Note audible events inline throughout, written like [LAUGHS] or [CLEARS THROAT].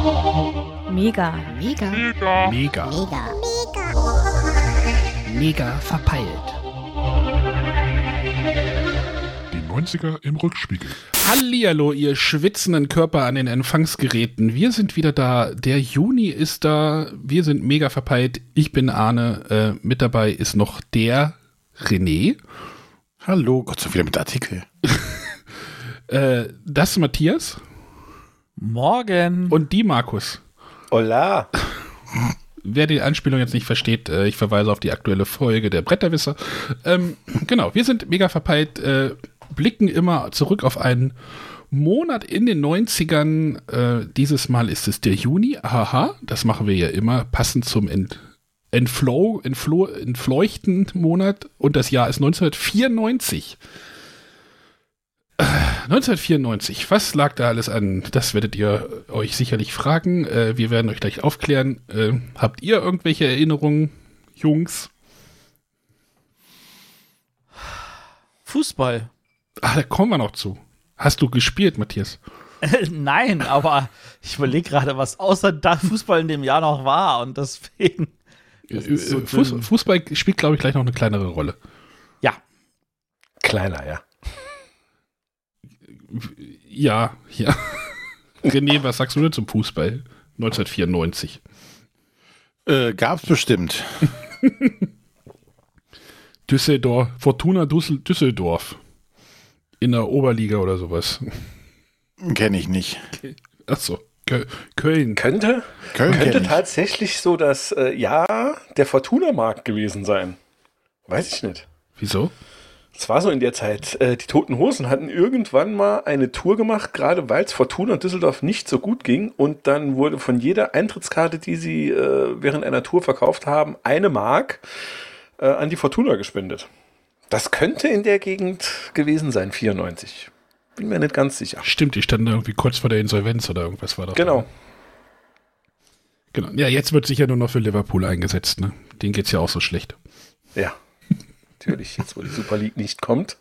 Mega. Mega. Mega. Mega. Mega. Mega verpeilt. Die 90er im Rückspiegel. Hallihallo, ihr schwitzenden Körper an den Empfangsgeräten. Wir sind wieder da. Der Juni ist da. Wir sind mega verpeilt. Ich bin Arne. Äh, mit dabei ist noch der René. Hallo, Gott sei wieder mit Artikel. [LAUGHS] Äh, das Matthias. Morgen. Und die Markus. Hola. Wer die Anspielung jetzt nicht versteht, äh, ich verweise auf die aktuelle Folge der Bretterwisser. Ähm, genau, wir sind mega verpeilt, äh, blicken immer zurück auf einen Monat in den 90ern. Äh, dieses Mal ist es der Juni. Haha, das machen wir ja immer passend zum Ent Entflow, Entflo, entfleuchten Monat. Und das Jahr ist 1994. 1994, was lag da alles an? Das werdet ihr euch sicherlich fragen. Äh, wir werden euch gleich aufklären. Äh, habt ihr irgendwelche Erinnerungen, Jungs? Fußball. Ah, da kommen wir noch zu. Hast du gespielt, Matthias? [LAUGHS] Nein, aber ich überlege gerade, was außer da Fußball in dem Jahr noch war und deswegen. Das Äh, so Fuß, dünn. Fußball spielt, glaube ich, gleich noch eine kleinere Rolle. Ja, Kleiner, ja. Ja, ja. René, was sagst du denn zum Fußball? 1994. Äh, gab's bestimmt. [LAUGHS] Düsseldorf, Fortuna Düssel Düsseldorf. In der Oberliga oder sowas. Kenne ich nicht. Achso, Kö Köln. Könnte, Köln könnte tatsächlich so das äh, Jahr der Fortuna-Markt gewesen sein. Weiß ich nicht. Wieso? Es war so in der Zeit. Äh, die Toten Hosen hatten irgendwann mal eine Tour gemacht, gerade weil es Fortuna und Düsseldorf nicht so gut ging. Und dann wurde von jeder Eintrittskarte, die sie äh, während einer Tour verkauft haben, eine Mark äh, an die Fortuna gespendet. Das könnte in der Gegend gewesen sein, 94. Bin mir nicht ganz sicher. Stimmt, die standen irgendwie kurz vor der Insolvenz oder irgendwas war das. Genau. Genau. Ja, jetzt wird sicher nur noch für Liverpool eingesetzt, ne? Denen geht's ja auch so schlecht. Ja. Natürlich, jetzt wo die Super League nicht kommt.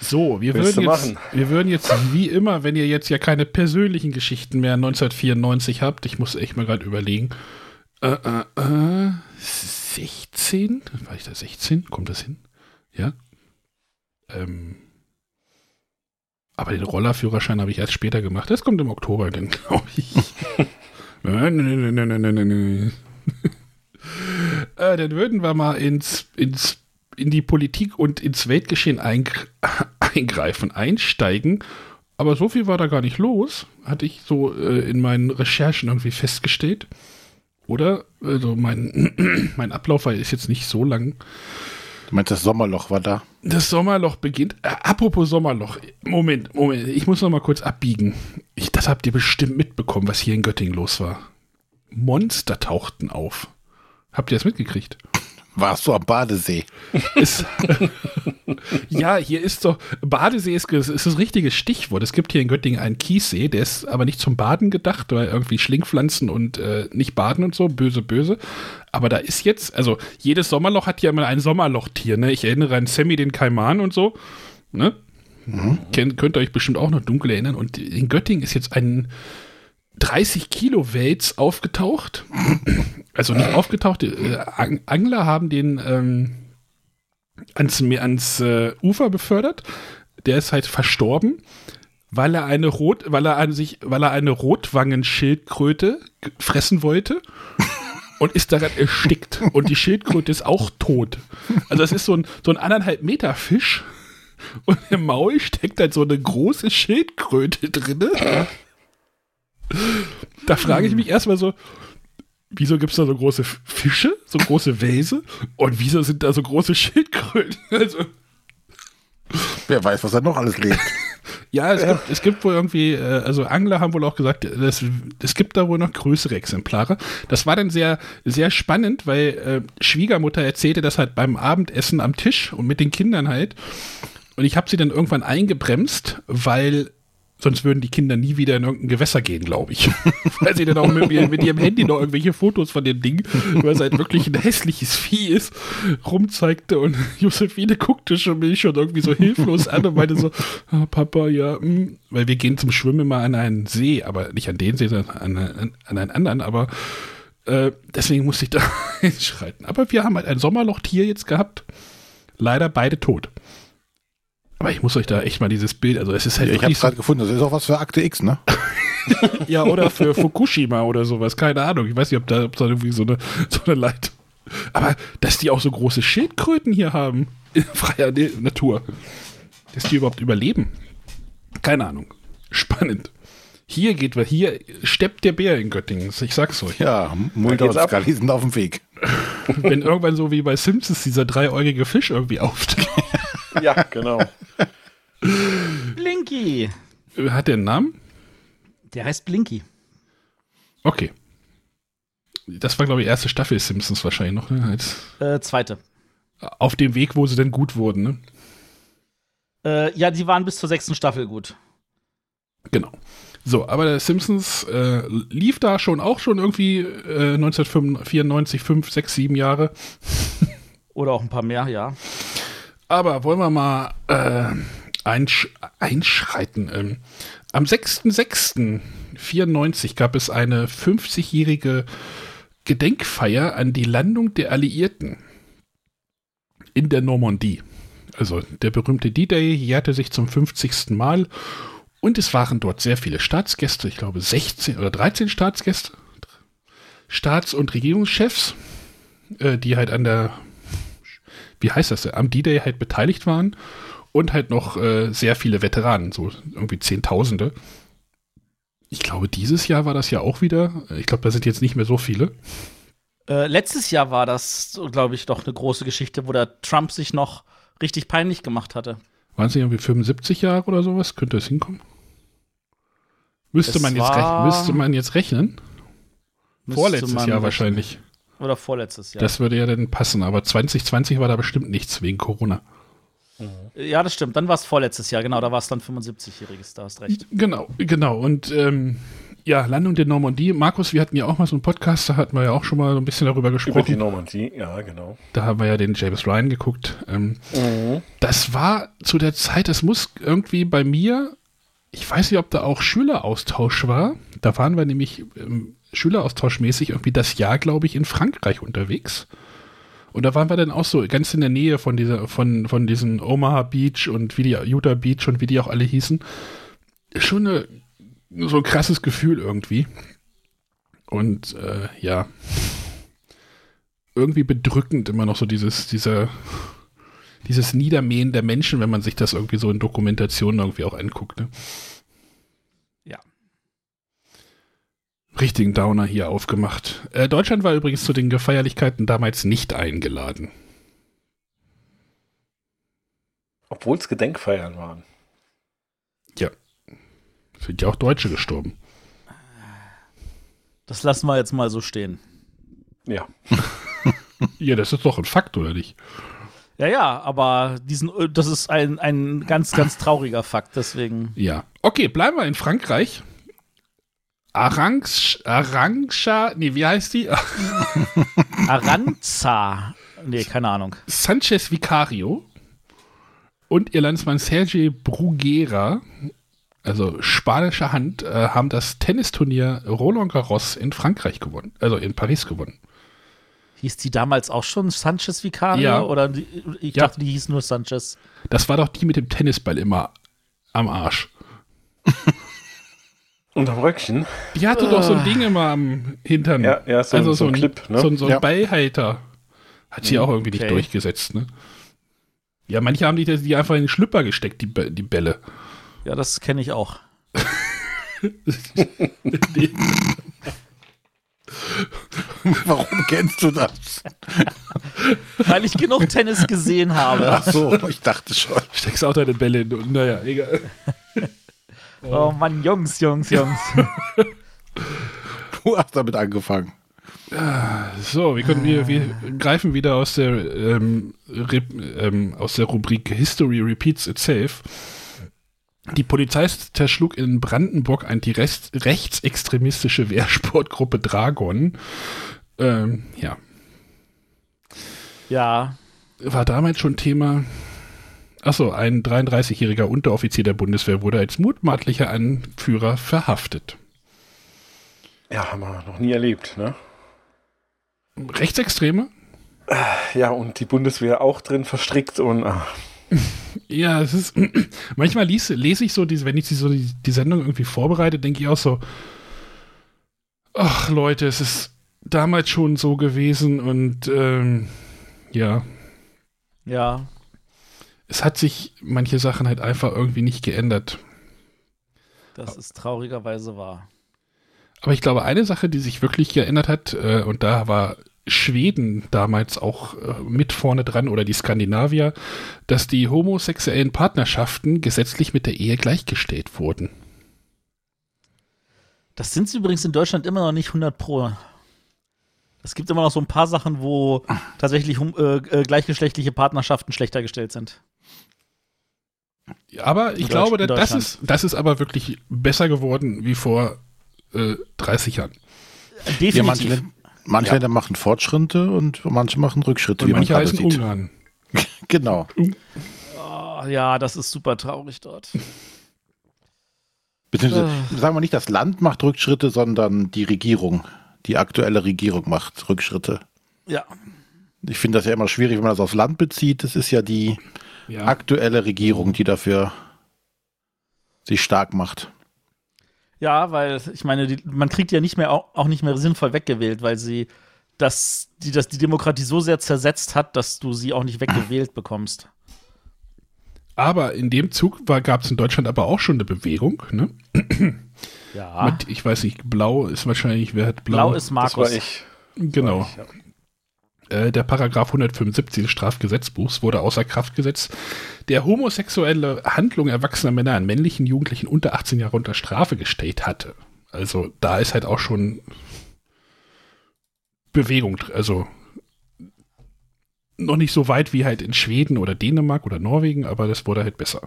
So, wir würden, jetzt, wir würden jetzt, wie immer, wenn ihr jetzt ja keine persönlichen Geschichten mehr 1994 habt, ich muss echt mal gerade überlegen, äh, äh, äh, 16? War ich da 16? Kommt das hin? Ja? Ähm, aber den Rollerführerschein habe ich erst später gemacht. Das kommt im Oktober, dann glaube ich. Äh, dann würden wir mal ins, ins, in die Politik und ins Weltgeschehen eingr [LAUGHS] eingreifen, einsteigen. Aber so viel war da gar nicht los, hatte ich so äh, in meinen Recherchen irgendwie festgestellt. Oder? Also mein, [CLEARS THROAT] mein Ablauf war- ist jetzt nicht so lang. Du meinst, das Sommerloch war da? Das Sommerloch beginnt. Äh, apropos Sommerloch. Moment, Moment. Ich muss noch mal kurz abbiegen. Ich, das habt ihr bestimmt mitbekommen, was hier in Göttingen los war. Monster tauchten auf. Habt ihr das mitgekriegt? Warst du am Badesee? Ist, [LAUGHS] ja, hier ist doch, Badesee ist, ist das richtige Stichwort. Es gibt hier in Göttingen einen Kiessee, der ist aber nicht zum Baden gedacht, weil irgendwie Schlingpflanzen und äh, nicht baden und so, böse, böse. Aber da ist jetzt, also jedes Sommerloch hat ja immer ein Sommerlochtier, ne? Ich erinnere an Sammy den Kaiman und so, ne? Kennt, könnt ihr euch bestimmt auch noch dunkel erinnern. Und in Göttingen ist jetzt ein 30 Kilo Wels aufgetaucht. Also nicht aufgetaucht, äh, Ang- Angler haben den ähm, ans, ans äh, Ufer befördert. Der ist halt verstorben, weil er eine Rot, weil er an sich, weil er eine Rotwangenschildkröte fressen wollte und ist daran erstickt. Und die Schildkröte ist auch tot. Also es ist so ein, so ein anderthalb Meter Fisch. Und im Maul steckt halt so eine große Schildkröte drinne. [LAUGHS] Da frage ich mich erstmal so, wieso gibt es da so große Fische, so große Wälse und wieso sind da so große Schildkröten? [LAUGHS] Also, Wer weiß, was da noch alles lebt. [LAUGHS] ja, es, Gibt, es gibt wohl irgendwie, äh, also Angler haben wohl auch gesagt, das, es gibt da wohl noch größere Exemplare. Das war dann sehr, sehr spannend, weil äh, Schwiegermutter erzählte das halt beim Abendessen am Tisch und mit den Kindern halt. Und ich habe sie dann irgendwann eingebremst, weil Sonst würden die Kinder nie wieder in irgendein Gewässer gehen, glaube ich. [LAUGHS] weil sie dann auch mit, mit ihrem Handy noch irgendwelche Fotos von dem Ding, weil es halt wirklich ein hässliches Vieh ist, rumzeigte. Und [LAUGHS] Josephine guckte schon mich schon irgendwie so hilflos an und meinte so, ah, Papa, ja, mm. weil wir gehen zum Schwimmen mal an einen See, aber nicht an den See, sondern an, an, an einen anderen, aber äh, deswegen musste ich da [LAUGHS] hinschreiten. Aber wir haben halt ein Sommerlochtier jetzt gehabt. Leider beide tot. Aber ich muss euch da echt mal dieses Bild, also es ist halt Ich habe wirklich es so, gerade gefunden. Das ist auch was für Akte X, ne? [LAUGHS] ja, oder für Fukushima oder sowas, keine Ahnung. Ich weiß nicht, ob da, ob da irgendwie so eine, so eine Leitung. Aber dass die auch so große Schildkröten hier haben, in [LAUGHS] freier Ne- Natur, dass die überhaupt überleben. Keine Ahnung. Spannend. Hier geht, weil hier steppt der Bär in Göttingen. Ich sag's euch. Ja, Mulder geht's und ab. Scully sind auf dem Weg. Wenn irgendwann so wie bei Simpsons dieser dreieugige Fisch irgendwie auftaucht. [LAUGHS] [LAUGHS] Ja, genau. Blinky. Hat der einen Namen? Der heißt Blinky. Okay. Das war, glaube ich, erste Staffel Simpsons wahrscheinlich noch. Ne? Äh, zweite. auf dem Weg, wo sie dann gut wurden. Ne? Äh, ja, die waren bis zur sechsten Staffel gut. Genau. So, aber der Simpsons äh, lief da schon auch schon irgendwie äh, 1994, 5, 6, 7 Jahre. Oder auch ein paar mehr, ja. Aber wollen wir mal äh, einsch einschreiten. Ähm, am 6.6.94 gab es eine 50-jährige Gedenkfeier an die Landung der Alliierten in der Normandie. Also der berühmte D-Day jährte sich zum 50. Mal und es waren dort sehr viele Staatsgäste, ich glaube 16 oder 13 Staatsgäste, Staats- und Regierungschefs, äh, die halt an der wie heißt das, am D-Day halt beteiligt waren und halt noch äh, sehr viele Veteranen, so irgendwie Zehntausende. Ich glaube, dieses Jahr war das ja auch wieder. Ich glaube, da sind jetzt nicht mehr so viele. Äh, letztes Jahr war das, glaube ich, doch eine große Geschichte, wo der Trump sich noch richtig peinlich gemacht hatte. Waren es irgendwie 75 Jahre oder sowas? Könnte das hinkommen? Müsste, Es man jetzt, müsste man jetzt rechnen? Vorletztes Jahr wahrscheinlich. Oder vorletztes Jahr. Das würde ja dann passen. Aber 2020 war da bestimmt nichts wegen Corona. ja, das stimmt. Dann war es vorletztes Jahr, genau. Da war es dann 75-Jähriges, da hast recht. Genau, genau. Und ähm, ja, Landung der Normandie. Markus, wir hatten ja auch mal so einen Podcast, da hatten wir ja auch schon mal so ein bisschen darüber Über die gesprochen. Normandie, ja, genau. Da haben wir ja den James Ryan geguckt. Ähm, Das war zu der Zeit, das muss irgendwie bei mir, ich weiß nicht, ob da auch Schüleraustausch war. Da waren wir nämlich ähm, Schüleraustauschmäßig irgendwie das Jahr, glaube ich, in Frankreich unterwegs. Und da waren wir dann auch so ganz in der Nähe von dieser, von, von diesen Omaha Beach und wie die Utah Beach und wie die auch alle hießen. Schon eine, so ein krasses Gefühl irgendwie. Und äh, ja, irgendwie bedrückend immer noch so dieses, dieser, dieses Niedermähen der Menschen, wenn man sich das irgendwie so in Dokumentationen irgendwie auch anguckt. Ne? Ja. Richtigen Downer hier aufgemacht. Äh, Deutschland war übrigens zu den Gefeierlichkeiten damals nicht eingeladen. Obwohl es Gedenkfeiern waren. Sind ja auch Deutsche gestorben. Das lassen wir jetzt mal so stehen. Ja. [LAUGHS] Ja, das ist doch ein Fakt, oder nicht? Ja, ja, aber diesen, das ist ein, ein ganz, ganz trauriger Fakt, deswegen. Ja. Okay, bleiben wir in Frankreich. Aranx, Arantxa, nee, wie heißt die? [LAUGHS] Aranza. Nee, keine Ahnung. Sanchez Vicario und ihr Landsmann Sergei Bruguera, also spanischer Hand, äh, haben das Tennisturnier Roland Garros in Frankreich gewonnen, also in Paris gewonnen. Hieß die damals auch schon Sanchez Vicario? Ja. Oder die, ich Ja. dachte, die hieß nur Sanchez. Das war doch die mit dem Tennisball immer am Arsch. [LAUGHS] Und am Röckchen. Die hatte doch so ein Ding immer am Hintern. Ja, ja, so ein- so ein Clip, ne? So, ein- so ein Ja. Ballhalter. Hat sie auch irgendwie nicht Okay. durchgesetzt, ne? Ja, manche haben die, die einfach in den Schlüpper gesteckt, die, die Bälle. Ja, das kenne ich auch. [LAUGHS] Warum kennst du das? Weil ich genug Tennis gesehen habe. Ach so, ich dachte schon. Steckst auch deine Bälle in. Naja, egal. Oh Mann, Jungs, Jungs, Jungs. Du hast damit angefangen. So, wir, können, wir, wir greifen wieder aus der, ähm, ähm, aus der Rubrik History Repeats Itself. Die Polizei zerschlug in Brandenburg ein die Rest, rechtsextremistische Wehrsportgruppe Dragon. Ähm, ja, Ja, war damals schon Thema. Achso, ein 33-jähriger Unteroffizier der Bundeswehr wurde als mutmaßlicher Anführer verhaftet. Ja, haben wir noch nie erlebt, ne? Rechtsextreme? Ja, und die Bundeswehr auch drin verstrickt und ah, [LAUGHS] Ja, es ist. [CLEARS THROAT] Manchmal lese, lese ich so, diese, wenn ich die, so die, die Sendung irgendwie vorbereite, denke ich auch so: Ach, Leute, es ist damals schon so gewesen und ähm, ja, ja. Es hat sich manche Sachen halt einfach irgendwie nicht geändert. Das ist traurigerweise wahr. Aber ich glaube, eine Sache, die sich wirklich geändert hat, äh, und da war Schweden damals auch äh, mit vorne dran oder die Skandinavier, dass die homosexuellen Partnerschaften gesetzlich mit der Ehe gleichgestellt wurden. Das sind sie übrigens in Deutschland immer noch nicht 100 pro. Es gibt immer noch so ein paar Sachen, wo tatsächlich äh, äh, gleichgeschlechtliche Partnerschaften schlechter gestellt sind. Aber ich glaube, das ist, das ist aber wirklich besser geworden wie vor äh, 30 Jahren. Definitiv. Ja, manche, Länder- manche Länder machen Fortschritte und manche machen Rückschritte, Und wie man manche heißen sieht. Ungarn. [LAUGHS] Genau. Oh, ja, das ist super traurig dort. Beziehungsweise, Ah. sagen wir nicht, das Land macht Rückschritte, sondern die Regierung, die aktuelle Regierung macht Rückschritte. Ja. Ich finde das ja immer schwierig, wenn man das aufs Land bezieht. Es ist ja die Ja. aktuelle Regierung, die dafür sich stark macht. Ja, weil ich meine, die, man kriegt ja nicht mehr auch, auch nicht mehr sinnvoll weggewählt, weil sie das, die, das die Demokratie so sehr zersetzt hat, dass du sie auch nicht weggewählt bekommst. Aber in dem Zug gab es in Deutschland aber auch schon eine Bewegung. Ne? Ja. Mit, ich weiß nicht, Blau ist wahrscheinlich, wer hat Blau? Blau ist das war Markus. ich. Genau. War ich, ja. Äh, der Paragraph 175 des Strafgesetzbuchs wurde außer Kraft gesetzt, der homosexuelle Handlungen erwachsener Männer an männlichen Jugendlichen unter 18 Jahre unter Strafe gestellt hatte. Also da ist halt auch schon Bewegung, also noch nicht so weit wie halt in Schweden oder Dänemark oder Norwegen, aber das wurde halt besser.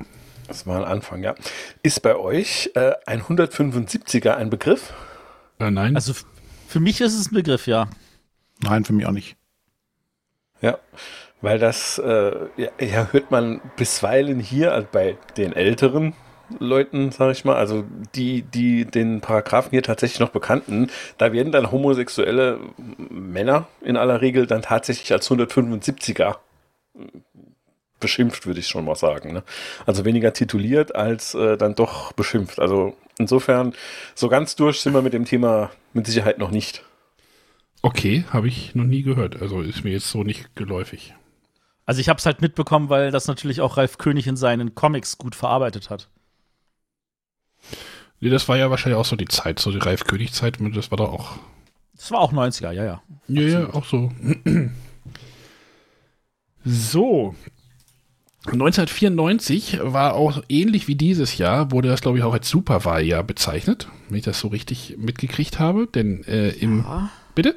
Das war ein Anfang, ja. Ist bei euch äh, ein 175er ein Begriff? Äh, nein, Also für mich ist es ein Begriff, ja. Nein, für mich auch nicht. Ja, weil das äh, ja, hört man bisweilen hier also bei den älteren Leuten, sage ich mal, also die, die den Paragraphen hier tatsächlich noch bekannten, da werden dann homosexuelle Männer in aller Regel dann tatsächlich als 175er beschimpft, würde ich schon mal sagen. Ne? Also weniger tituliert als äh, dann doch beschimpft. Also insofern, so ganz durch sind wir mit dem Thema mit Sicherheit noch nicht. Okay, habe ich noch nie gehört. Also ist mir jetzt so nicht geläufig. Also ich habe es halt mitbekommen, weil das natürlich auch Ralf König in seinen Comics gut verarbeitet hat. Nee, das war ja wahrscheinlich auch so die Zeit, so die Ralf König-Zeit, das war doch auch Das war auch 90er, ja, ja. Ja, ja, auch so. so. 1994 war auch ähnlich wie dieses Jahr, wurde das, glaube ich, auch als Superwahljahr bezeichnet, wenn ich das so richtig mitgekriegt habe. Denn äh, im. Bitte?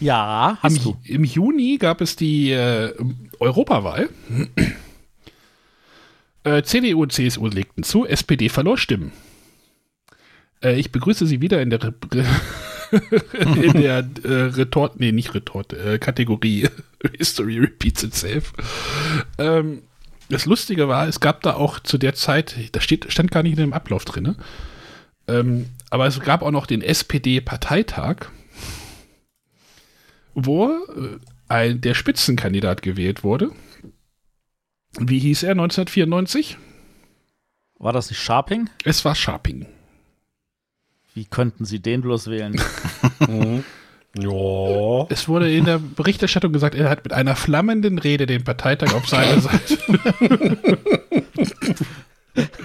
Ja, hast Im, du. Im Juni gab es die äh, Europawahl. [CLEARS THROAT] äh, CDU und CSU legten zu, SPD verlor Stimmen. Äh, ich begrüße Sie wieder in der, Re [LAUGHS] in der äh, Retort, nee, nicht Retort, äh, Kategorie [LAUGHS] History Repeats Itself. Ähm, das Lustige war, es gab da auch zu der Zeit, das steht, stand gar nicht in dem Ablauf drin, ne? ähm, aber es gab auch noch den SPD-Parteitag wo äh, ein, der Spitzenkandidat gewählt wurde. Wie hieß er 1994? War das nicht Sharping? Es war Sharping. Wie könnten sie den bloß wählen? [LAUGHS] Ja. Es wurde in der Berichterstattung gesagt, er hat mit einer flammenden Rede den Parteitag auf seiner [LAUGHS] Seite. [LAUGHS]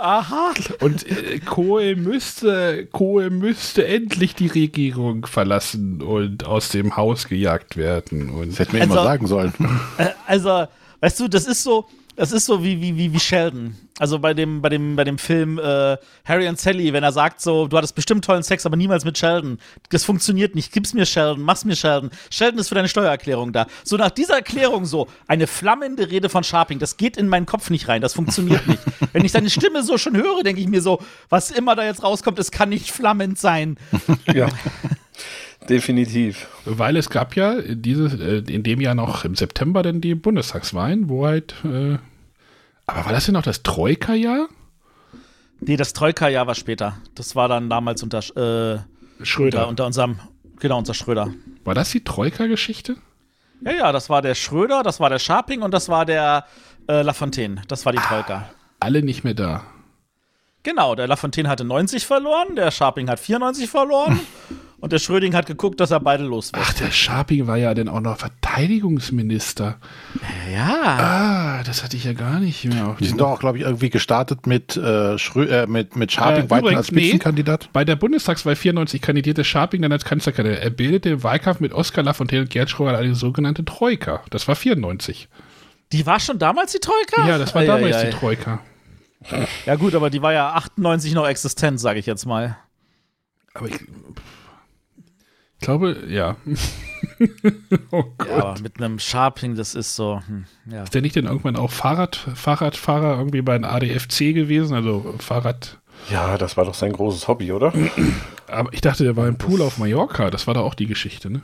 Aha. Und äh, Kohl müsste, Kohl müsste endlich die Regierung verlassen und aus dem Haus gejagt werden. Und Das hätten wir Also- immer sagen sollen. Äh, also, weißt du, das ist so, Das ist so wie, wie, wie, wie Sheldon. Also bei dem, bei dem, bei dem Film äh, Harry und Sally, wenn er sagt so, du hattest bestimmt tollen Sex, aber niemals mit Sheldon. Das funktioniert nicht. Gib's mir Sheldon, mach's mir Sheldon. Sheldon ist für deine Steuererklärung da. So nach dieser Erklärung so, eine flammende Rede von Sharping, das geht in meinen Kopf nicht rein. Das funktioniert nicht. [LAUGHS] wenn ich seine Stimme so schon höre, denke ich mir so, was immer da jetzt rauskommt, es kann nicht flammend sein. [LAUGHS] Ja. Definitiv. Weil es gab ja dieses, äh, in dem Jahr noch im September dann die Bundestagswahlen, wo halt. Äh, aber war das denn noch das Troika-Jahr? Nee, das Troika-Jahr war später. Das war dann damals unter, äh, Schröder. unter, unter unserem, genau, unter Schröder. War das die Troika-Geschichte? Ja, ja, das war der Schröder, das war der Scharping und das war der äh, Lafontaine. Das war die Troika. Alle nicht mehr da. Genau, der Lafontaine hatte 90 verloren, der Scharping hat 94 verloren und der Schröding hat geguckt, dass er beide los wird. Ach, der Scharping war ja dann auch noch Verteidigungsminister. ja. Ah, das hatte ich ja gar nicht mehr auf Die sind doch auch, glaube ich, irgendwie gestartet mit, äh, Schrö äh, mit, mit Scharping Äh, weiter übrigens, als Spitzenkandidat. Bei der Bundestagswahl 94 kandidierte Scharping dann als Kanzlerkandidat. Er bildete im Wahlkampf mit Oskar Lafontaine und Gerd Schröder eine sogenannte Troika. Das war 94. Die war schon damals die Troika? Ja, das war Ei, damals ei, ei. die Troika. Ja, gut, aber die war ja 98 noch existent, sage ich jetzt mal. Aber ich, ich glaube, ja. [LAUGHS] oh Gott. Ja, mit einem Sharping, das ist so, hm, ja. Ist der nicht denn irgendwann auch Fahrrad, Fahrradfahrer irgendwie bei den ADFC gewesen? Also Fahrrad. Ja, das war doch sein großes Hobby, oder? Aber ich dachte, der war im Pool auf Mallorca. Das war da auch die Geschichte, ne?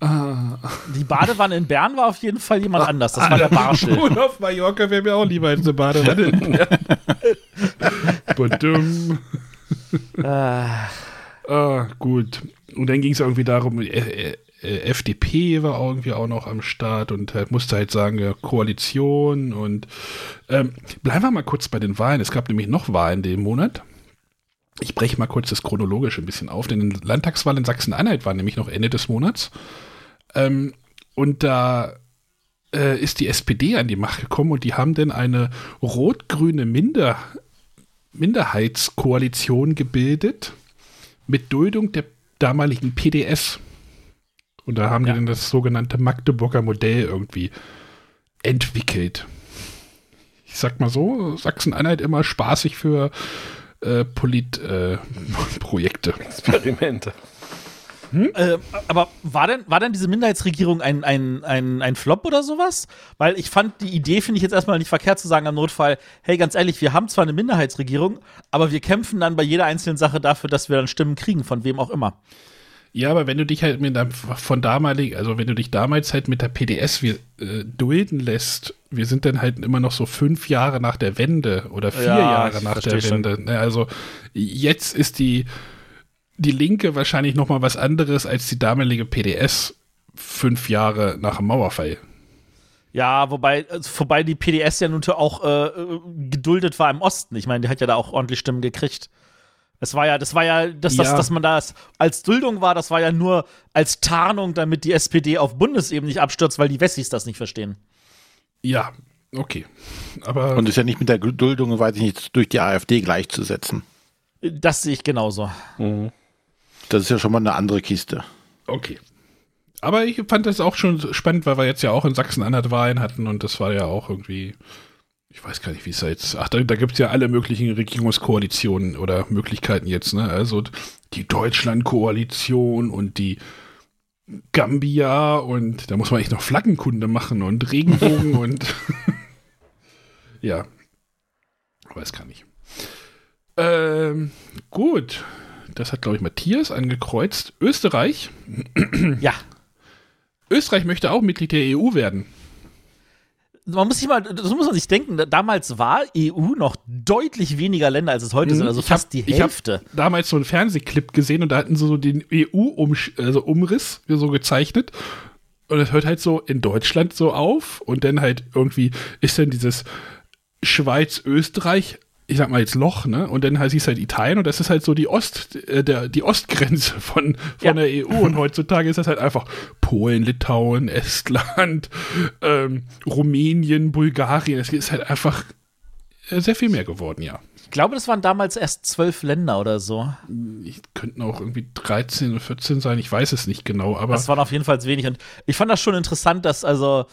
Ah. Die Badewanne in Bern war auf jeden Fall jemand anders. Das war der Barschel. [LAUGHS] Pool auf Mallorca wäre mir auch lieber eine Badewanne. [LAUGHS] Badum. Ah, Ah, gut. Und dann ging es irgendwie darum, äh, äh, äh, FDP war irgendwie auch noch am Start und halt musste halt sagen, ja, Koalition und ähm, bleiben wir mal kurz bei den Wahlen. Es gab nämlich noch Wahlen den Monat. Ich breche mal kurz das chronologische ein bisschen auf, denn die Landtagswahl in Sachsen-Anhalt war nämlich noch Ende des Monats. Ähm, und da äh, ist die SPD an die Macht gekommen und die haben dann eine rot-grüne Minder Minderheitskoalition gebildet mit Duldung der damaligen PDS. Und da haben Ja. die dann das sogenannte Magdeburger Modell irgendwie entwickelt. Ich sag mal so, Sachsen-Anhalt immer spaßig für äh, Politprojekte. Äh, [LAUGHS] Projekte. Experimente. äh, aber war denn, war denn diese Minderheitsregierung ein, ein, ein, ein Flop oder sowas? Weil ich fand die Idee, finde ich jetzt erstmal nicht verkehrt zu sagen am Notfall, hey, ganz ehrlich, wir haben zwar eine Minderheitsregierung, aber wir kämpfen dann bei jeder einzelnen Sache dafür, dass wir dann Stimmen kriegen, von wem auch immer. Ja, aber wenn du dich halt mit der, von damalig, also wenn du dich damals halt mit der PDS wir, äh, dulden lässt, wir sind dann halt immer noch so fünf Jahre nach der Wende oder vier Ja, Jahre nach der versteh schon. Wende. Ne, Also jetzt ist die, die Linke wahrscheinlich noch mal was anderes als die damalige PDS fünf Jahre nach dem Mauerfall. Ja, wobei, also, wobei die PDS ja nun auch äh, geduldet war im Osten. Ich meine, die hat ja da auch ordentlich Stimmen gekriegt. Es war ja, das war ja, dass, das, Ja. dass man das als Duldung war, das war ja nur als Tarnung, damit die SPD auf Bundesebene nicht abstürzt, weil die Wessis das nicht verstehen. Ja, okay. Aber Und ist ja nicht mit der Duldung, weiß ich nicht, durch die AfD gleichzusetzen. Das sehe ich genauso. Das ist ja schon mal eine andere Kiste. Okay. Aber ich fand das auch schon spannend, weil wir jetzt ja auch in Sachsen-Anhalt Wahlen hatten und das war ja auch irgendwie, ich weiß gar nicht, wie es da jetzt, ach, da, da gibt es ja alle möglichen Regierungskoalitionen oder Möglichkeiten jetzt, ne? Also die Deutschland-Koalition und die Gambia und da muss man echt noch Flaggenkunde machen und Regenbogen [LAUGHS] und [LAUGHS] ja. Weiß gar nicht. Ähm, gut. Das hat, glaube ich, Matthias angekreuzt. Österreich. Ja. Österreich möchte auch Mitglied der EU werden. Man muss sich mal, das muss man sich denken, damals war EU noch deutlich weniger Länder, als es heute sind, also Mhm. Ich hab- fast die ich hab Hälfte. damals so einen Fernsehclip gesehen und da hatten sie so den EU-Umriss so gezeichnet. Und es hört halt so in Deutschland so auf und dann halt irgendwie ist dann dieses Schweiz-Österreich, ich sag mal jetzt Loch, ne? Und dann heißt es halt Italien und das ist halt so die Ost, äh, der, die Ostgrenze von, von Ja. der EU. Und heutzutage ist das halt einfach Polen, Litauen, Estland, [LAUGHS] ähm, Rumänien, Bulgarien. Es ist halt einfach äh, sehr viel mehr geworden, ja. Ich glaube, das waren damals erst zwölf Länder oder so. Ich könnten auch irgendwie 13 oder 14 sein, ich weiß es nicht genau, aber Das waren auf jeden Fall wenig. Und ich fand das schon interessant, dass also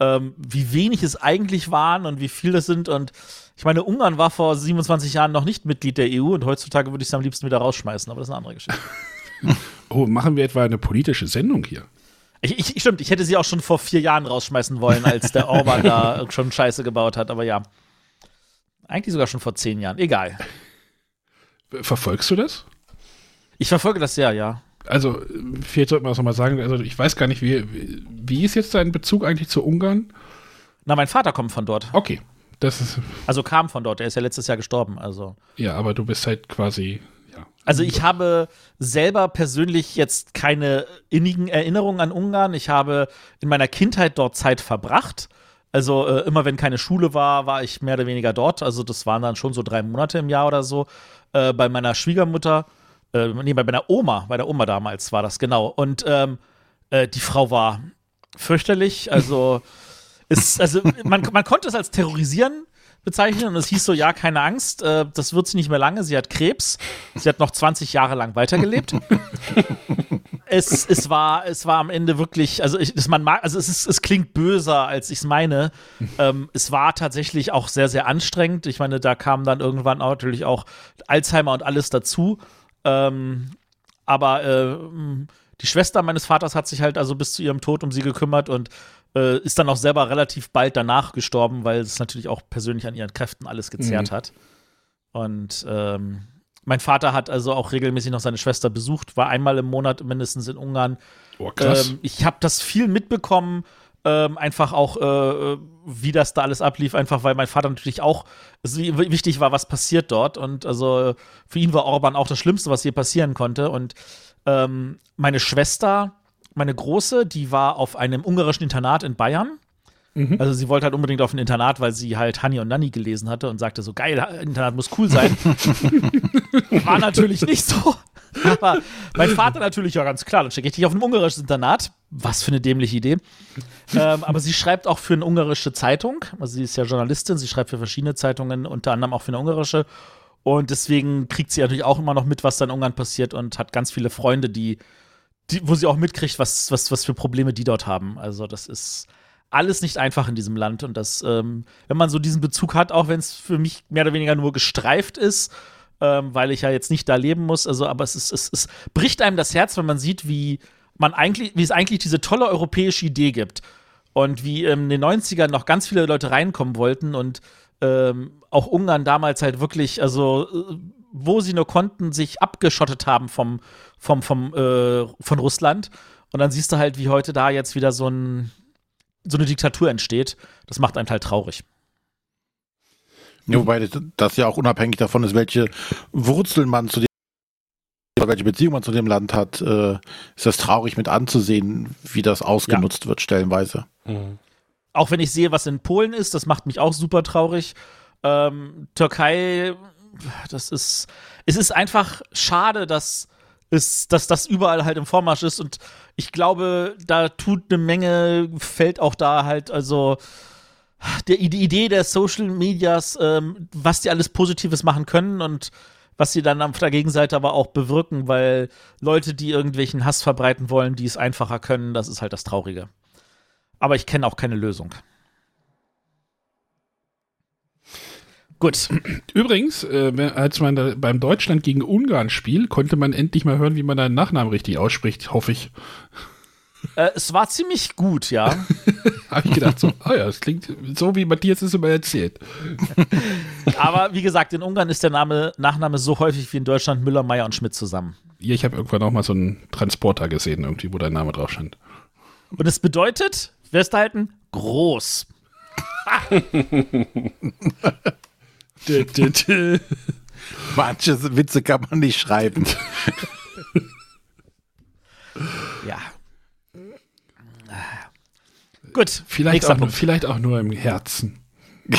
ähm, wie wenig es eigentlich waren und wie viel das sind. Und ich meine, Ungarn war vor 27 Jahren noch nicht Mitglied der EU und heutzutage würde ich es am liebsten wieder rausschmeißen, aber das ist eine andere Geschichte. [LAUGHS] Oh, machen wir etwa eine politische Sendung hier? Ich, ich, stimmt, ich hätte sie auch schon vor vier Jahren rausschmeißen wollen, als der Orban da [LAUGHS] schon Scheiße gebaut hat, aber ja. Eigentlich sogar schon vor zehn Jahren. Egal. Verfolgst du das? Ich verfolge das sehr, ja. Also, vielleicht sollte man das nochmal sagen. Also, ich weiß gar nicht, wie, wie ist jetzt dein Bezug eigentlich zu Ungarn? Na, mein Vater kommt von dort. Okay. Das ist, Also kam von dort. Er ist ja letztes Jahr gestorben. Also, ja, aber du bist halt quasi, ja. also ich habe selber persönlich jetzt keine innigen Erinnerungen an Ungarn. Ich habe in meiner Kindheit dort Zeit verbracht. Also äh, immer wenn keine Schule war, war ich mehr oder weniger dort. Also das waren dann schon so drei Monate im Jahr oder so. Äh, bei meiner Schwiegermutter, äh, nee, bei meiner Oma, bei der Oma damals war das genau. Und ähm, äh, die Frau war fürchterlich. Also, [LAUGHS] ist, also man, man konnte es als terrorisieren bezeichnen und es hieß so, ja, keine Angst, äh, das wird sie nicht mehr lange, sie hat Krebs, sie hat noch 20 Jahre lang weitergelebt. [LAUGHS] es, es, war, es war am Ende wirklich, also ich, das man mag, also es, ist, es klingt böser, als ich es meine. Ähm, es war tatsächlich auch sehr, sehr anstrengend. Ich meine, da kam dann irgendwann auch natürlich auch Alzheimer und alles dazu. Ähm, aber äh, die Schwester meines Vaters hat sich halt also bis zu ihrem Tod um sie gekümmert und äh, ist dann auch selber relativ bald danach gestorben, weil es natürlich auch persönlich an ihren Kräften alles gezehrt Mhm. hat. Und ähm, mein Vater hat also auch regelmäßig noch seine Schwester besucht, war einmal im Monat mindestens in Ungarn. Oh, krass. Ähm, ich habe das viel mitbekommen, ähm, einfach auch, äh, wie das da alles ablief, einfach weil mein Vater natürlich auch wichtig war, was passiert dort. Und also für ihn war Orban auch das Schlimmste, was hier passieren konnte. Und ähm, meine Schwester, meine Große, die war auf einem ungarischen Internat in Bayern. Mhm. Also sie wollte halt unbedingt auf ein Internat, weil sie halt Hani und Nanni gelesen hatte und sagte so, geil, Internat muss cool sein. [LAUGHS] War natürlich nicht so. Aber mein Vater natürlich, ja ganz klar, dann schicke ich dich auf ein ungarisches Internat. Was für eine dämliche Idee. ähm, aber sie schreibt auch für eine ungarische Zeitung. Also sie ist ja Journalistin, sie schreibt für verschiedene Zeitungen, unter anderem auch für eine ungarische. Und deswegen kriegt sie natürlich auch immer noch mit, was da in Ungarn passiert und hat ganz viele Freunde, die, die wo sie auch mitkriegt, was, was, was für Probleme die dort haben. Also das ist alles nicht einfach in diesem Land. Und das, ähm, wenn man so diesen Bezug hat, auch wenn es für mich mehr oder weniger nur gestreift ist, ähm, weil ich ja jetzt nicht da leben muss, also, aber es ist, es, es bricht einem das Herz, wenn man sieht, wie man eigentlich, wie es eigentlich diese tolle europäische Idee gibt. Und wie ähm, in den 90ern noch ganz viele Leute reinkommen wollten und ähm, auch Ungarn damals halt wirklich, also äh, wo sie nur konnten, sich abgeschottet haben vom, vom, vom, äh, von Russland. Und dann siehst du halt, wie heute da jetzt wieder so, ein, so eine Diktatur entsteht. Das macht einen halt traurig. Ja, wobei das, ja auch unabhängig davon ist, welche Wurzeln man zu dem oder welche Beziehung man zu dem Land hat, äh, ist das traurig mit anzusehen, wie das ausgenutzt wird stellenweise. Auch wenn ich sehe, was in Polen ist, das macht mich auch super traurig. Ähm, Türkei, das ist, es ist einfach schade, dass, es, dass das überall halt im Vormarsch ist und ich glaube, da tut eine Menge, fällt auch da halt, also der, die Idee der Social Medias, ähm, was die alles Positives machen können und was sie dann auf der Gegenseite aber auch bewirken, weil Leute, die irgendwelchen Hass verbreiten wollen, die es einfacher können, das ist halt das Traurige. Aber ich kenne auch keine Lösung. Gut. Übrigens, äh, als man da beim Deutschland gegen Ungarn Spiel, konnte man endlich mal hören, wie man deinen Nachnamen richtig ausspricht, hoffe ich. Äh, es war ziemlich gut, ja. [LAUGHS] Habe ich gedacht, so, ah ja, das klingt so, wie Matthias es immer erzählt. [LAUGHS] Aber wie gesagt, in Ungarn ist der Name, Nachname so häufig wie in Deutschland Müller, Meyer und Schmidt zusammen. Ja, ich habe irgendwann auch mal so einen Transporter gesehen, irgendwie, wo dein Name drauf stand. Und es bedeutet, festhalten, groß. [LAUGHS] [LAUGHS] Manche Witze kann man nicht schreiben. [LAUGHS] Ja. Gut. Vielleicht, auch, nur- vielleicht auch nur im Herzen. [LAUGHS]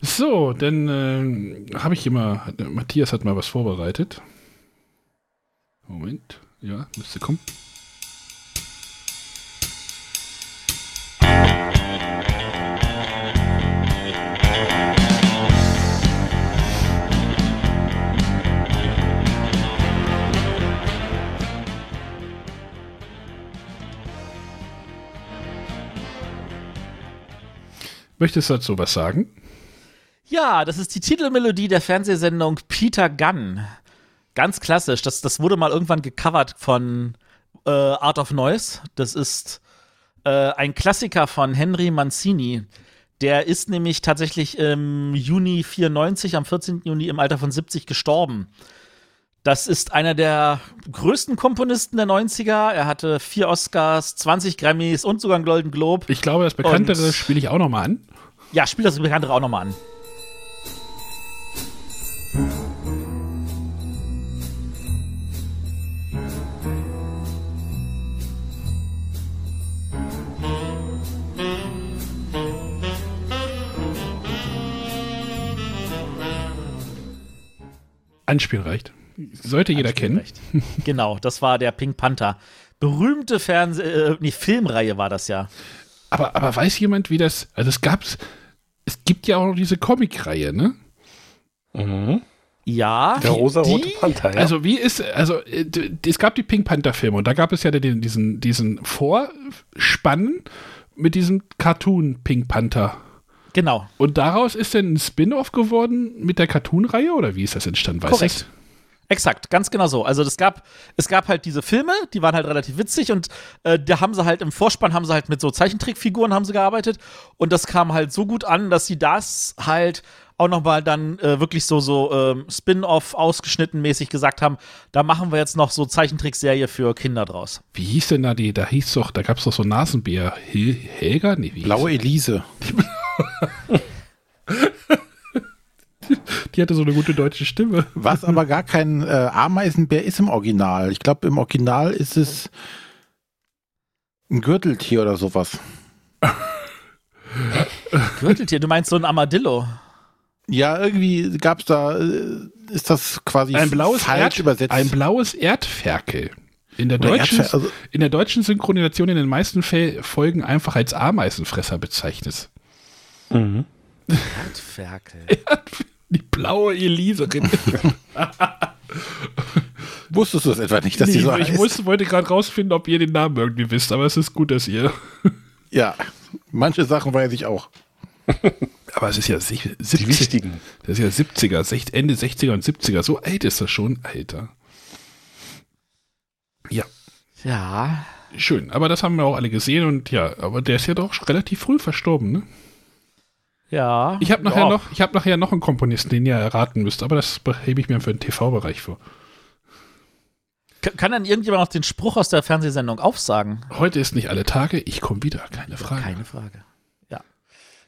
so, dann äh, habe ich immer, Matthias hat mal was vorbereitet. Moment, ja, müsste kommen. Möchtest du dazu was sagen? Ja, das ist die Titelmelodie der Fernsehsendung Peter Gunn. Ganz klassisch. Das, das wurde mal irgendwann gecovert von äh, Art of Noise. Das ist äh, ein Klassiker von Henry Mancini. Der ist nämlich tatsächlich im Juni 94, am 14. Juni im Alter von 70 gestorben. Das ist einer der größten Komponisten der 90er. Er hatte vier Oscars, 20 Grammys und sogar einen Golden Globe. Ich glaube, das Bekanntere spiele ich auch noch mal an. Ja, spiel das Bekanntere auch nochmal an. Anspielen reicht. Sollte jeder kennen. Recht. genau, das war der Pink Panther. Berühmte Fernseh, äh, nee, Filmreihe war das ja. Aber, aber weiß jemand, wie das. Also es gab's. Es gibt ja auch noch diese Comicreihe, ne? Ja. Der rosarote Panther, ja. Also wie ist, also äh, es gab die Pink Panther Filme und da gab es ja den, diesen, diesen Vorspann mit diesem Cartoon Pink Panther. Genau. Und daraus ist dann ein Spin-off geworden mit der Cartoon-Reihe oder wie ist das entstanden? Weißt Korrekt. Exakt, ganz genau so. Also es gab, es gab halt diese Filme, die waren halt relativ witzig und äh, da haben sie halt im Vorspann haben sie halt mit so Zeichentrickfiguren haben sie gearbeitet und das kam halt so gut an, dass sie das halt auch noch mal dann äh, wirklich so so ähm, Spin-off ausgeschnitten mäßig gesagt haben, da machen wir jetzt noch so Zeichentrickserie für Kinder draus. Wie hieß denn da die, da hieß doch, da gab es doch so Nasenbär. Hel Helga? Nee, wie hieß Blaue Elise. [LAUGHS] [LAUGHS] Die hatte so eine gute deutsche Stimme. Was aber gar kein äh, Ameisenbär ist im Original. Ich glaube, im Original ist es ein Gürteltier oder sowas. [LAUGHS] Gürteltier, du meinst so ein Armadillo? Ja, irgendwie gab es da, äh, ist das quasi Ein blaues, falsch Erd, übersetzt. ein blaues Erdferkel. In der, deutschen, Erdfer- also- in der deutschen Synchronisation in den meisten Folgen einfach als Ameisenfresser bezeichnet. Mhm. [LAUGHS] Erdferkel. Die blaue Eliserin. [LAUGHS] Wusstest du das etwa nicht, dass Nee, die so ich heißt? wusste, wollte gerade rausfinden, ob ihr den Namen irgendwie wisst, aber es ist gut, dass ihr. [LAUGHS] Ja, manche Sachen weiß ich auch. Aber es ist ja sich- Die 70, wichtigen. das ist ja 70er, sech- Ende 60er und 70er. So alt ist das schon, Alter. Ja, Ja. schön. Aber das haben wir auch alle gesehen und ja, aber der ist ja doch relativ früh verstorben, ne? Ja. Ich habe nachher ja. noch, ich habe nachher noch einen Komponisten, den ihr erraten müsst, aber das hebe ich mir für den TV-Bereich vor. K- Kann dann irgendjemand noch den Spruch aus der Fernsehsendung aufsagen? Heute ist nicht alle Tage, ich komme wieder, keine Frage. Keine Frage. Ja.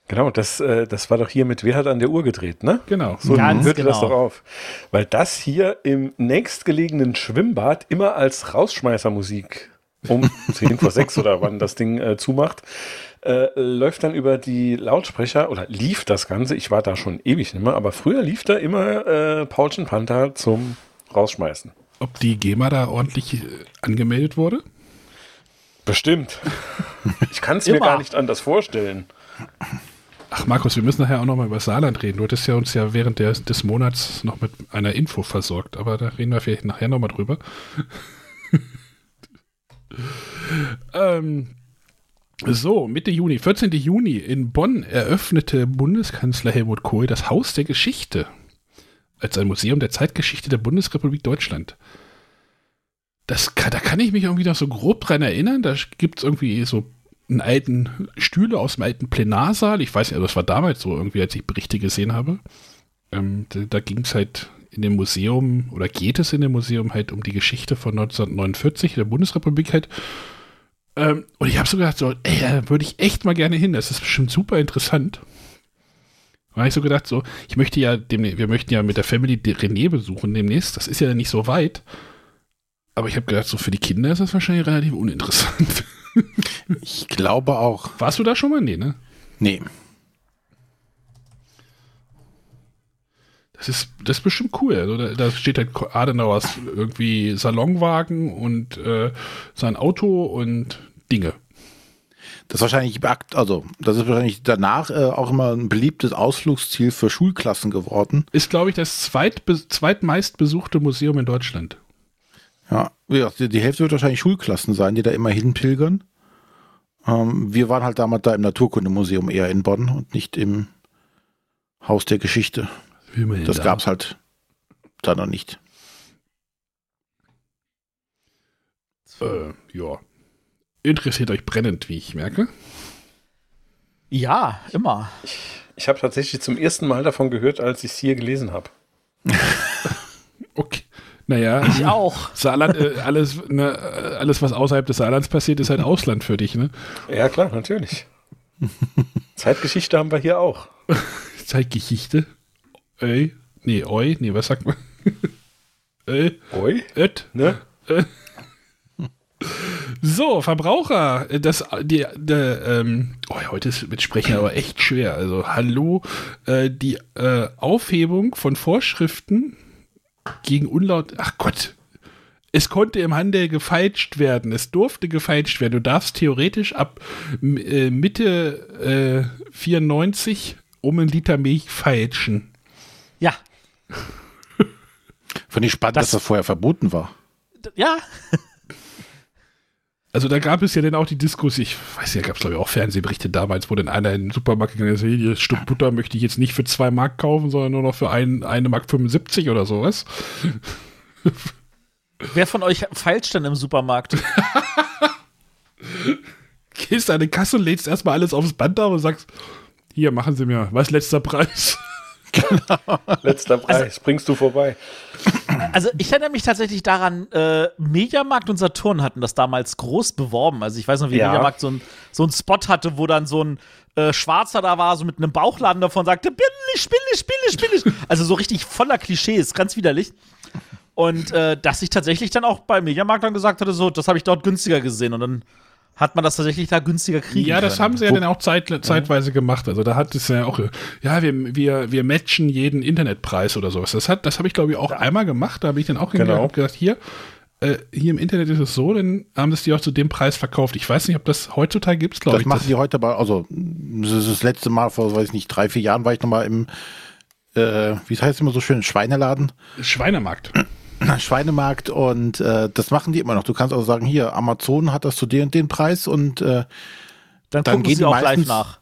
Genau, das, äh, das war doch hier mit Wer hat an der Uhr gedreht, ne? Genau. So Ganz hörte das genau. doch auf. Weil das hier im nächstgelegenen Schwimmbad immer als Rausschmeißermusik um 10 vor 6 oder wann das Ding äh, zumacht, äh, läuft dann über die Lautsprecher oder lief das Ganze. Ich war da schon ewig nicht mehr, aber früher lief da immer äh, Paulchen Panther zum Rausschmeißen. Ob die GEMA da ordentlich äh, angemeldet wurde? Bestimmt. [LAUGHS] Ich kann es mir gar nicht anders vorstellen. Ach, Markus, wir müssen nachher auch nochmal über Saarland reden. Du hattest ja uns ja während der, des Monats noch mit einer Info versorgt, aber da reden wir vielleicht nachher nochmal drüber. [LAUGHS] ähm, so, Mitte Juni, 14. Juni in Bonn eröffnete Bundeskanzler Helmut Kohl das Haus der Geschichte als ein Museum der Zeitgeschichte der Bundesrepublik Deutschland. Das da kann ich mich irgendwie noch so grob dran erinnern. Da gibt es irgendwie so einen alten Stühle aus dem alten Plenarsaal. Ich weiß nicht, also das war damals so irgendwie, als ich Berichte gesehen habe. Ähm, da da ging es halt in dem Museum oder geht es in dem Museum halt um die Geschichte von 1949 der Bundesrepublik halt. Ähm, und ich habe so gedacht, so, ey, da würde ich echt mal gerne hin. Das ist bestimmt super interessant. Da habe ich so gedacht, so, ich möchte ja, dem, wir möchten ja mit der Family René besuchen demnächst. Das ist ja nicht so weit. Aber ich habe gedacht, so für die Kinder ist das wahrscheinlich relativ uninteressant. [LAUGHS] Ich glaube auch. Warst du da schon mal? Nee, ne? Nee. Das ist, das ist bestimmt cool. Also da, da steht halt Adenauers irgendwie Salonwagen und äh, sein Auto und Dinge. Das ist wahrscheinlich, also, das ist wahrscheinlich danach äh, auch immer ein beliebtes Ausflugsziel für Schulklassen geworden. Ist, glaube ich, das zweitbe zweitmeist besuchte Museum in Deutschland. Ja, die, die Hälfte wird wahrscheinlich Schulklassen sein, die da immer hinpilgern. Ähm, wir waren halt damals da im Naturkundemuseum eher in Bonn und nicht im Haus der Geschichte. Das da? gab's halt da noch nicht. Äh, ja. Interessiert euch brennend, wie ich merke. Ja, immer. Ich habe tatsächlich zum ersten Mal davon gehört, als ich es hier gelesen habe. Okay. Naja, Ich auch. Saarland, äh, alles, ne, äh, alles, was außerhalb des Saarlands passiert, ist halt Ausland für dich, ne? Ja, klar, natürlich. Zeitgeschichte haben wir hier auch. [LAUGHS] Zeitgeschichte. Ey. Nee, oi. Nee, was sagt man? [LAUGHS] Ey. Oi, Öt. ne? So, Verbraucher, äh, das, die, der, ähm, oh, heute ist mit Sprechen aber echt schwer. Also, hallo, äh, die äh, Aufhebung von Vorschriften gegen Unlaut, ach Gott, es konnte im Handel gefeilscht werden, es durfte gefeilscht werden. Du darfst theoretisch ab äh, Mitte äh, 94 um einen Liter Milch feilschen. Ja. Fand ich spannend, Das- dass das vorher verboten war. Ja. Also da gab es ja dann auch die Diskussion, ich weiß ja, gab es glaube ich auch Fernsehberichte damals, wo dann einer in den Supermarkt gegangen ist, hier Stück Butter möchte ich jetzt nicht für zwei Mark kaufen, sondern nur noch für ein, eine Mark 75 oder sowas. [LAUGHS] Wer von euch feilscht denn im Supermarkt? [LAUGHS] Gehst an die Kasse und lädst erstmal alles aufs Band da und sagst, hier, machen Sie mir, was letzter Preis? [LAUGHS] Letzter Preis, bringst du vorbei. Also ich erinnere mich tatsächlich daran, äh, Mediamarkt und Saturn hatten das damals groß beworben. Also ich weiß noch, wie Ja. Mediamarkt so ein, so ein Spot hatte, wo dann so ein äh, Schwarzer da war, so mit einem Bauchladen davon sagte, billig, billig, billig, billig. [LAUGHS] Also so richtig voller Klischees, ganz widerlich. Und äh, dass ich tatsächlich dann auch bei Mediamarkt dann gesagt hatte, so, das habe ich dort günstiger gesehen. Und dann hat man das tatsächlich da günstiger kriegen Ja, das können. haben sie ja dann auch zeit, zeitweise gemacht. Also da hat es ja auch, ja, wir, wir, wir matchen jeden Internetpreis oder sowas. Das, hat- das habe ich, glaube ich, auch einmal gemacht. Da habe ich dann auch Genau. und gesagt, hier, äh, hier im Internet ist es so, dann haben sie es dir auch zu dem Preis verkauft. Ich weiß nicht, ob das heutzutage gibt es, glaube Das ich. machen die heute aber, also das ist das letzte Mal vor, weiß ich nicht, drei, vier Jahren war ich nochmal im, äh, wie heißt es immer so schön, Schweineladen, Schweinemarkt. [CLEARS THROAT] Schweinemarkt und äh, das machen die immer noch. Du kannst also sagen, hier, Amazon hat das zu den und den Preis und äh, Dann, dann gucken gehen sie die auch live meistens- nach.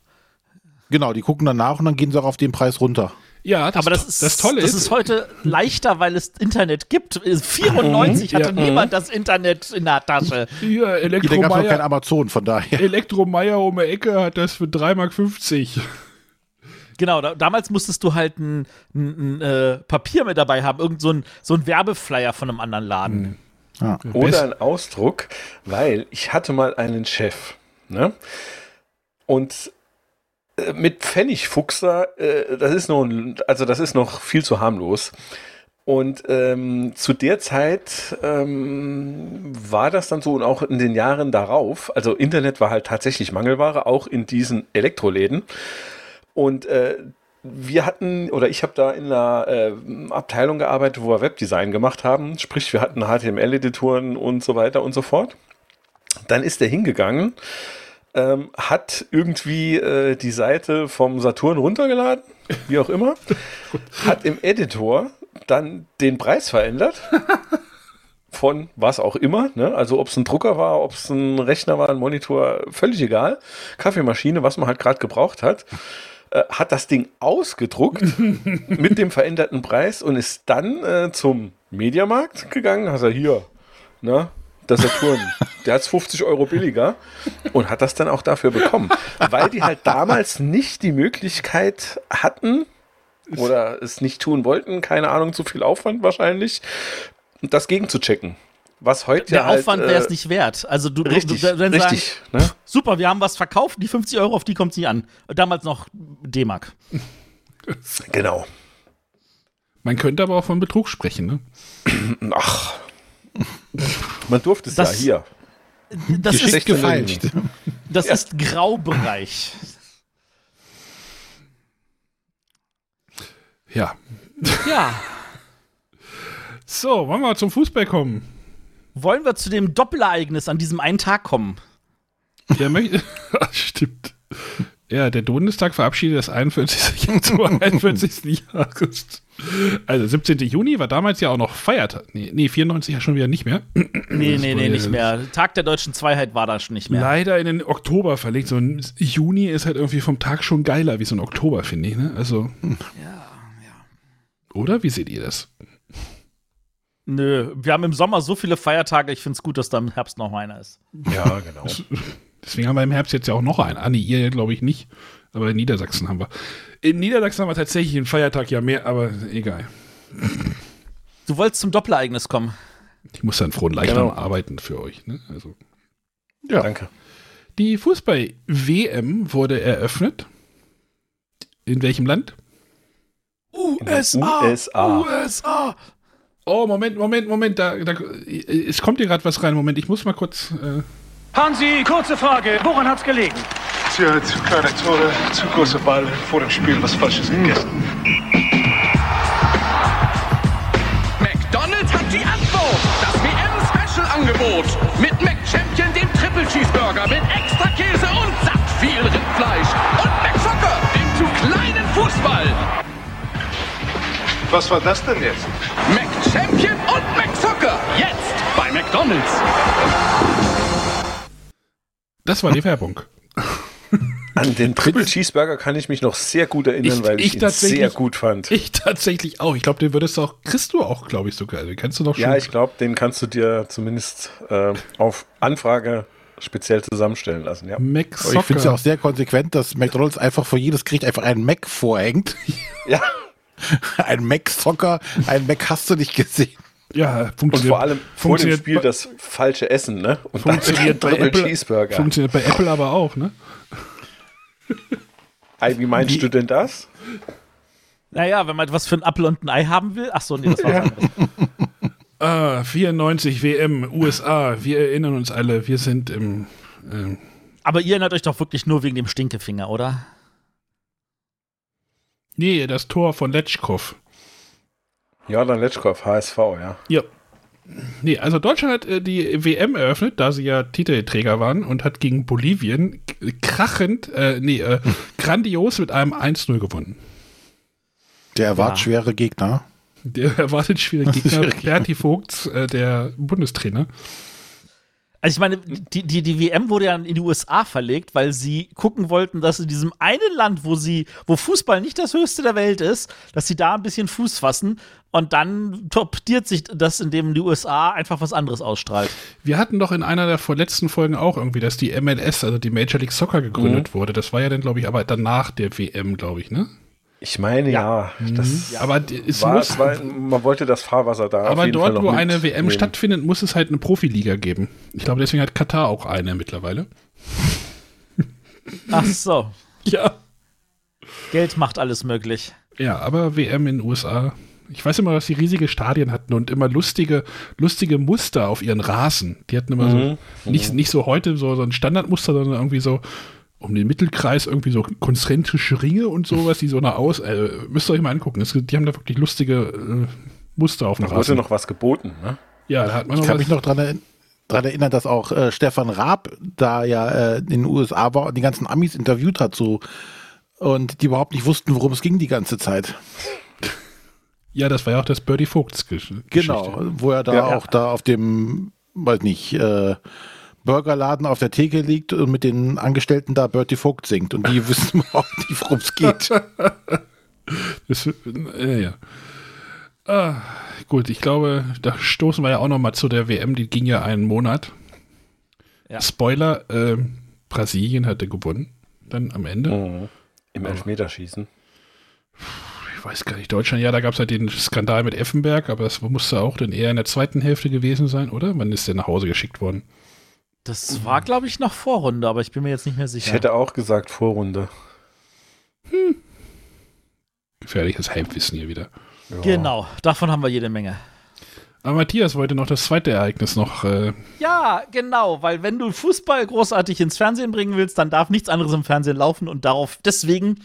genau, die gucken dann nach und dann gehen sie auch auf den Preis runter. Ja, das, Aber das ist, das Tolle das ist, ist heute leichter, weil es Internet gibt. 94 hatte Ja. niemand das Internet in der Tasche. hier, Hier, da gab es kein Elektromeier, Amazon, von daher. Elektromeier um die Ecke hat das für 3,50 Mark. Genau, da, damals musstest du halt ein, ein, ein äh, Papier mit dabei haben, irgend so ein, so ein Werbeflyer von einem anderen Laden. Ja. Oder ein Ausdruck, weil ich hatte mal einen Chef, ne? Und äh, mit Pfennigfuchser, äh, das ist noch, ein- also das ist noch viel zu harmlos. Und ähm, zu der Zeit ähm, war das dann so und auch in den Jahren darauf, also Internet war halt tatsächlich Mangelware, auch in diesen Elektroläden. Und äh, wir hatten, oder ich habe da in einer äh, Abteilung gearbeitet, wo wir Webdesign gemacht haben. Sprich, wir hatten HTML-Editoren und so weiter und so fort. Dann ist er hingegangen, ähm, hat irgendwie äh, die Seite vom Saturn runtergeladen, wie auch immer, [LAUGHS] hat im Editor dann den Preis verändert. [LAUGHS] Von was auch immer, ne? also ob es ein Drucker war, ob es ein Rechner war, ein Monitor, völlig egal. Kaffeemaschine, was man halt gerade gebraucht hat äh, hat das Ding ausgedruckt [LAUGHS] mit dem veränderten Preis und ist dann äh, zum Mediamarkt gegangen. Hat er hier, ne? Der Saturn, [LAUGHS] der hat 50 Euro billiger und hat das dann auch dafür bekommen. Weil die halt damals nicht die Möglichkeit hatten oder es nicht tun wollten, keine Ahnung, zu viel Aufwand wahrscheinlich, das gegenzuchecken. Was heute Der ja halt, Aufwand wäre es äh, nicht wert. Also du, Richtig, du, du dann sagen, richtig. Ne? super, wir haben was verkauft, die 50 Euro, auf die kommt es nicht an. Damals noch D-Mark. [LAUGHS] Genau. Man könnte aber auch von Betrug sprechen, ne? Ach. Man durfte es Das- ja hier. Das ist, gefeilscht. das ist Graubereich. Ja. Ja. So, wollen wir zum Fußball kommen? Wollen wir zu dem Doppelereignis an diesem einen Tag kommen? Der möchte. [LAUGHS] Ach, Stimmt. Ja, der Bundestag verabschiedet das 41. [LAUGHS] Jahr zum 41. Jahres. Also 17. Juni war damals ja auch noch Feiertag. Nee, nee 94 ja schon wieder nicht mehr. Nee, nee, nee, ja- nicht mehr. Tag der deutschen Zweiheit war da schon nicht mehr. Leider in den Oktober verlegt. So ein Juni ist halt irgendwie vom Tag schon geiler wie so ein Oktober, finde ich. Ne? Also. Oder? Wie seht ihr das? Nö, wir haben im Sommer so viele Feiertage, ich finde es gut, dass da im Herbst noch einer ist. Ja, genau. [LAUGHS] Deswegen haben wir im Herbst jetzt ja auch noch einen. Ah, nee, ihr glaube ich nicht. Aber in Niedersachsen haben wir. In Niedersachsen haben wir tatsächlich einen Feiertag ja mehr, aber egal. Du wolltest zum Doppelereignis kommen. Ich muss dann frohen Leichnam Genau. arbeiten für euch. Ne? Also. Ja. Danke. Die Fußball-WM wurde eröffnet. In welchem Land? USA. USA. USA. Oh, Moment, Moment, Moment. Da, da, es kommt hier gerade was rein. Moment, ich muss mal kurz. Äh, Hansi, kurze Frage. Woran hat's gelegen? Tja, zu kleine Tore, zu großer Ball, vor dem Spiel was Falsches gegessen. McDonald's hat die Antwort. Das WM-Special-Angebot. Mit McChampion, dem Triple Cheeseburger mit extra Käse und satt viel Rindfleisch. Und McFucker, dem zu kleinen Fußball. Was war das denn jetzt? McChampion und McFucker. Jetzt bei McDonald's. das war die Werbung. An den Triple Cheeseburger kann ich mich noch sehr gut erinnern, Ich- weil ich, ich ihn sehr gut fand. Ich tatsächlich auch. Ich glaube, den würdest du auch, kriegst du auch, glaube ich, sogar. Den kannst du doch schon. ja, ich glaube, den kannst du dir zumindest äh, auf Anfrage speziell zusammenstellen lassen. Ja, Mac ich finde es ja auch sehr konsequent, dass McDonalds einfach vor jedes Gericht einfach einen Mac vorhängt. ja. [LAUGHS] [LAUGHS] ein Mac-Socker, ein Mac hast du nicht gesehen. Ja, und funktioniert. vor allem vor dem funktioniert Spiel bei- das falsche Essen, ne? Und funktioniert [LAUGHS] bei Triple Apple. Cheeseburger. Funktioniert bei Apple aber auch, ne? Ei, wie meinst du denn das? Naja, wenn man etwas für ein Apfel und ein Ei haben will. Ach so, nee, das war was anderes. [LAUGHS] Ah, 94 WM, USA. Wir erinnern uns alle, wir sind im. ähm, Aber ihr erinnert euch doch wirklich nur wegen dem Stinkefinger, oder? Nee, das Tor von Letschkow. Jordan Letschkow, HSV, ja. Ja. Nee, also Deutschland hat äh, die WM eröffnet, da sie ja Titelträger waren und hat gegen Bolivien krachend, äh, nee, äh, [LAUGHS] grandios mit einem 1-0 gewonnen. Der erwartet Ja. schwere Gegner. Der erwartet schwierige [LAUGHS] Gegner. Berti Vogts, äh, der Bundestrainer. Also ich meine, die, die, die WM wurde ja in die USA verlegt, weil sie gucken wollten, dass in diesem einen Land, wo sie, wo Fußball nicht das höchste der Welt ist, dass sie da ein bisschen Fuß fassen und dann toptiert sich das, indem die USA einfach was anderes ausstrahlt. Wir hatten doch in einer der vorletzten Folgen auch irgendwie, dass die MLS, also die Major League Soccer, gegründet wurde. Das war ja dann, glaube ich, aber danach der WM, glaube ich, ne? Ich meine, ja. das Aber d- es war, muss, es war, man wollte das Fahrwasser da auf aber dort, noch wo eine WM stattfindet, muss es halt eine Profiliga geben. Ich glaube, deswegen hat Katar auch eine mittlerweile. Ach so, [LAUGHS] Ja. Geld macht alles möglich. Ja, aber WM in den USA. Ich weiß immer, dass die riesige Stadien hatten und immer lustige, lustige Muster auf ihren Rasen. Die hatten immer Mhm. so, nicht, nicht so heute so, so ein Standardmuster, sondern irgendwie so um den Mittelkreis irgendwie so konzentrische Ringe und sowas, die so nach aus. Äh, müsst ihr euch mal angucken. Es, die haben da wirklich lustige äh, Muster auf dem Da wurde noch was geboten, ne? ja, da hat man Ich noch kann was. mich noch dran, erinn- dran erinnern, dass auch äh, Stefan Raab da ja äh, in den USA war und die ganzen Amis interviewt hat so und die überhaupt nicht wussten, worum es ging die ganze Zeit. ja, das war ja auch das Birdie Vogts Genau, Geschichte. wo er da Ja. auch da auf dem, weiß nicht, äh, Burgerladen auf der Theke liegt und mit den Angestellten da Bertie Vogt singt und die [LAUGHS] wissen überhaupt nicht, worum es geht. Das, äh, ja. Ah, gut, ich glaube, da stoßen wir ja auch noch mal zu der WM, die ging ja einen Monat. Ja. Spoiler, ähm, Brasilien hatte gewonnen, dann am Ende. Mhm. Im Elfmeterschießen. Ich weiß gar nicht, Deutschland, ja, da gab es halt den Skandal mit Effenberg, aber das musste auch dann eher in der zweiten Hälfte gewesen sein, oder? Wann ist der nach Hause geschickt worden? Das war, glaube ich, noch Vorrunde, aber ich bin mir jetzt nicht mehr Ich sicher. hätte auch gesagt Vorrunde. Gefährliches Halbwissen hier wieder. Ja. Genau, davon haben wir jede Menge. Aber Matthias wollte noch das zweite Ereignis noch. Äh, Ja, genau, weil wenn du Fußball großartig ins Fernsehen bringen willst, dann darf nichts anderes im Fernsehen laufen und darauf deswegen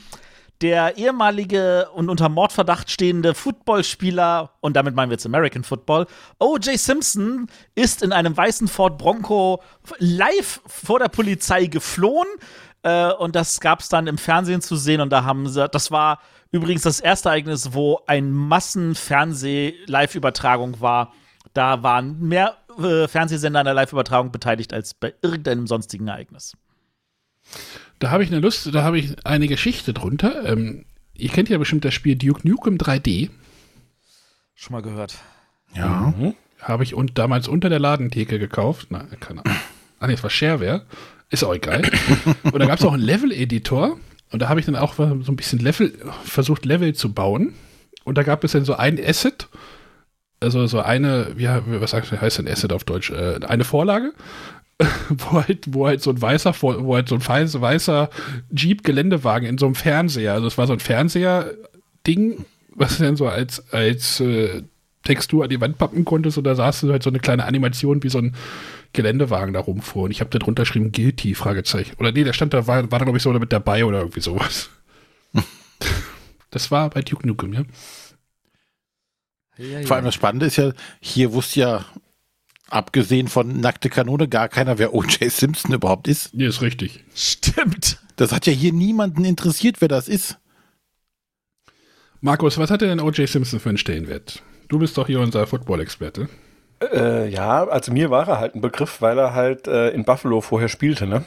der ehemalige und unter Mordverdacht stehende Footballspieler, und damit meinen wir jetzt American Football, O.J. Simpson ist in einem weißen Ford Bronco live vor der Polizei geflohen, Äh, und das gab es dann im Fernsehen zu sehen. Und da haben sie, das war übrigens das erste Ereignis, wo ein Massenfernseh-Live-Übertragung war. Da waren mehr äh, Fernsehsender an der Live-Übertragung beteiligt als bei irgendeinem sonstigen Ereignis. Da habe ich eine Lust, da habe ich eine Geschichte drunter. Ähm, ihr kennt ja bestimmt das Spiel Duke Nukem 3D. Schon mal gehört. Ja. Habe ich und damals unter der Ladentheke gekauft. Na, keine Ahnung. Ah, nee, es war Shareware. Ist auch egal. und da gab es auch einen Level-Editor. Und da habe ich dann auch so ein bisschen Level, versucht, Level zu bauen. Und da gab es dann so ein Asset. Also so eine, wie, was heißt denn Asset auf Deutsch? Äh, eine Vorlage. [LAUGHS] wo halt, wo halt so ein weißer, wo halt so ein weißer, Jeep-Geländewagen in so einem Fernseher, also es war so ein Fernseher-Ding, was du dann so als, als äh, Textur an die Wand pappen konntest und da saß du halt so eine kleine Animation, wie so ein Geländewagen da rumfuhr. Und ich habe da drunter geschrieben, Guilty, Fragezeichen. Oder nee, der stand da, war, war da glaube ich so mit dabei oder irgendwie sowas. [LAUGHS] das war bei Duke Nukem, ja. Vor allem das Spannende ist ja, hier wusste ja, abgesehen von nackte Kanone, gar keiner, wer O.J. Simpson überhaupt ist. Nee, ist richtig. Stimmt. Das hat ja hier niemanden interessiert, wer das ist. Markus, was hatte denn O.J. Simpson für einen Stellenwert? Du bist doch hier unser Football-Experte. Äh, ja, also mir war er halt ein Begriff, weil er halt äh, in Buffalo vorher spielte, ne?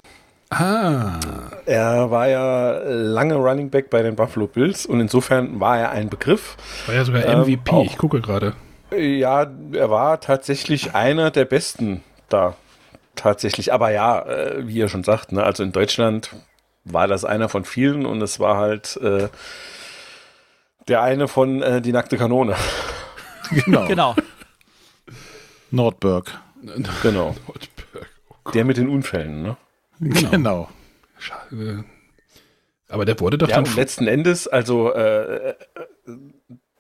Ah, Er war ja lange Running Back bei den Buffalo Bills und insofern war er ein Begriff. war ja sogar Ähm, MVP. auch. ich gucke gerade. Ja, er war tatsächlich einer der Besten da. Tatsächlich. Aber ja, äh, wie ihr schon sagt, ne, also in Deutschland war das einer von vielen und es war halt äh, der eine von äh, Die nackte Kanone. [LAUGHS] Genau. Genau. Nordberg. Genau. [LAUGHS] Nordberg. Oh Der mit den Unfällen, ne? Genau. Genau. Schade. Aber der wurde doch Ja, dann. und letzten Endes, also äh, äh,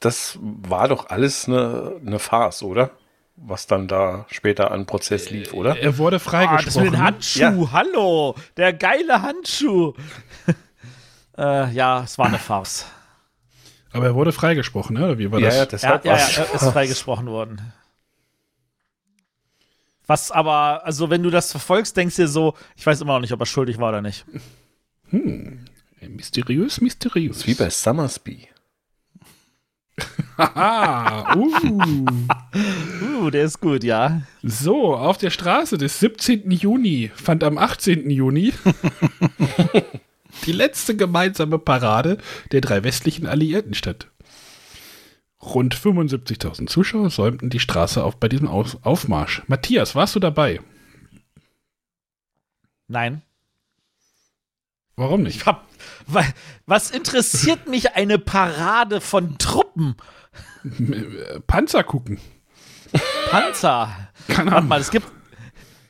das war doch alles eine, eine Farce, oder? Was dann da später an Prozess lief, oder? er wurde Ah, das mit freigesprochen. dem Handschuh, hallo, der geile Handschuh. [LAUGHS] äh, ja, es war eine Farce. aber er wurde freigesprochen? Oder wie war Ja, das? ja, Ja, deshalb ja, ja, er ist freigesprochen worden. Was aber, also wenn du das verfolgst, denkst du dir so, ich weiß immer noch nicht, ob er schuldig war oder nicht. Mysteriös, mysteriös. Wie bei Summersby. Haha, [LAUGHS] uh. Uh, der ist gut, ja. So, auf der Straße des 17. Juni fand am 18. Juni die letzte gemeinsame Parade der drei westlichen Alliierten statt. Rund 75.000 Zuschauer säumten die Straße auf bei diesem Aus Aufmarsch. Matthias, warst du dabei? Nein. Warum nicht? Ich hab, wa- was interessiert mich eine Parade von Truppen? Panzer gucken. Panzer. Keine Warte Ahnung. mal, es gibt,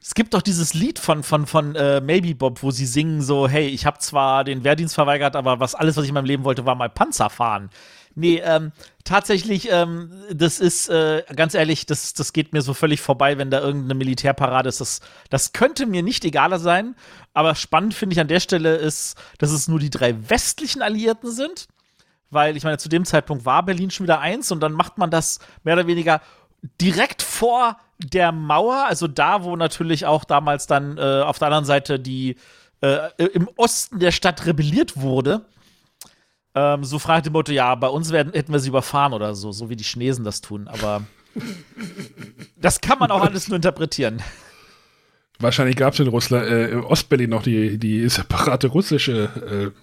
es gibt doch dieses Lied von, von, von äh, Maybe Bob, wo sie singen so, hey, ich habe zwar den Wehrdienst verweigert, aber was alles, was ich in meinem Leben wollte, war mal Panzer fahren. Nee, ähm, tatsächlich, ähm, das ist, äh, ganz ehrlich, das, das geht mir so völlig vorbei, wenn da irgendeine Militärparade ist. Das, das könnte mir nicht egaler sein, aber spannend finde ich an der Stelle ist, dass es nur die drei westlichen Alliierten sind weil ich meine, zu dem Zeitpunkt war Berlin schon wieder eins und dann macht man das mehr oder weniger direkt vor der Mauer, also da, wo natürlich auch damals dann äh, auf der anderen Seite die äh, im Osten der Stadt rebelliert wurde. Ähm, so fragt dem Motto, ja, bei uns werden, hätten wir sie überfahren oder so, so wie die Chinesen das tun, aber [LAUGHS] das kann man auch alles nur interpretieren. Wahrscheinlich gab es in Russland, äh, in Ostberlin noch die, die separate russische, äh,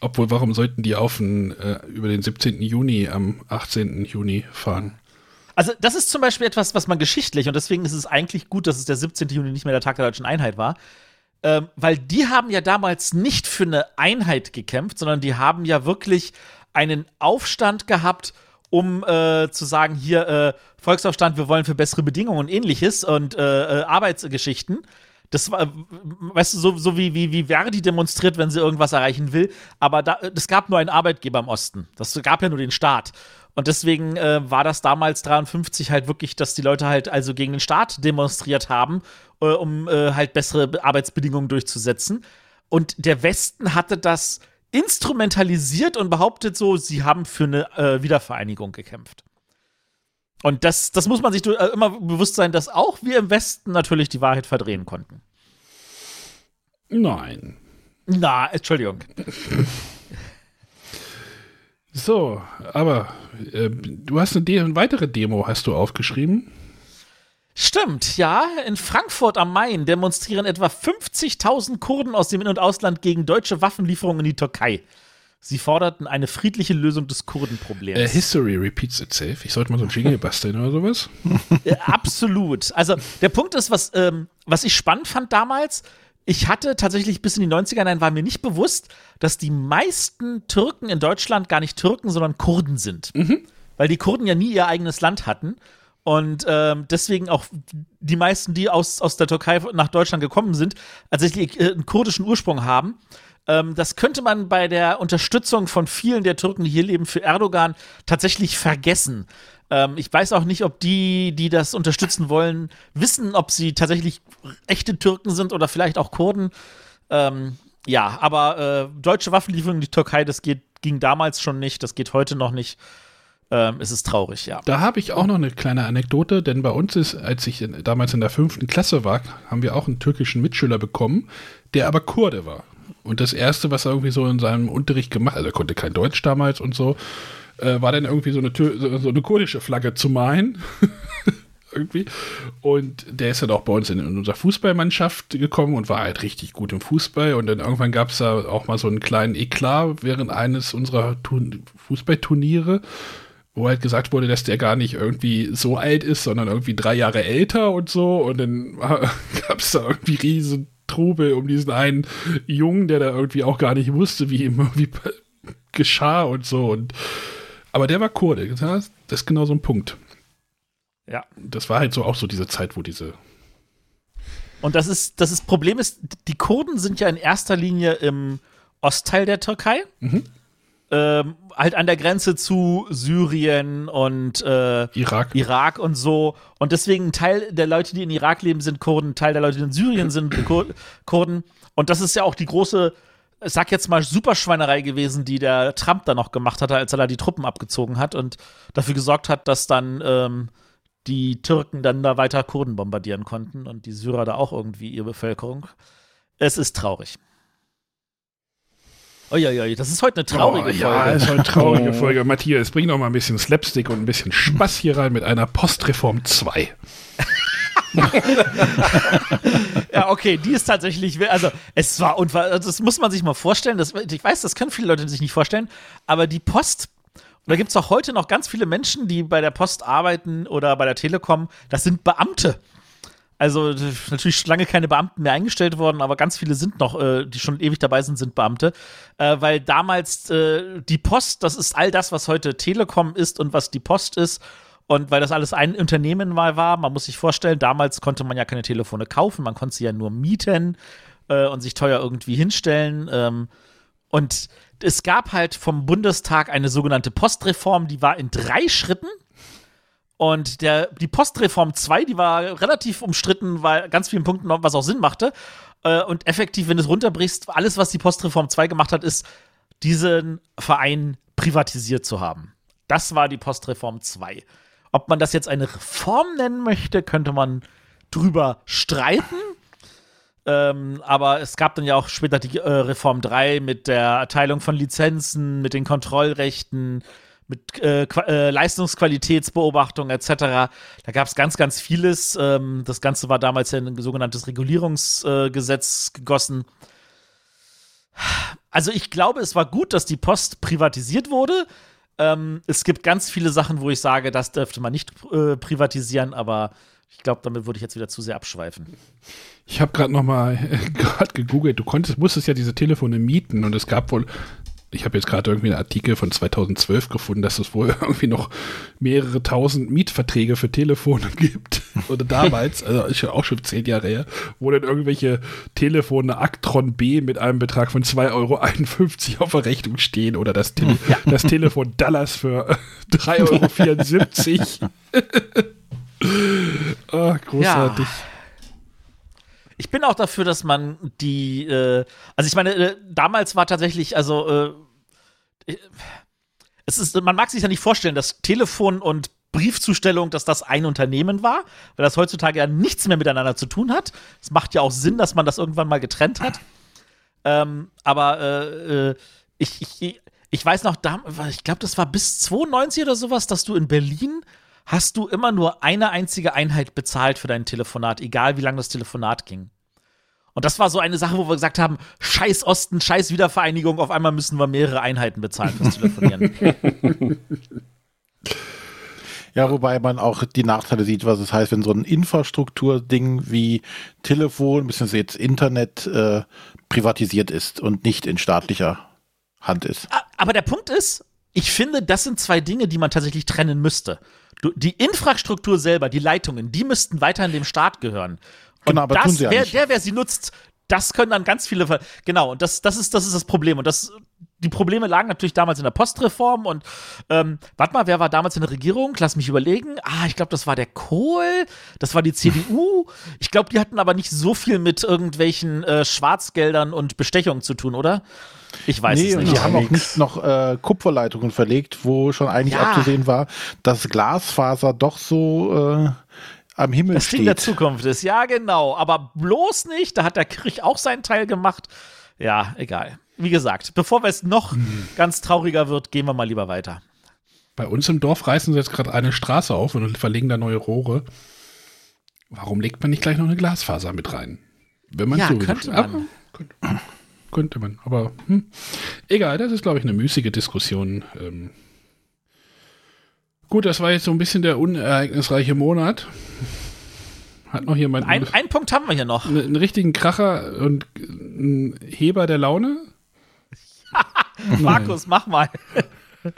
obwohl, warum sollten die auf den, äh, über den 17. Juni am 18. Juni fahren? Also, das ist zum Beispiel etwas, was man geschichtlich, und deswegen ist es eigentlich gut, dass es der 17. Juni nicht mehr der Tag der deutschen Einheit war, ähm, weil die haben ja damals nicht für eine Einheit gekämpft, sondern die haben ja wirklich einen Aufstand gehabt, um äh, zu sagen, hier, äh, Volksaufstand, wir wollen für bessere Bedingungen und ähnliches und äh, äh, Arbeitsgeschichten. Das war, weißt du, so, so wie, wie, wie Verdi demonstriert, wenn sie irgendwas erreichen will. Aber da, es gab nur einen Arbeitgeber im Osten. Das gab ja nur den Staat. Und deswegen äh, war das damals 53 halt wirklich, dass die Leute halt also gegen den Staat demonstriert haben, äh, um äh, halt bessere Be- Arbeitsbedingungen durchzusetzen. Und der Westen hatte das instrumentalisiert und behauptet so, sie haben für eine äh, Wiedervereinigung gekämpft. Und das, das muss man sich äh, immer bewusst sein, dass auch wir im Westen natürlich die Wahrheit verdrehen konnten. Nein. Na, Entschuldigung. So, aber äh, du hast eine, eine weitere Demo, hast du aufgeschrieben. Stimmt, ja. In Frankfurt am Main demonstrieren etwa 50.000 Kurden aus dem In- und Ausland gegen deutsche Waffenlieferungen in die Türkei. Sie forderten eine friedliche Lösung des Kurdenproblems. Äh, History repeats itself. Ich sollte mal so ein Jingle basteln oder sowas. [LAUGHS] Äh, absolut. Also der Punkt ist, was, ähm, was ich spannend fand damals, ich hatte tatsächlich bis in die 90er hinein, war mir nicht bewusst, dass die meisten Türken in Deutschland gar nicht Türken, sondern Kurden sind. Weil die Kurden ja nie ihr eigenes Land hatten. Und ähm, deswegen auch die meisten, die aus, aus der Türkei nach Deutschland gekommen sind, tatsächlich äh, einen kurdischen Ursprung haben. Ähm, das könnte man bei der Unterstützung von vielen der Türken, die hier leben, für Erdogan tatsächlich vergessen. Ähm, ich weiß auch nicht, ob die, die das unterstützen wollen, wissen, ob sie tatsächlich echte Türken sind oder vielleicht auch Kurden. Ähm, ja, aber äh, deutsche Waffenlieferungen in die Türkei, das geht, ging damals schon nicht, das geht heute noch nicht. Ähm, es ist traurig, ja. Da habe ich auch noch eine kleine Anekdote, denn bei uns ist, als ich in, damals in der fünften Klasse war, haben wir auch einen türkischen Mitschüler bekommen, der aber Kurde war. Und das Erste, was er irgendwie so in seinem Unterricht gemacht hat, also er konnte kein Deutsch damals und so, äh, war dann irgendwie so eine, Tür, so, eine kurdische Flagge zu malen. [LAUGHS] irgendwie. Und der ist dann auch bei uns in, in unserer Fußballmannschaft gekommen und war halt richtig gut im Fußball. Und dann irgendwann gab es da auch mal so einen kleinen Eklat während eines unserer Turn Fußballturniere, wo halt gesagt wurde, dass der gar nicht irgendwie so alt ist, sondern irgendwie drei Jahre älter und so. Und dann [LAUGHS] gab es da irgendwie riesen Trubel um diesen einen Jungen, der da irgendwie auch gar nicht wusste, wie ihm irgendwie [LAUGHS] geschah und so. Und, aber der war Kurde. Das ist genau so ein Punkt. Ja. Das war halt so auch so diese Zeit, wo diese. Und das ist, das ist Problem ist, die Kurden sind ja in erster Linie im Ostteil der Türkei. Ähm, halt an der Grenze zu Syrien und äh, Irak. Irak und so. Und deswegen ein Teil der Leute, die in Irak leben, sind Kurden, ein Teil der Leute, die in Syrien sind Kur Kurden. Und das ist ja auch die große, sag jetzt mal, Superschweinerei gewesen, die der Trump da noch gemacht hatte, als er da die Truppen abgezogen hat und dafür gesorgt hat, dass dann ähm, die Türken dann da weiter Kurden bombardieren konnten und die Syrer da auch irgendwie ihre Bevölkerung. Es ist traurig. Uiuiui, das ist heute eine traurige oh, Ja, Folge. ist eine traurige Folge. Matthias, bring doch mal ein bisschen Slapstick und ein bisschen Spaß hier rein mit einer Postreform 2. [LAUGHS] [LAUGHS] Ja, okay, die ist tatsächlich, also es war also das muss man sich mal vorstellen. Das, ich weiß, das können viele Leute sich nicht vorstellen, aber die Post, und da gibt es auch heute noch ganz viele Menschen, die bei der Post arbeiten oder bei der Telekom, das sind Beamte. Also natürlich lange keine Beamten mehr eingestellt worden, aber ganz viele sind noch, äh, die schon ewig dabei sind, sind Beamte. Äh, weil damals äh, die Post, das ist all das, was heute Telekom ist und was die Post ist. Und weil das alles ein Unternehmen mal war, man muss sich vorstellen, damals konnte man ja keine Telefone kaufen, man konnte sie ja nur mieten äh, und sich teuer irgendwie hinstellen. Ähm, und es gab halt vom Bundestag eine sogenannte Postreform, die war in drei Schritten. Und der, die Postreform 2, die war relativ umstritten, weil ganz vielen Punkten, noch- was auch Sinn machte. Äh, Und effektiv, wenn du es runterbrichst, alles, was die Postreform 2 gemacht hat, ist, diesen Verein privatisiert zu haben. Das war die Postreform 2. Ob man das jetzt eine Reform nennen möchte, könnte man drüber streiten. Ähm, aber es gab dann ja auch später die äh, Reform 3 mit der Erteilung von Lizenzen, mit den Kontrollrechten, mit äh, äh, Leistungsqualitätsbeobachtung etc. Da gab es ganz, ganz vieles. Ähm, das Ganze war damals in ein sogenanntes Regulierungsgesetz äh, gegossen. Also ich glaube, es war gut, dass die Post privatisiert wurde. Ähm, es gibt ganz viele Sachen, wo ich sage, das dürfte man nicht äh, privatisieren, aber ich glaube, damit würde ich jetzt wieder zu sehr abschweifen. Ich habe gerade noch mal [LAUGHS] gerade gegoogelt. Du konntest, musstest ja diese Telefone mieten und es gab wohl, ich habe jetzt gerade irgendwie einen Artikel von 2012 gefunden, dass es wohl [LAUGHS] irgendwie noch mehrere tausend Mietverträge für Telefone [LAUGHS] gibt. Oder damals, also ist ja auch schon zehn Jahre her, wo dann irgendwelche Telefone Actron B mit einem Betrag von 2,51 Euro auf der Rechnung stehen oder das, Tele das Telefon Dallas für [LAUGHS] 3,74 Euro. [LAUGHS] Ah, großartig. Ich bin auch dafür, dass man die, äh, also ich meine, äh, damals war tatsächlich, also äh, es ist, man mag sich ja nicht vorstellen, dass Telefon und Briefzustellung, dass das ein Unternehmen war, weil das heutzutage ja nichts mehr miteinander zu tun hat. Es macht ja auch Sinn, dass man das irgendwann mal getrennt hat. Ähm, aber äh, äh, ich, ich, ich weiß noch, ich glaube, das war bis 92 oder sowas, dass du in Berlin hast du immer nur eine einzige Einheit bezahlt für dein Telefonat, egal wie lange das Telefonat ging. Und das war so eine Sache, wo wir gesagt haben, scheiß Osten, scheiß Wiedervereinigung, auf einmal müssen wir mehrere Einheiten bezahlen fürs Telefonieren. [LAUGHS] Ja, wobei man auch die Nachteile sieht, was es heißt, wenn so ein Infrastrukturding wie Telefon, bzw. jetzt Internet äh, privatisiert ist und nicht in staatlicher Hand ist. Aber der Punkt ist, ich finde, das sind zwei Dinge, die man tatsächlich trennen müsste. Die Infrastruktur selber, die Leitungen, die müssten weiterhin dem Staat gehören. Und Genau, aber das, tun sie ja wer, nicht. der, wer sie nutzt, das können dann ganz viele. Ver genau, und das, das, ist, das ist das Problem. Und das, die Probleme lagen natürlich damals in der Postreform. Und ähm, warte mal, wer war damals in der Regierung? Lass mich überlegen. Ah, ich glaube, das war der Kohl, das war die [LAUGHS] CDU. Ich glaube, die hatten aber nicht so viel mit irgendwelchen äh, Schwarzgeldern und Bestechungen zu tun, oder? Ich weiß nee, es und nicht. die haben auch nicht noch äh, Kupferleitungen verlegt, wo schon eigentlich Ja. abzusehen war, dass Glasfaser doch so äh, am Himmel Das Ding der steht. Zukunft ist, ja, genau. Aber bloß nicht, da hat der Kirch auch seinen Teil gemacht. Ja, egal. Wie gesagt, bevor es noch Hm. ganz trauriger wird, gehen wir mal lieber weiter. Bei uns im Dorf reißen sie jetzt gerade eine Straße auf und verlegen da neue Rohre. Warum legt man nicht gleich noch eine Glasfaser mit rein? Wenn man Ja, sowieso könnte man. Aber, könnte, könnte man, aber hm. egal, das ist, glaube ich, eine müßige Diskussion. Ähm. Gut, das war jetzt so ein bisschen der unereignisreiche Monat. Hat noch jemand Ein, einen Punkt haben wir hier noch. einen, einen richtigen Kracher und einen Heber der Laune? [LAUGHS] Markus, mach mal. [LAUGHS]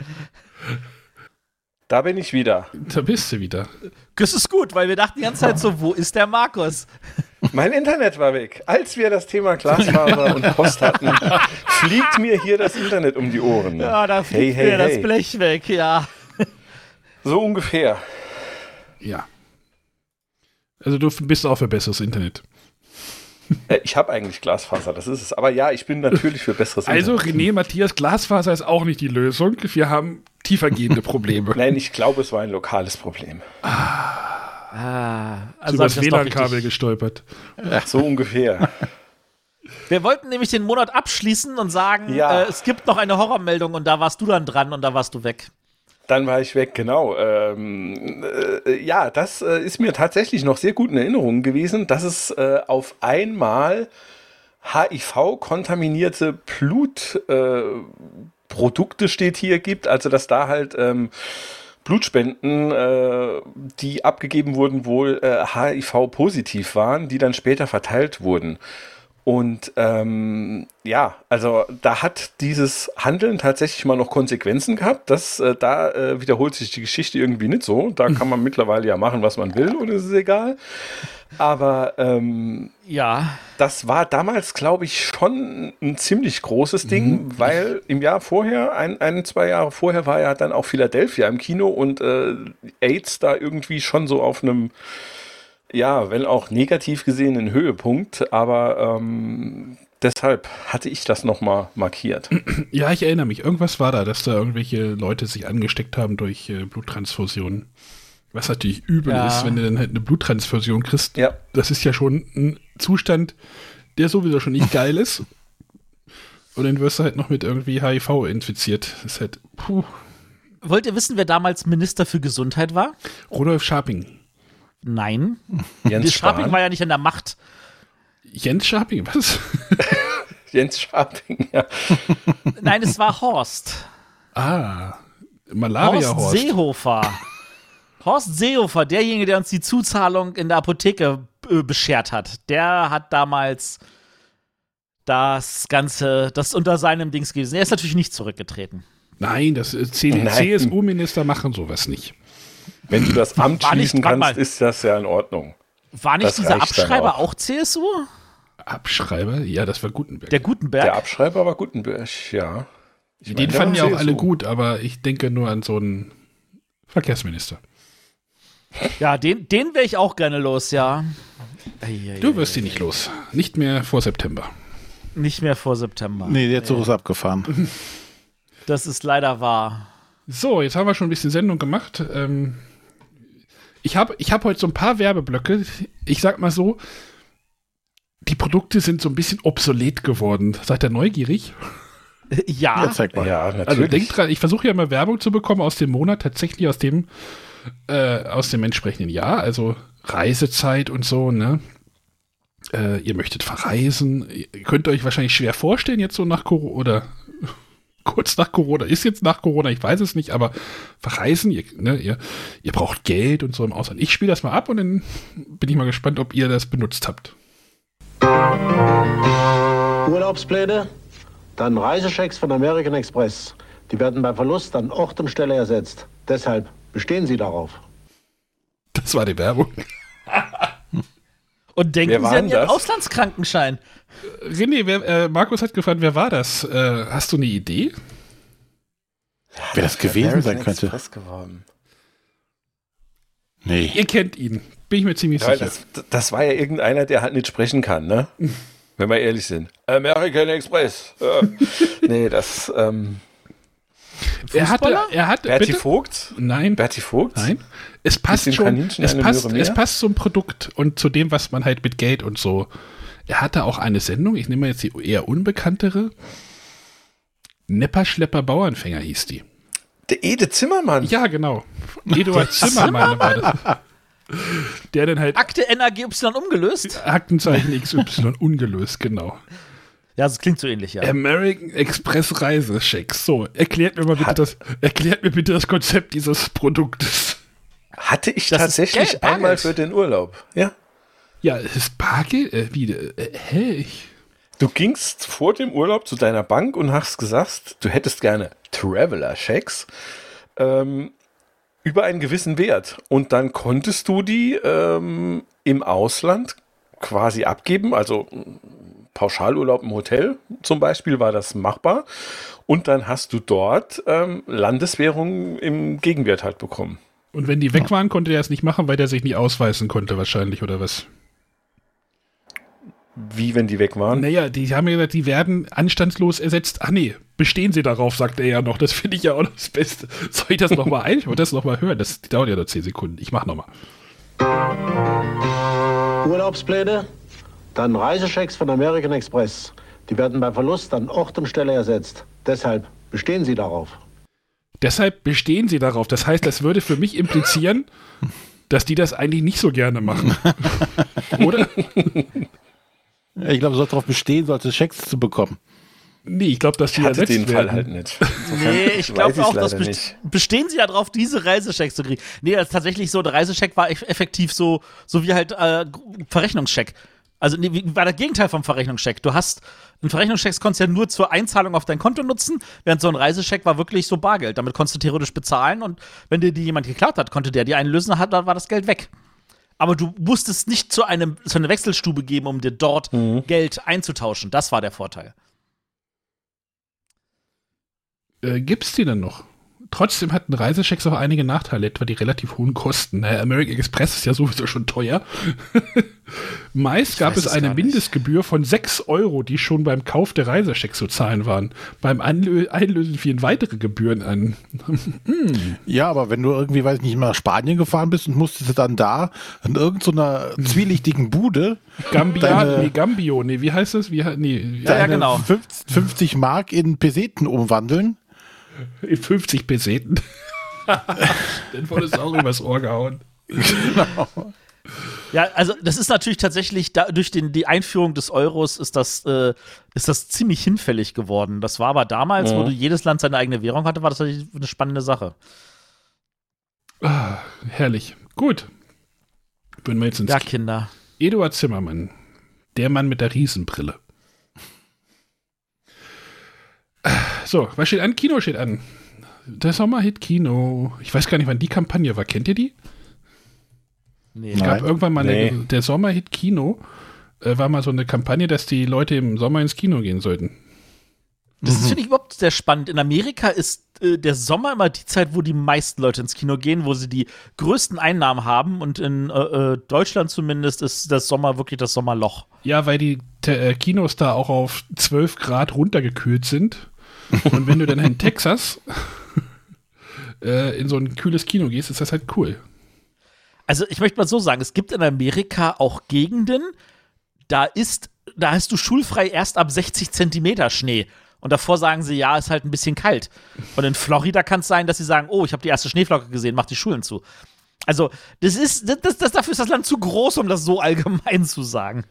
Da bin ich wieder. Da bist du wieder. Das ist gut, weil wir dachten die ganze Zeit so, wo ist der Markus? Mein Internet war weg. Als wir das Thema Glasfaser [LAUGHS] und Post hatten, fliegt mir hier das Internet um die Ohren. Ja, da Hey, fliegt hey, mir das hey. Blech weg, ja. So ungefähr. Ja. Also du bist auch für besseres Internet. Äh, Ich habe eigentlich Glasfaser, das ist es. Aber ja, ich bin natürlich für besseres [LAUGHS] Also Internet. René, Matthias, Glasfaser ist auch nicht die Lösung. Wir haben tiefergehende Probleme. [LAUGHS] Nein, ich glaube, es war ein lokales Problem. Ah, also also über das WLAN-Kabel gestolpert. So ungefähr. [LAUGHS] Wir wollten nämlich den Monat abschließen und sagen, Ja. äh, es gibt noch eine Horrormeldung und da warst du dann dran und da warst du weg. Dann war ich weg, genau. Ähm, äh, ja, das äh, ist mir tatsächlich noch sehr gut in Erinnerung gewesen, dass es äh, auf einmal HIV-kontaminierte Blutprodukte äh, steht hier gibt, also dass da halt ähm, Blutspenden, äh, die abgegeben wurden, wohl äh, HIV-positiv waren, die dann später verteilt wurden. Und ähm, ja, also da hat dieses Handeln tatsächlich mal noch Konsequenzen gehabt. Das, äh, da äh, wiederholt sich die Geschichte irgendwie nicht so. Da kann man mittlerweile ja machen, was man will und es ist egal. Aber ähm, Ja. das war damals, glaube ich, schon ein ziemlich großes Ding, weil im Jahr vorher, ein, ein, zwei Jahre vorher, war ja dann auch Philadelphia im Kino und äh, AIDS da irgendwie schon so auf einem, ja, wenn auch negativ gesehenen Höhepunkt, aber ähm, deshalb hatte ich das nochmal markiert. Ja, ich erinnere mich. Irgendwas war da, dass da irgendwelche Leute sich angesteckt haben durch äh, Bluttransfusionen. Was natürlich übel Ja. ist, wenn du dann halt eine Bluttransfusion kriegst. Ja. Das ist ja schon ein Zustand, der sowieso schon nicht geil ist. Und dann wirst du halt noch mit irgendwie HIV infiziert. Das ist halt, puh. Wollt ihr wissen, wer damals Minister für Gesundheit war? Rudolf Scharping. Nein. [LAUGHS] Jens Scharping war ja nicht an der Macht. Jens Scharping, was? [LAUGHS] Jens Scharping, ja. [LAUGHS] Nein, es war Horst. ah, Malaria Horst Horst. Seehofer. Horst Seehofer, derjenige, der uns die Zuzahlung in der Apotheke äh, beschert hat, der hat damals das Ganze, das unter seinem Dings gewesen. Er ist natürlich nicht zurückgetreten. Nein, das äh. CSU-Minister machen sowas nicht. Wenn du das Amt War nicht- schließen warte kannst, mal. ist das ja in Ordnung. War nicht Das dieser Abschreiber auch. auch. CSU? Abschreiber? Ja, das war Gutenberg. Der Gutenberg? Der Abschreiber war Gutenberg, ja. Ich Den meine, fanden ja auch war alle CSU. gut, aber ich denke nur an so einen Verkehrsminister. Ja, den, den wäre ich auch gerne los, ja. Du wirst sie nicht los. Nicht mehr vor September. Nicht mehr vor September. Nee, der Zug ist abgefahren. Das ist leider wahr. So, jetzt haben wir schon ein bisschen Sendung gemacht. Ähm, ich habe ich hab heute so ein paar Werbeblöcke. Ich sag mal so, die Produkte sind so ein bisschen obsolet geworden. Seid ihr neugierig? [LAUGHS] Ja, Ja, zeig mal. Ja, natürlich. Also denkt dran, ich versuche ja mal Werbung zu bekommen aus dem Monat, tatsächlich aus dem, äh, aus dem entsprechenden Jahr, also Reisezeit und so, ne? Äh, ihr möchtet verreisen, ihr könnt euch wahrscheinlich schwer vorstellen, jetzt so nach Corona oder kurz nach Corona, ist jetzt nach Corona, ich weiß es nicht, aber verreisen, ihr, ne, ihr, ihr braucht Geld und so im Ausland. Ich spiele das mal ab und dann bin ich mal gespannt, ob ihr das benutzt habt. Urlaubspläne? Dann Reisechecks von American Express. Die werden bei Verlust an Ort und Stelle ersetzt. Deshalb bestehen Sie darauf. Das war die Werbung. Und denken Sie an Ihren das? Auslandskrankenschein. René, wer, äh, Markus hat gefragt, wer war das? Äh, hast du eine Idee? Wer das gewesen sein American könnte. Express geworden. Nee. Ihr kennt ihn, bin ich mir ziemlich Ja, sicher. das, das war ja irgendeiner, der halt nicht sprechen kann, ne? [LAUGHS] Wenn wir ehrlich sind. American Express. Ja. [LAUGHS] nee, das, ähm, er hatte, er hat, Bertie bitte? Vogt? Nein, Bertie Vogt? nein. Es passt schon, es passt, es passt zum Produkt und zu dem, was man halt mit Geld und so. Er hatte auch eine Sendung, ich nehme mal jetzt die eher unbekanntere. Nepperschlepper Bauernfänger hieß die. Der Ede Zimmermann. Ja, genau. Eduard Zimmermann war das. Der dann halt Akte NAGY umgelöst? Aktenzeichen XY ungelöst, genau. Ja, das klingt so ähnlich, ja. American Express Reisechecks. So, erklärt mir mal bitte Hat- das, erklärt mir bitte das Konzept dieses Produktes. Hatte ich Das tatsächlich Geld, einmal für den Urlaub. Ja. Ja, es ist Bargeld, äh, wie, äh, hä? Ich, Du gingst vor dem Urlaub zu deiner Bank und hast gesagt, du hättest gerne Traveler-Checks ähm, über einen gewissen Wert. Und dann konntest du die ähm, im Ausland quasi abgeben. Also Pauschalurlaub im Hotel zum Beispiel war das machbar. Und dann hast du dort ähm, Landeswährung im Gegenwert halt bekommen. Und wenn die weg waren, konnte er es nicht machen, weil der sich nie ausweisen konnte, wahrscheinlich, oder was? Wie wenn die weg waren. Naja, die haben ja gesagt, die werden anstandslos ersetzt. Ach nee, bestehen sie darauf, sagt er ja noch. Das finde ich ja auch noch das Beste. Soll ich das nochmal ein? Ich wollte das nochmal hören. Das dauert ja nur 10 Sekunden. Ich mach nochmal. Urlaubspläne? Dann Reisechecks von American Express. Die werden bei Verlust an Ort und Stelle ersetzt. Deshalb bestehen Sie darauf. Deshalb bestehen sie darauf. Das heißt, das würde für mich implizieren, dass die das eigentlich nicht so gerne machen. [LAUGHS] Oder? Ich glaube, du sollst darauf bestehen, solche Schecks zu bekommen. Nee, ich glaube, dass die Ich hatte den Fall halt nicht. Nee, ich glaube auch, dass best nicht. bestehen sie ja drauf, diese Reisechecks zu kriegen. Nee, das ist tatsächlich so, der Reisecheck war eff- effektiv so, so wie halt äh, Verrechnungscheck. Also nee, war das Gegenteil vom Verrechnungscheck. Du hast einen Verrechnungscheck konntest du ja nur zur Einzahlung auf dein Konto nutzen, während so ein Reisecheck war wirklich so Bargeld. Damit konntest du theoretisch bezahlen und wenn dir die jemand geklaut hat, konnte der die einlösen, hat, dann war das Geld weg. Aber du musstest nicht zu, einem, zu einer Wechselstube geben, um dir dort Geld einzutauschen. Das war der Vorteil. Äh, gibt's die denn noch? Trotzdem hatten Reisechecks auch einige Nachteile, etwa die relativ hohen Kosten. Naja, American Express ist ja sowieso schon teuer. [LAUGHS] Meist gab weiß es eine. Mindestgebühr von 6 Euro, die schon beim Kauf der Reisechecks zu zahlen waren. Beim Anlö Einlösen fielen weitere Gebühren an. [LAUGHS] Ja, aber wenn du irgendwie, weiß ich nicht, mal nach Spanien gefahren bist und musstest dann da in irgendeiner zwielichtigen Bude Gambia, Deine- nee, Gambio, nee, wie heißt das? Wie, nee, Ja, ja, genau. 50, 50 Mark in Peseten umwandeln. 50 Peseten. [LAUGHS] Dann wurde es auch übers Ohr gehauen. Ja, also das ist natürlich tatsächlich da, durch den, die Einführung des Euros ist das, äh, ist das ziemlich hinfällig geworden. Das war aber damals, wo du jedes Land seine eigene Währung hatte, war das natürlich eine spannende Sache. Ah, herrlich. Gut. Wenn wir jetzt ins Ja, Kinder. Eduard Zimmermann, der Mann mit der Riesenbrille. So, was steht an? Kino steht an. Der Sommerhit Kino. Ich weiß gar nicht, wann die Kampagne war. Kennt ihr die? Nee. Es gab Nein. irgendwann mal eine, Nee. der Sommerhit Kino. Äh, war mal so eine Kampagne, dass die Leute im Sommer ins Kino gehen sollten. Das finde ich überhaupt sehr spannend. In Amerika ist äh, der Sommer immer die Zeit, wo die meisten Leute ins Kino gehen, wo sie die größten Einnahmen haben. Und in äh, äh, Deutschland zumindest ist das Sommer wirklich das Sommerloch. Ja, weil die Te- äh, Kinos da auch auf 12 Grad runtergekühlt sind. Und wenn du dann in [LAUGHS] Texas [LAUGHS] äh, in so ein kühles Kino gehst, ist das halt cool. Also ich möchte mal so sagen, es gibt in Amerika auch Gegenden, da ist da hast du schulfrei erst ab 60 Zentimeter Schnee. Und davor sagen sie, ja, ist halt ein bisschen kalt. Und in Florida kann es sein, dass sie sagen, oh, ich habe die erste Schneeflocke gesehen, mach die Schulen zu. Also, das ist, das, das, dafür ist das Land zu groß, um das so allgemein zu sagen.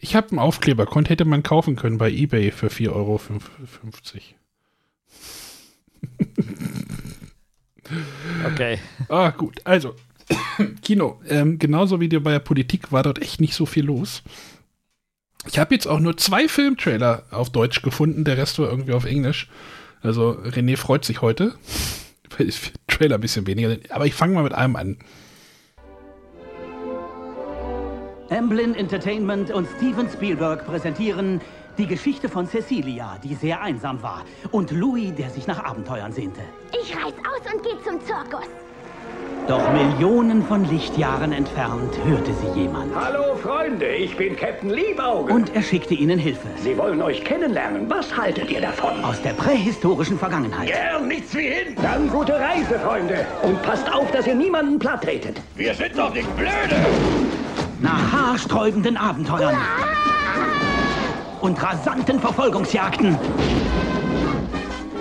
Ich habe einen Aufkleber, konnte hätte man kaufen können bei eBay für 4,50 Euro. Okay. Ah, gut. Also, [CLEARS THROAT] Kino. Ähm, genauso wie dir bei der Politik war dort echt nicht so viel los. Ich habe jetzt auch nur zwei Filmtrailer auf Deutsch gefunden, der Rest war irgendwie auf Englisch. Also René freut sich heute. [LAUGHS] Weil ich Trailer ein bisschen weniger. Aber ich fange mal mit einem an. Amblin Entertainment und Steven Spielberg präsentieren die Geschichte von Cecilia, die sehr einsam war, und Louis, der sich nach Abenteuern sehnte. Ich reiß aus und gehe zum Zirkus. Doch Millionen von Lichtjahren entfernt hörte sie jemand. Hallo Freunde, ich bin Captain Liebauge. Und er schickte ihnen Hilfe. Sie wollen euch kennenlernen. Was haltet ihr davon? Aus der prähistorischen Vergangenheit. Gern, nichts wie hin. Dann gute Reise, Freunde. Und passt auf, dass ihr niemanden platt tretet. Wir sind doch nicht blöde. Nach haarsträubenden Abenteuern und rasanten Verfolgungsjagden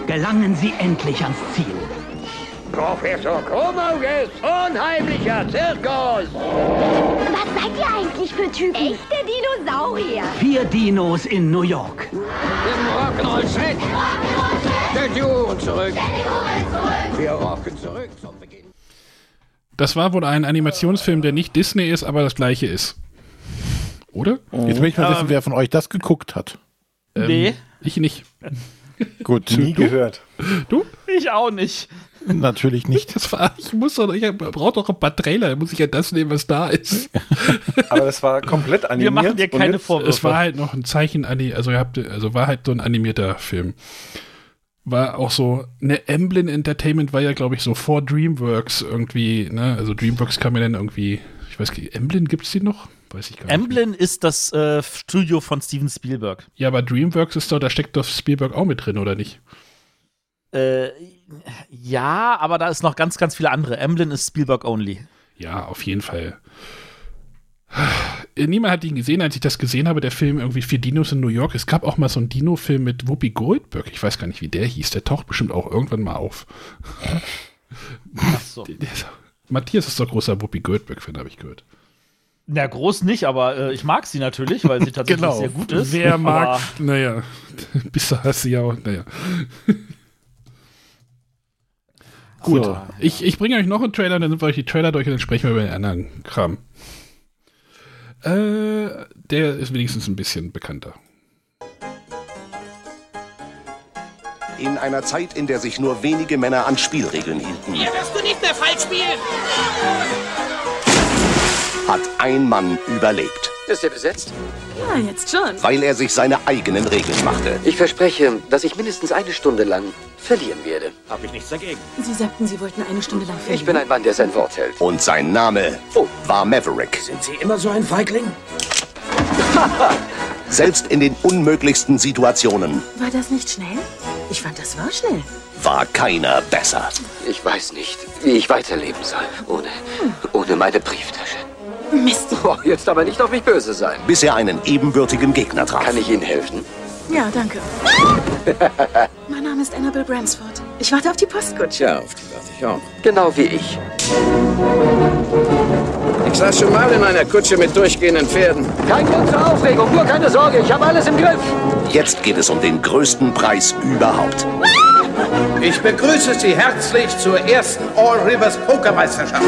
gelangen sie endlich ans Ziel. Professor Krumauges unheimlicher Zirkus. Was seid ihr eigentlich für Typen? Echte Dinosaurier. Vier Dinos in New York. Im Rock'n'Roll-Set. Der Duo zurück. Wir rocken zurück zum Beginn. Das war wohl ein Animationsfilm, der nicht Disney ist, aber das gleiche ist. Oder? Jetzt will ich mal wissen, Ähm. wer von euch das geguckt hat. Ähm, Nee. Ich nicht. Gut, Nie gehört. Du? Ich auch nicht. Natürlich nicht. Das war, ich muss doch, ich brauche doch ein paar Trailer, muss ich ja das nehmen, was da ist. [LAUGHS] Aber das war komplett Wir animiert. machen dir keine jetzt- Vorwürfe. Es war halt noch ein Zeichen, also ihr habt, also war halt so ein animierter Film. War auch so, ne, Emblem Entertainment war ja, glaube ich, so vor DreamWorks irgendwie, ne, also DreamWorks kam ja dann irgendwie, ich weiß nicht, Emblem gibt's die noch? Weiß ich gar nicht. Emblem ist das äh, Studio von Steven Spielberg. Ja, aber DreamWorks ist doch, da steckt doch Spielberg auch mit drin, oder nicht? Äh, ja, aber da ist noch ganz, ganz viele andere. Emblem ist Spielberg only. Ja, auf jeden Fall. Äh, Niemand hat ihn gesehen, als ich das gesehen habe, der Film irgendwie Vier Dinos in New York. Es gab auch mal so einen Dino-Film mit Whoopi Goldberg. Ich weiß gar nicht, wie der hieß. Der taucht bestimmt auch irgendwann mal auf. Ach so. Matthias ist doch großer Whoopi Goldberg-Fan, habe ich gehört. Na, groß nicht, aber äh, ich mag sie natürlich, weil sie tatsächlich sehr gut ist. Wer mag, naja, bis hast du ja auch, naja. Gut, So. ich, ich bringe euch noch einen Trailer, dann sind wir euch die Trailer durch und dann sprechen wir über den anderen Kram. Äh, der ist wenigstens ein bisschen bekannter. In einer Zeit, in der sich nur wenige Männer an Spielregeln hielten, Hier wirst du nicht mehr falsch spielen. Hat ein Mann überlebt, Ist er besetzt? Ja, jetzt schon. weil er sich seine eigenen Regeln machte. Ich verspreche, dass ich mindestens eine Stunde lang verlieren werde. Hab ich nichts dagegen. Sie sagten, Sie wollten eine Stunde lang filmen. Ich bin ein Mann, der sein Wort hält. Und sein Name war Maverick. Sind Sie immer so ein Feigling? [LAUGHS] Selbst in den unmöglichsten Situationen War das nicht schnell? Ich fand, das war schnell. war keiner besser. Ich weiß nicht, wie ich weiterleben soll, ohne, ohne meine Brieftasche. Mist. Oh, jetzt aber nicht auf mich böse sein. Bis er einen ebenbürtigen Gegner traf. Kann ich Ihnen helfen? Ja, danke. [LAUGHS] mein Name ist Annabelle Bransford. Ich warte auf die Postkutsche. Tja, auf die warte ich auch. Genau wie ich. Ich saß schon mal in einer Kutsche mit durchgehenden Pferden. Kein Grund zur Aufregung, nur keine Sorge, ich habe alles im Griff. Jetzt geht es um den größten Preis überhaupt. Ich begrüße Sie herzlich zur ersten All Rivers Pokermeisterschaft.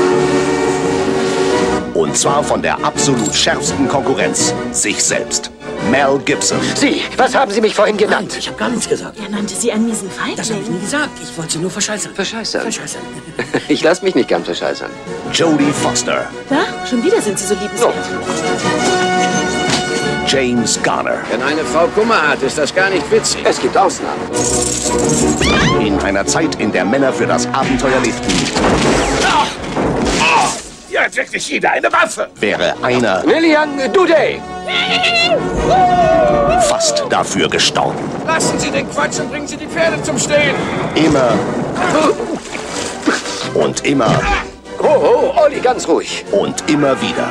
Und zwar von der absolut schärfsten Konkurrenz, sich selbst. Mel Gibson. Sie, was haben Sie mich vorhin genannt? Ich habe gar nichts gesagt. Er nannte Sie einen miesen Feigling. Das habe ich nie gesagt. Ich wollte Sie nur verscheißern. Verscheißern? Verscheißern. [LAUGHS] Ich lasse mich nicht gern verscheißern. Jodie Foster. Da, schon wieder sind Sie so liebenswert. James Garner. Wenn eine Frau Kummer hat, ist das gar nicht witzig. Es gibt Ausnahmen. In einer Zeit, in der Männer für das Abenteuer lebten, Hier hat wirklich jeder eine Waffe. wäre einer Lilian Duday. fast dafür gestorben. Lassen Sie den Quatsch und bringen Sie die Pferde zum Stehen. Immer und immer Oh, oh, Olli, ganz ruhig. und immer wieder.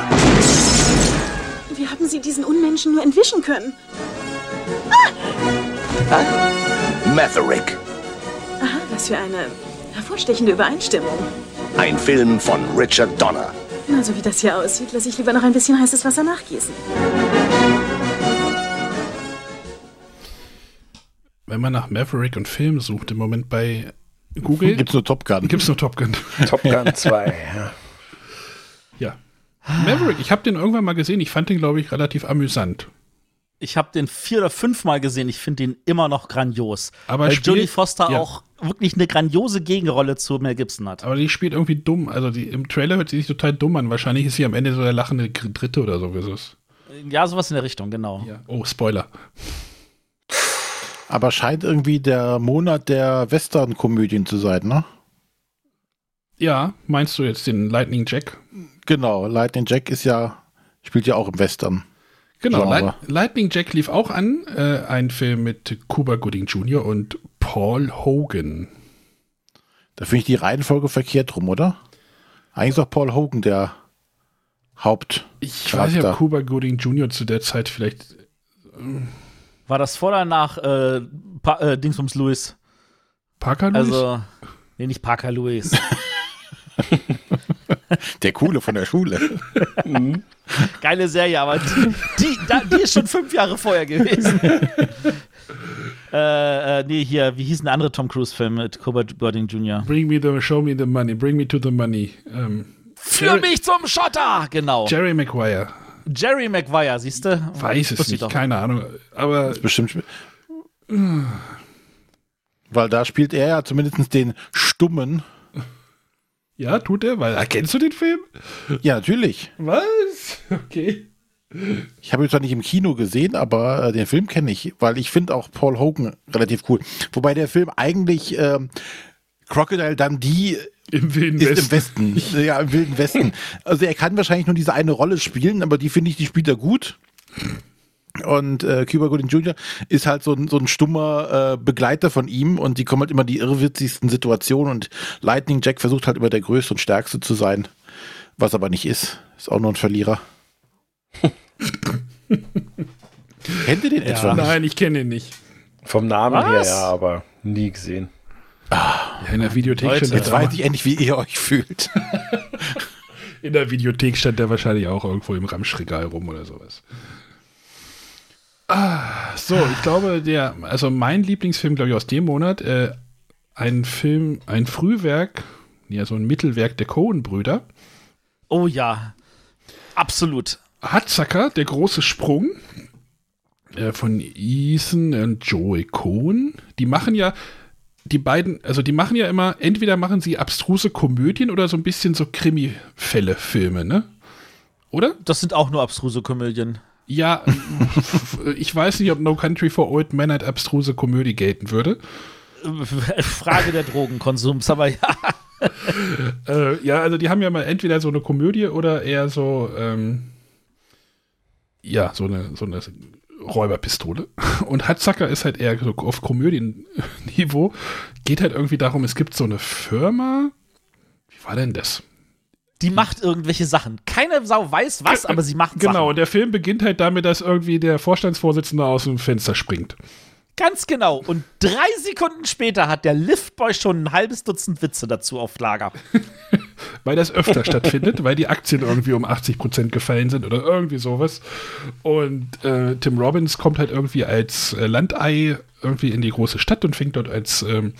Wie haben Sie diesen Unmenschen nur entwischen können? Maverick. Aha, was für eine hervorstechende Übereinstimmung. Ein Film von Richard Donner. Na, so wie das hier aussieht, lasse ich lieber noch ein bisschen heißes Wasser nachgießen. Wenn man nach Maverick und Film sucht, im Moment bei Google. Gibt's nur Top Gun. Gibt's nur Top Gun. Top Gun [LAUGHS] 2, ja. Ja. Maverick, ich habe den irgendwann mal gesehen. Ich fand den, glaube ich, relativ amüsant. Ich habe den vier oder fünfmal gesehen. Ich finde den immer noch grandios. Aber Weil Jodie Foster ja. auch wirklich eine grandiose Gegenrolle zu Mel Gibson hat. Aber die spielt irgendwie dumm. Also die, im Trailer hört sie sich total dumm an. Wahrscheinlich ist sie am Ende so der lachende Dritte oder so. Wie ist es? Ja, sowas in der Richtung, genau. Oh, Spoiler. Aber scheint irgendwie der Monat der Western-Komödien zu sein, ne? Ja, meinst du jetzt den Lightning Jack? Genau, Lightning Jack ist ja, spielt ja auch im Western. Genau. Light, Lightning Jack lief auch an. Äh, ein Film mit Cuba Gooding Jr. und Paul Hogan. Da finde ich die Reihenfolge verkehrt rum, oder? Eigentlich ist doch Paul Hogan der Haupt. Ich weiß nicht, ob Cuba Gooding Jr. zu der Zeit vielleicht. War das vor oder nach äh, pa äh, Dingsbums Lewis? Parker Lewis? Also, nee, nicht Parker Lewis. [LAUGHS] [LAUGHS] Der Coole von der Schule. Geile Serie, aber die, die, da, die ist schon fünf Jahre vorher gewesen. [LAUGHS] äh, äh, nee, hier, wie hieß ein anderer Tom Cruise-Film mit Cuba Gooding Jr.? Bring me the, show me the money, bring me to the money. Ähm, Führ mich zum Schotter! Genau. Jerry Maguire. Jerry Maguire, siehst du? Weiß es nicht, doch. keine Ahnung. Aber Bestimmt. Weil da spielt er ja zumindest den Stummen. Ja, tut er, weil erkennst du den Film? Ja, natürlich. Was? [LAUGHS] Okay. Ich habe ihn zwar nicht im Kino gesehen, aber äh, den Film kenne ich, weil ich finde auch Paul Hogan relativ cool. Wobei der Film eigentlich ähm, Crocodile Dundee Im Wilden ist Westen. im Westen. [LAUGHS] ja, im Wilden Westen. Also er kann wahrscheinlich nur diese eine Rolle spielen, aber die finde ich, die spielt er gut. Und äh, Cuba Gooding Jr. ist halt so ein, so ein stummer äh, Begleiter von ihm und die kommen halt immer die irrwitzigsten Situationen und Lightning Jack versucht halt immer der Größte und Stärkste zu sein, was aber nicht ist. Ist auch nur ein Verlierer. [LAUGHS] Kennt ihr den etwa? Nein, ich kenne ihn nicht. Vom Namen Was? her ja, aber nie gesehen. Ja, in der Videothek Leute, stand Jetzt weiß ich endlich, wie ihr euch fühlt. [LAUGHS] in der Videothek stand der wahrscheinlich auch irgendwo im Ramschregal rum oder sowas. Ah, so, ich glaube, der, also mein Lieblingsfilm, glaube ich, aus dem Monat, äh, ein Film, ein Frühwerk, ja, so ein Mittelwerk der Coen-Brüder. Oh ja. Absolut. Hatzacker, der große Sprung äh, von Ethan und Joey Cohen. Die machen ja, die beiden, also die machen ja immer, entweder machen sie abstruse Komödien oder so ein bisschen so Krimi-Fälle-Filme, ne? Oder? Das sind auch nur abstruse Komödien. Ja, ich weiß nicht, ob No Country for Old Men als abstruse Komödie gelten würde. Frage der Drogenkonsums, aber ja. Äh, ja, also die haben ja mal entweder so eine Komödie oder eher so, ähm, ja, so eine, so eine Räuberpistole. Und Hatzacker ist halt eher so auf Komödienniveau. Geht halt irgendwie darum, es gibt so eine Firma. Wie war denn das? Die macht irgendwelche Sachen. Keine Sau weiß was, aber sie macht Genau, Sachen. und der Film beginnt halt damit, dass irgendwie der Vorstandsvorsitzende aus dem Fenster springt. Ganz genau. Und drei Sekunden später hat der Liftboy schon ein halbes Dutzend Witze dazu auf Lager. [LAUGHS] weil das öfter stattfindet, weil die Aktien irgendwie um 80% gefallen sind oder irgendwie sowas. Und äh, Tim Robbins kommt halt irgendwie als äh, Landei irgendwie in die große Stadt und fängt dort als ähm,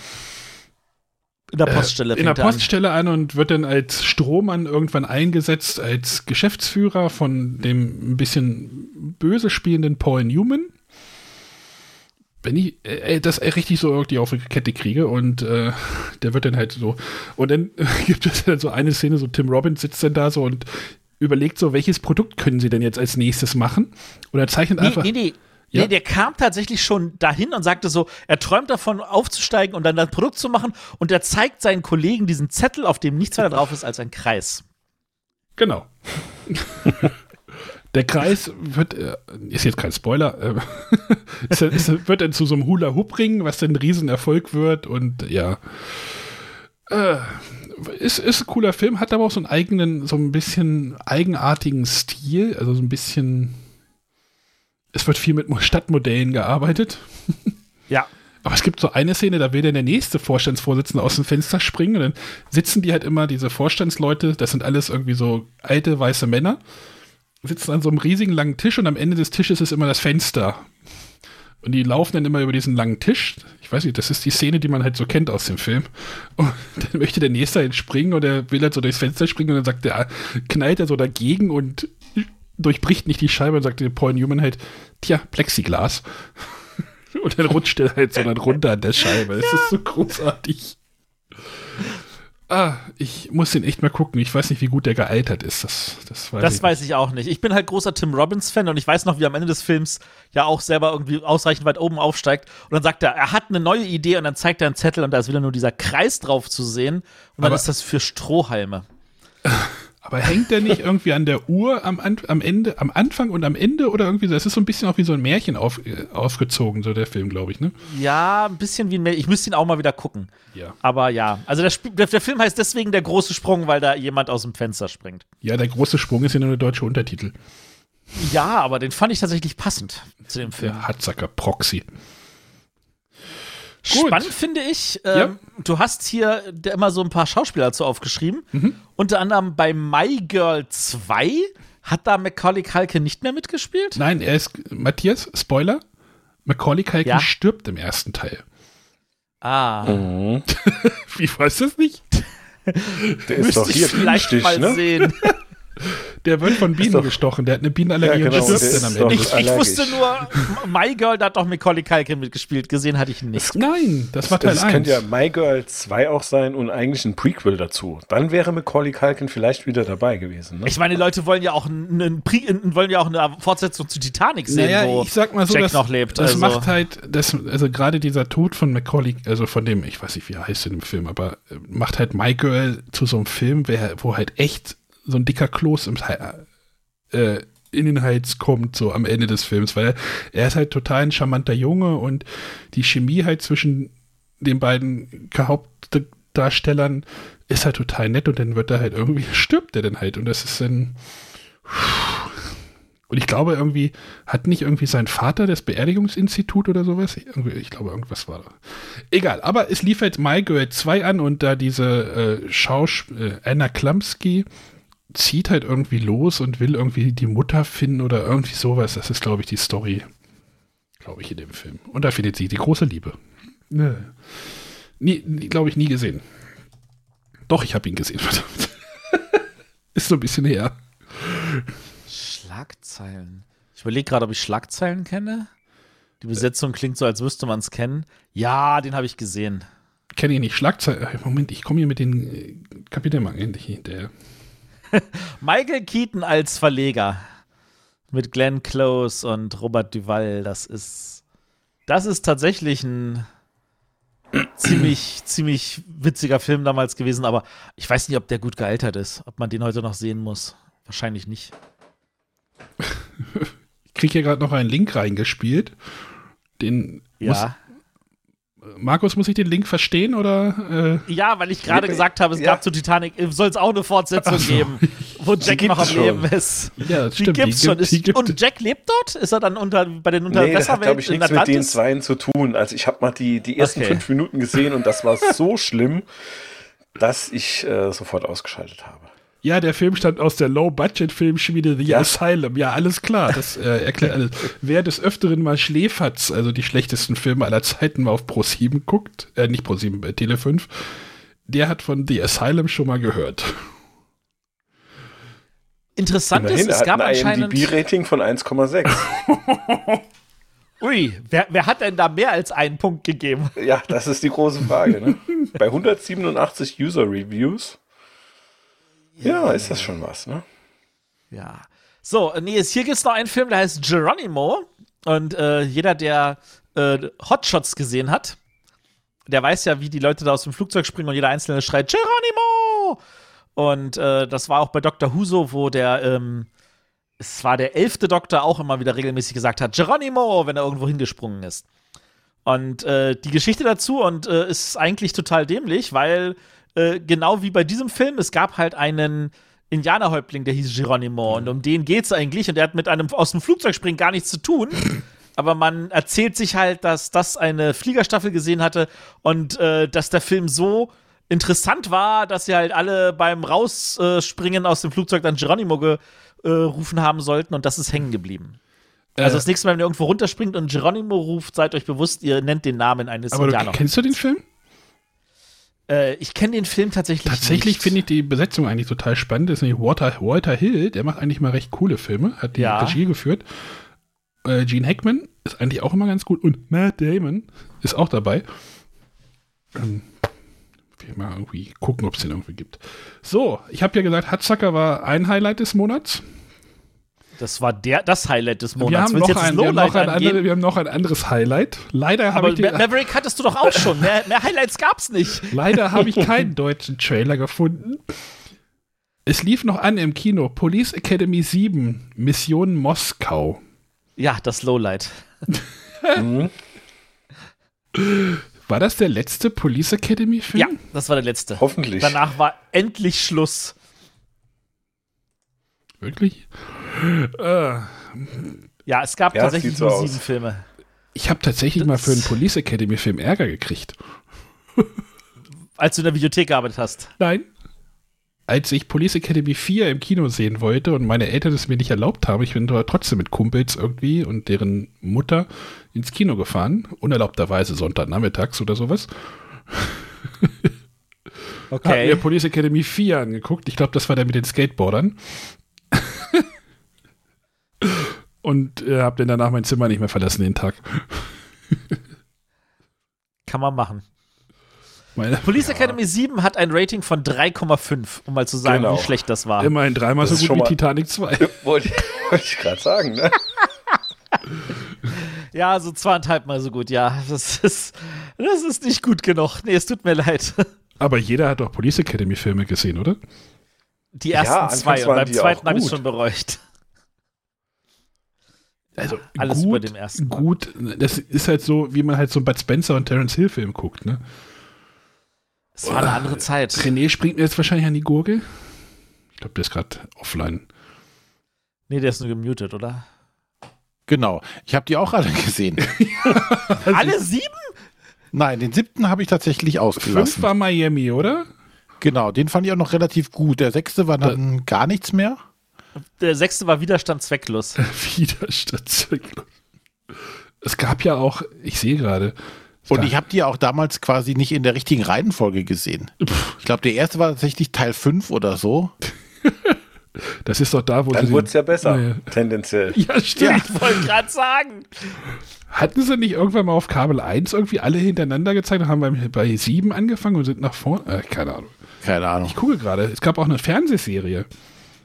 In der Poststelle. äh, in der er an. Poststelle an. und wird dann als Strohmann irgendwann eingesetzt als Geschäftsführer von dem ein bisschen böse spielenden Paul Newman. Wenn ich äh, das richtig so irgendwie auf die Kette kriege und äh, der wird dann halt so und dann [LAUGHS] gibt es dann so eine Szene, so Tim Robbins sitzt dann da so und überlegt so, welches Produkt können sie denn jetzt als nächstes machen und er zeichnet Nee, einfach nee, nee. Ja? Nee, der kam tatsächlich schon dahin und sagte so, er träumt davon aufzusteigen und dann das Produkt zu machen und er zeigt seinen Kollegen diesen Zettel, auf dem nichts weiter drauf ist als ein Kreis. Genau. [LAUGHS] Der Kreis wird, äh, ist jetzt kein Spoiler, äh, [LAUGHS] ist, ist, wird dann zu so einem Hula-Hoop-Ring, was dann ein Riesenerfolg wird und ja. Äh, ist, ist ein cooler Film, hat aber auch so einen eigenen, so ein bisschen eigenartigen Stil, also so ein bisschen, Es wird viel mit Mo- Stadtmodellen gearbeitet. Ja. Aber es gibt so eine Szene, da will dann der nächste Vorstandsvorsitzende aus dem Fenster springen und dann sitzen die halt immer, diese Vorstandsleute, das sind alles irgendwie so alte weiße Männer, sitzen an so einem riesigen langen Tisch und am Ende des Tisches ist immer das Fenster. Und die laufen dann immer über diesen langen Tisch. Ich weiß nicht, das ist die Szene, die man halt so kennt aus dem Film. Und dann möchte der Nächste halt springen und er will halt so durchs Fenster springen und dann sagt der, knallt er so dagegen und durchbricht nicht die Scheibe und sagt der Paul Newman halt, tja, Plexiglas. [LAUGHS] Und dann rutscht er halt so dann runter an der Scheibe. Das ist so großartig. Ah, ich muss den echt mal gucken. Ich weiß nicht, wie gut der gealtert ist. Das, das weiß Das ich weiß ich auch nicht. Ich bin halt großer Tim Robbins-Fan und ich weiß noch, wie er am Ende des Films ja auch selber irgendwie ausreichend weit oben aufsteigt. Und dann sagt er, er hat eine neue Idee und dann zeigt er einen Zettel und da ist wieder nur dieser Kreis drauf zu sehen. Und dann Aber- ist das für Strohhalme. [LAUGHS] Aber hängt der nicht irgendwie an der Uhr am, am Ende, am Anfang und am Ende oder irgendwie so? Das ist so ein bisschen auch wie so ein Märchen auf, äh, aufgezogen, so der Film, glaube ich, ne? Ja, ein bisschen wie ein Mä- Ich müsste ihn auch mal wieder gucken. Ja. Aber ja. Also der, der, der Film heißt deswegen der große Sprung, weil da jemand aus dem Fenster springt. Ja, der große Sprung ist ja nur der deutsche Untertitel. Ja, aber den fand ich tatsächlich passend zu dem Film. Der Hatzacker Proxy. Spannend finde ich, ähm, du hast hier immer so ein paar Schauspieler dazu aufgeschrieben. Mhm. Unter anderem bei My Girl 2 hat da Macaulay Culkin nicht mehr mitgespielt. Nein, er ist, Matthias, Spoiler, Macaulay Culkin Ja? stirbt im ersten Teil. Ah. [LAUGHS] Wie weißt du das nicht? Der ist doch Müsste hier ich vielleicht Bienenstich, mal ne? sehen. [LAUGHS] Der wird von Bienen doch- gestochen, der hat eine Bienenallergie Ja, genau, und stirbt dann am Ende. Ich, ich wusste nur, My Girl, da hat doch Macaulay Culkin mitgespielt. Gesehen hatte ich nicht. Nein, das war Teil Das 1. könnte ja My Girl 2 auch sein und eigentlich ein Prequel dazu. Dann wäre Macaulay Culkin vielleicht wieder dabei gewesen. Ne? Ich meine, die Leute wollen ja auch einen, Pri- wollen ja auch eine Fortsetzung zu Titanic sehen, naja, wo ich sag mal so, Jack das, noch lebt. das also. macht halt, das, also gerade dieser Tod von Macaulay, also von dem, ich weiß nicht, wie er heißt in dem Film, aber äh, macht halt My Girl zu so einem Film, wer, wo halt echt so ein dicker Kloß im, äh, in den Hals kommt, so am Ende des Films, weil er ist halt total ein charmanter Junge und die Chemie halt zwischen den beiden Hauptdarstellern ist halt total nett und dann wird er halt irgendwie, stirbt er dann halt und das ist dann und ich glaube irgendwie, hat nicht irgendwie sein Vater das Beerdigungsinstitut oder sowas? Irgendwie, ich glaube, irgendwas war da. Egal, aber es lief jetzt My Girl 2 an und da diese äh, Schausch äh, Anna Klamski zieht halt irgendwie los und will irgendwie die Mutter finden oder irgendwie sowas. Das ist, glaube ich, die Story, glaube ich, in dem Film. Und da findet sie die große Liebe. Nö. Nie, nie glaube ich, nie gesehen. Doch, ich habe ihn gesehen, [LAUGHS] verdammt. ist so ein bisschen her. Schlagzeilen. Ich überlege gerade, ob ich Schlagzeilen kenne. Die Besetzung klingt so, als müsste man es kennen. Ja, den habe ich gesehen. Kenne ich nicht. Schlagzeilen. Moment, ich komme hier mit den äh, Kapitelmarken nicht hinterher. [LAUGHS] Michael Keaton als Verleger. Mit Glenn Close und Robert Duval. Das ist. Das ist tatsächlich ein [CLEARS THROAT] ziemlich, ziemlich witziger Film damals gewesen, aber ich weiß nicht, ob der gut gealtert ist, ob man den heute noch sehen muss. Wahrscheinlich nicht. Ich kriege hier gerade noch einen Link reingespielt. Den Ja. muss, Markus, muss ich den Link verstehen oder? Äh, Ja, weil ich gerade gesagt habe, es ja. gab zu Titanic, soll es auch eine Fortsetzung so. geben, wo Jack noch am schon. Leben ist. ja, das Die stimmt. gibt's die schon. gibt- die gibt- und Jack lebt dort? Ist er dann unter, bei den Nee, das hat, glaube ich, nichts mit den? Zweien zu tun. Also ich habe mal die, die ersten Okay. fünf Minuten gesehen und das war so [LAUGHS] schlimm, dass ich äh, sofort ausgeschaltet habe. Ja, der Film stammt aus der Low-Budget-Filmschmiede The Ja. Asylum. Ja, alles klar. Das äh, erklärt alles. [LAUGHS] Wer des Öfteren mal Schläferz, also die schlechtesten Filme aller Zeiten, mal auf Pro7 guckt, äh, nicht Pro7, äh, Tele 5, der hat von The Asylum schon mal gehört. Interessant Immerhin, ist, es gab hat ein anscheinend. IMDb-Rating von 1,6. [LAUGHS] Ui, wer, wer hat denn da mehr als einen Punkt gegeben? ja, das ist die große Frage. Ne? [LAUGHS] Bei 187 User-Reviews. Ja, ist das schon was, ne? Ja. So, nee, hier gibt es noch einen Film, der heißt Geronimo. Und äh, jeder, der äh, Hotshots gesehen hat, der weiß ja, wie die Leute da aus dem Flugzeug springen und jeder Einzelne schreit Geronimo! Und äh, das war auch bei Dr. Who so, wo der, ähm, es war der elfte Doktor auch immer wieder regelmäßig gesagt hat, Geronimo, wenn er irgendwo hingesprungen ist. Und äh, die Geschichte dazu und äh, ist eigentlich total dämlich, weil äh, genau wie bei diesem Film, es gab halt einen Indianerhäuptling, der hieß Geronimo. Und um den geht's eigentlich. Und der hat mit einem aus dem Flugzeug springen gar nichts zu tun. [LAUGHS] Aber man erzählt sich halt, dass das eine Fliegerstaffel gesehen hatte und äh, dass der Film so interessant war, dass sie halt alle beim Rausspringen aus dem Flugzeug dann Geronimo gerufen haben sollten und das ist hängen geblieben. Also Äh. das nächste Mal, wenn ihr irgendwo runterspringt und Geronimo ruft, seid euch bewusst, ihr nennt den Namen eines Aber du, kennst du den Film? Äh, ich kenne den Film tatsächlich Tatsächlich finde ich die Besetzung eigentlich total spannend. Das ist nämlich Walter, Walter Hill, der macht eigentlich mal recht coole Filme, hat die Ja. Regie geführt. Äh, Gene Hackman ist eigentlich auch immer ganz gut und Matt Damon ist auch dabei. Ähm, will mal irgendwie gucken, ob es den irgendwie gibt. So, ich habe ja gesagt, Hatzacker war ein Highlight des Monats. Das war der, das Highlight des Monats. Wir haben, noch ein, wir, haben noch ein andere, wir haben noch ein anderes Highlight. Leider habe ich, den, Ma- Maverick hattest du doch auch schon. Mehr, mehr Highlights gab's nicht. [LAUGHS] leider habe ich keinen deutschen Trailer gefunden. Es lief noch an im Kino. Police Academy 7, Mission Moskau. Ja, das Lowlight. [LAUGHS] War das der letzte Police Academy Film? Ja, das war der letzte. Hoffentlich. Danach war endlich Schluss. Wirklich? Äh, Ja, es gab Ja, tatsächlich so nur aus. sieben Filme. ich habe tatsächlich mal für einen Police Academy Film Ärger gekriegt. Als du in der Videothek gearbeitet hast. Nein. Als ich Police Academy 4 im Kino sehen wollte und meine Eltern es mir nicht erlaubt haben, ich bin aber trotzdem mit Kumpels irgendwie und deren Mutter ins Kino gefahren, unerlaubterweise Sonntagnachmittags oder sowas. Hab Okay. mir Police Academy 4 angeguckt. Ich glaube, das war der mit den Skateboardern. Und äh, habe dann danach mein Zimmer nicht mehr verlassen den Tag. [LAUGHS] Kann man machen. Meine, Police Academy 7 hat ein Rating von 3,5, um mal zu sagen, Genau. wie schlecht das war. immerhin dreimal so gut schon wie Titanic 2. Wollte ich, [LAUGHS] wollte ich gerade sagen, ne? [LAUGHS] Ja, so zweieinhalb Mal so gut, ja. Das ist, das ist nicht gut genug. Nee, es tut mir leid. Aber jeder hat doch Police Academy Filme gesehen, oder? Die Ja, ersten anfangs zwei und waren beim die zweiten habe ich schon bereut. Also Alles gut, über dem ersten Mal. gut. Das ist halt so, wie man halt so einen Bud Spencer und Terence Hill Film guckt, ne? Es war eine andere Zeit. René springt mir jetzt wahrscheinlich an die Gurgel. Ich glaube, der ist gerade offline. Nee, der ist nur gemutet, oder? Genau. Ich habe die auch alle gesehen. [LAUGHS] [LAUGHS] Alle sieben? Nein, den siebten habe ich tatsächlich Fünf ausgelassen. war Miami, oder? Genau, den fand ich auch noch relativ gut. Der sechste war dann gar nichts mehr. Der sechste war Widerstand zwecklos. [LAUGHS] Widerstandszyklus. Es gab ja auch, ich sehe gerade. Und ich habe die auch damals quasi nicht in der richtigen Reihenfolge gesehen. Ich glaube, der erste war tatsächlich Teil 5 oder so. [LAUGHS] Das ist doch da, wo Dann sie wurde es ja besser, Naja. tendenziell. [LAUGHS] Ja, stimmt. Ich wollte gerade sagen. Hatten sie nicht irgendwann mal auf Kabel 1 irgendwie alle hintereinander gezeigt und haben bei, bei 7 angefangen und sind nach vorne? Äh, keine Ahnung. Keine Ahnung. Ich gucke gerade. Es gab auch eine Fernsehserie.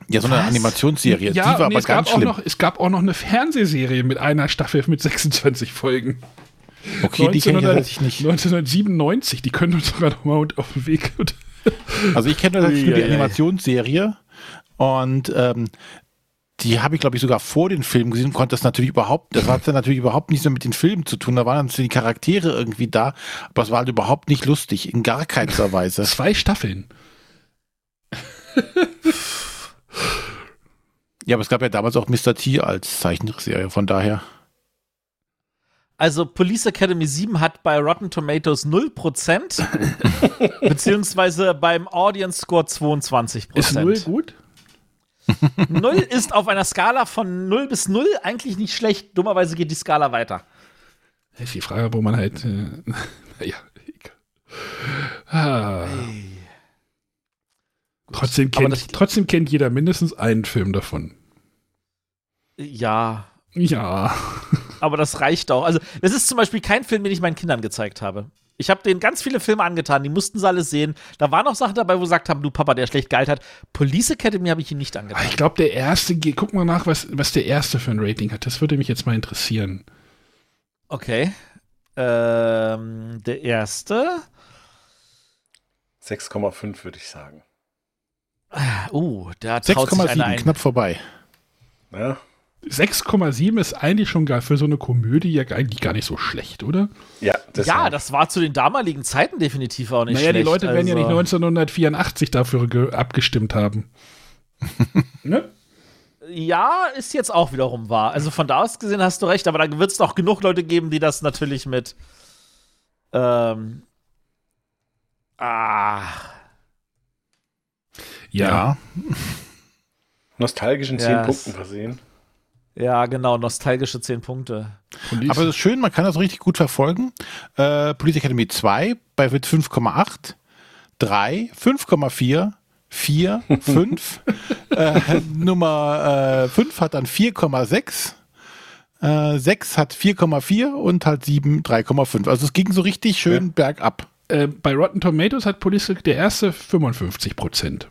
Ja, so eine Animationsserie. Ja, die war nee, aber es, gab ganz auch schlimm. noch, es gab auch noch eine Fernsehserie mit einer Staffel mit [LAUGHS] 26 Folgen. okay, die kenne ich 1900 nicht. 1997, die können uns sogar noch mal und- auf den Weg. [LAUGHS] Also ich kenne natürlich nur die. Animationsserie und ähm, die habe ich, glaube ich, sogar vor den Filmen gesehen und konnte das natürlich überhaupt, das hat dann natürlich überhaupt nichts mehr mit den Filmen zu tun. Da waren dann die Charaktere irgendwie da, aber es war halt überhaupt nicht lustig, in gar keiner Weise. Zwei Staffeln. [LAUGHS] Ja, aber es gab ja damals auch Mr. T als Zeichentrickserie, von daher. Also Police Academy 7 hat bei Rotten Tomatoes 0%, [LAUGHS] beziehungsweise beim Audience Score 22%. Ist null gut? [LAUGHS] 0 ist auf einer Skala von 0 bis 0 eigentlich nicht schlecht. Dummerweise geht die Skala weiter. Ist die Frage, wo man halt. Äh, [LAUGHS] naja, egal. Ah. Trotzdem, kennt, das- trotzdem kennt jeder mindestens einen Film davon. Ja, Ja. [LAUGHS] aber das reicht auch. Also, das ist zum Beispiel kein Film, den ich meinen Kindern gezeigt habe. Ich habe denen ganz viele Filme angetan, die mussten sie alle sehen. Da waren auch Sachen dabei, wo sie gesagt haben, du Papa, der schlecht gealt hat. Police Academy habe ich ihnen nicht angetan. Ich glaube, der erste, guck mal nach, was, was der erste für ein Rating hat. Das würde mich jetzt mal interessieren. Okay. Ähm, der erste. 6,5 würde ich sagen. Uh, der traut sich einer 6,7, ein. knapp vorbei. Ja, 6,7 ist eigentlich schon gar für so eine Komödie ja eigentlich gar nicht so schlecht, oder? ja, deshalb. Ja, das war zu den damaligen Zeiten definitiv auch nicht naja, schlecht. die Leute werden ja nicht also- 1984 dafür ge- abgestimmt haben. [LAUGHS] ne? Ja, ist jetzt auch wiederum wahr. Also von da aus gesehen hast du recht, aber da wird es doch genug Leute geben, die das natürlich mit. Ähm, ah. Ja. Nostalgischen 10 Ja, Punkten versehen. Ja, genau, nostalgische 10 Punkte. Aber es ist schön, man kann das richtig gut verfolgen. Äh, Police Academy 2 bei Witz 5,8, 3, 5,4, 4, 5. äh, Nummer äh, 5 hat dann 4,6. Äh, 6 hat 4,4 und halt 7 3,5. Also es ging so richtig schön bergab. Äh, bei Rotten Tomatoes hat Police der erste 55 Prozent.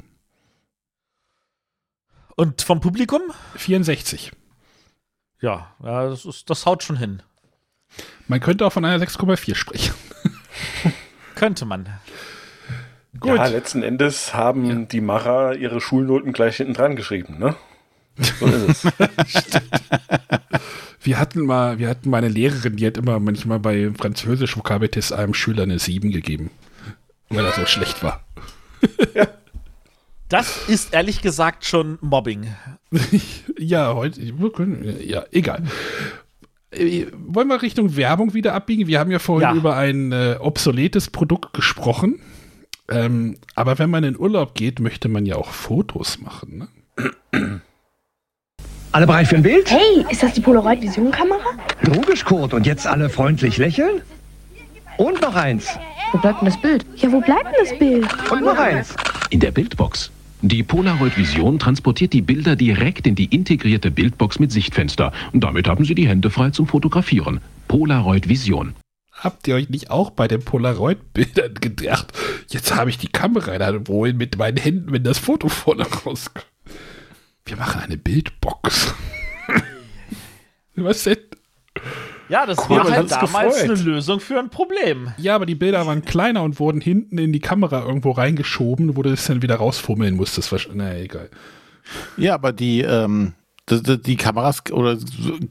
Und vom Publikum? 64. Ja, ja das, ist, das haut schon hin. Man könnte auch von einer 6,4 sprechen. [LAUGHS] Könnte man. Gut. Ja, letzten Endes haben die Macher ihre Schulnoten gleich hinten dran geschrieben, ne? So ist es. [LAUGHS] [LAUGHS] Wir hatten mal, wir hatten mal eine Lehrerin, die hat immer manchmal bei Französisch Vokabeltest einem Schüler eine 7 gegeben. Weil er so schlecht war. Das ist ehrlich gesagt schon Mobbing. [LAUGHS] ja, heute, wir können- ja, egal. Äh, Wollen wir Richtung Werbung wieder abbiegen? Wir haben ja vorhin Ja. über ein äh, obsoletes Produkt gesprochen. Ähm, aber wenn man in Urlaub geht, möchte man ja auch Fotos machen. Ne? Alle bereit für ein Bild? Hey, ist das die Polaroid Vision Kamera? Logisch, Kurt. Und jetzt alle freundlich lächeln? Und noch eins. Wo bleibt denn das Bild? Ja, wo bleibt denn das Bild? Und noch eins. In der Bildbox. Die Polaroid Vision transportiert die Bilder direkt in die integrierte Bildbox mit Sichtfenster. Damit haben Sie die Hände frei zum Fotografieren. Polaroid Vision. Habt ihr euch nicht auch bei den Polaroid-Bildern gedacht, jetzt habe ich die Kamera da wohin mit meinen Händen, wenn das Foto vorne rauskommt? Wir machen eine Bildbox. [LAUGHS] Was denn? Ja, das Cool, war halt damals gefreut. eine Lösung für ein Problem. Ja, aber die Bilder waren kleiner und wurden hinten in die Kamera irgendwo reingeschoben, wo du es dann wieder rausfummeln musstest. Na, egal. Ja, aber die, ähm, die, die, Kameras oder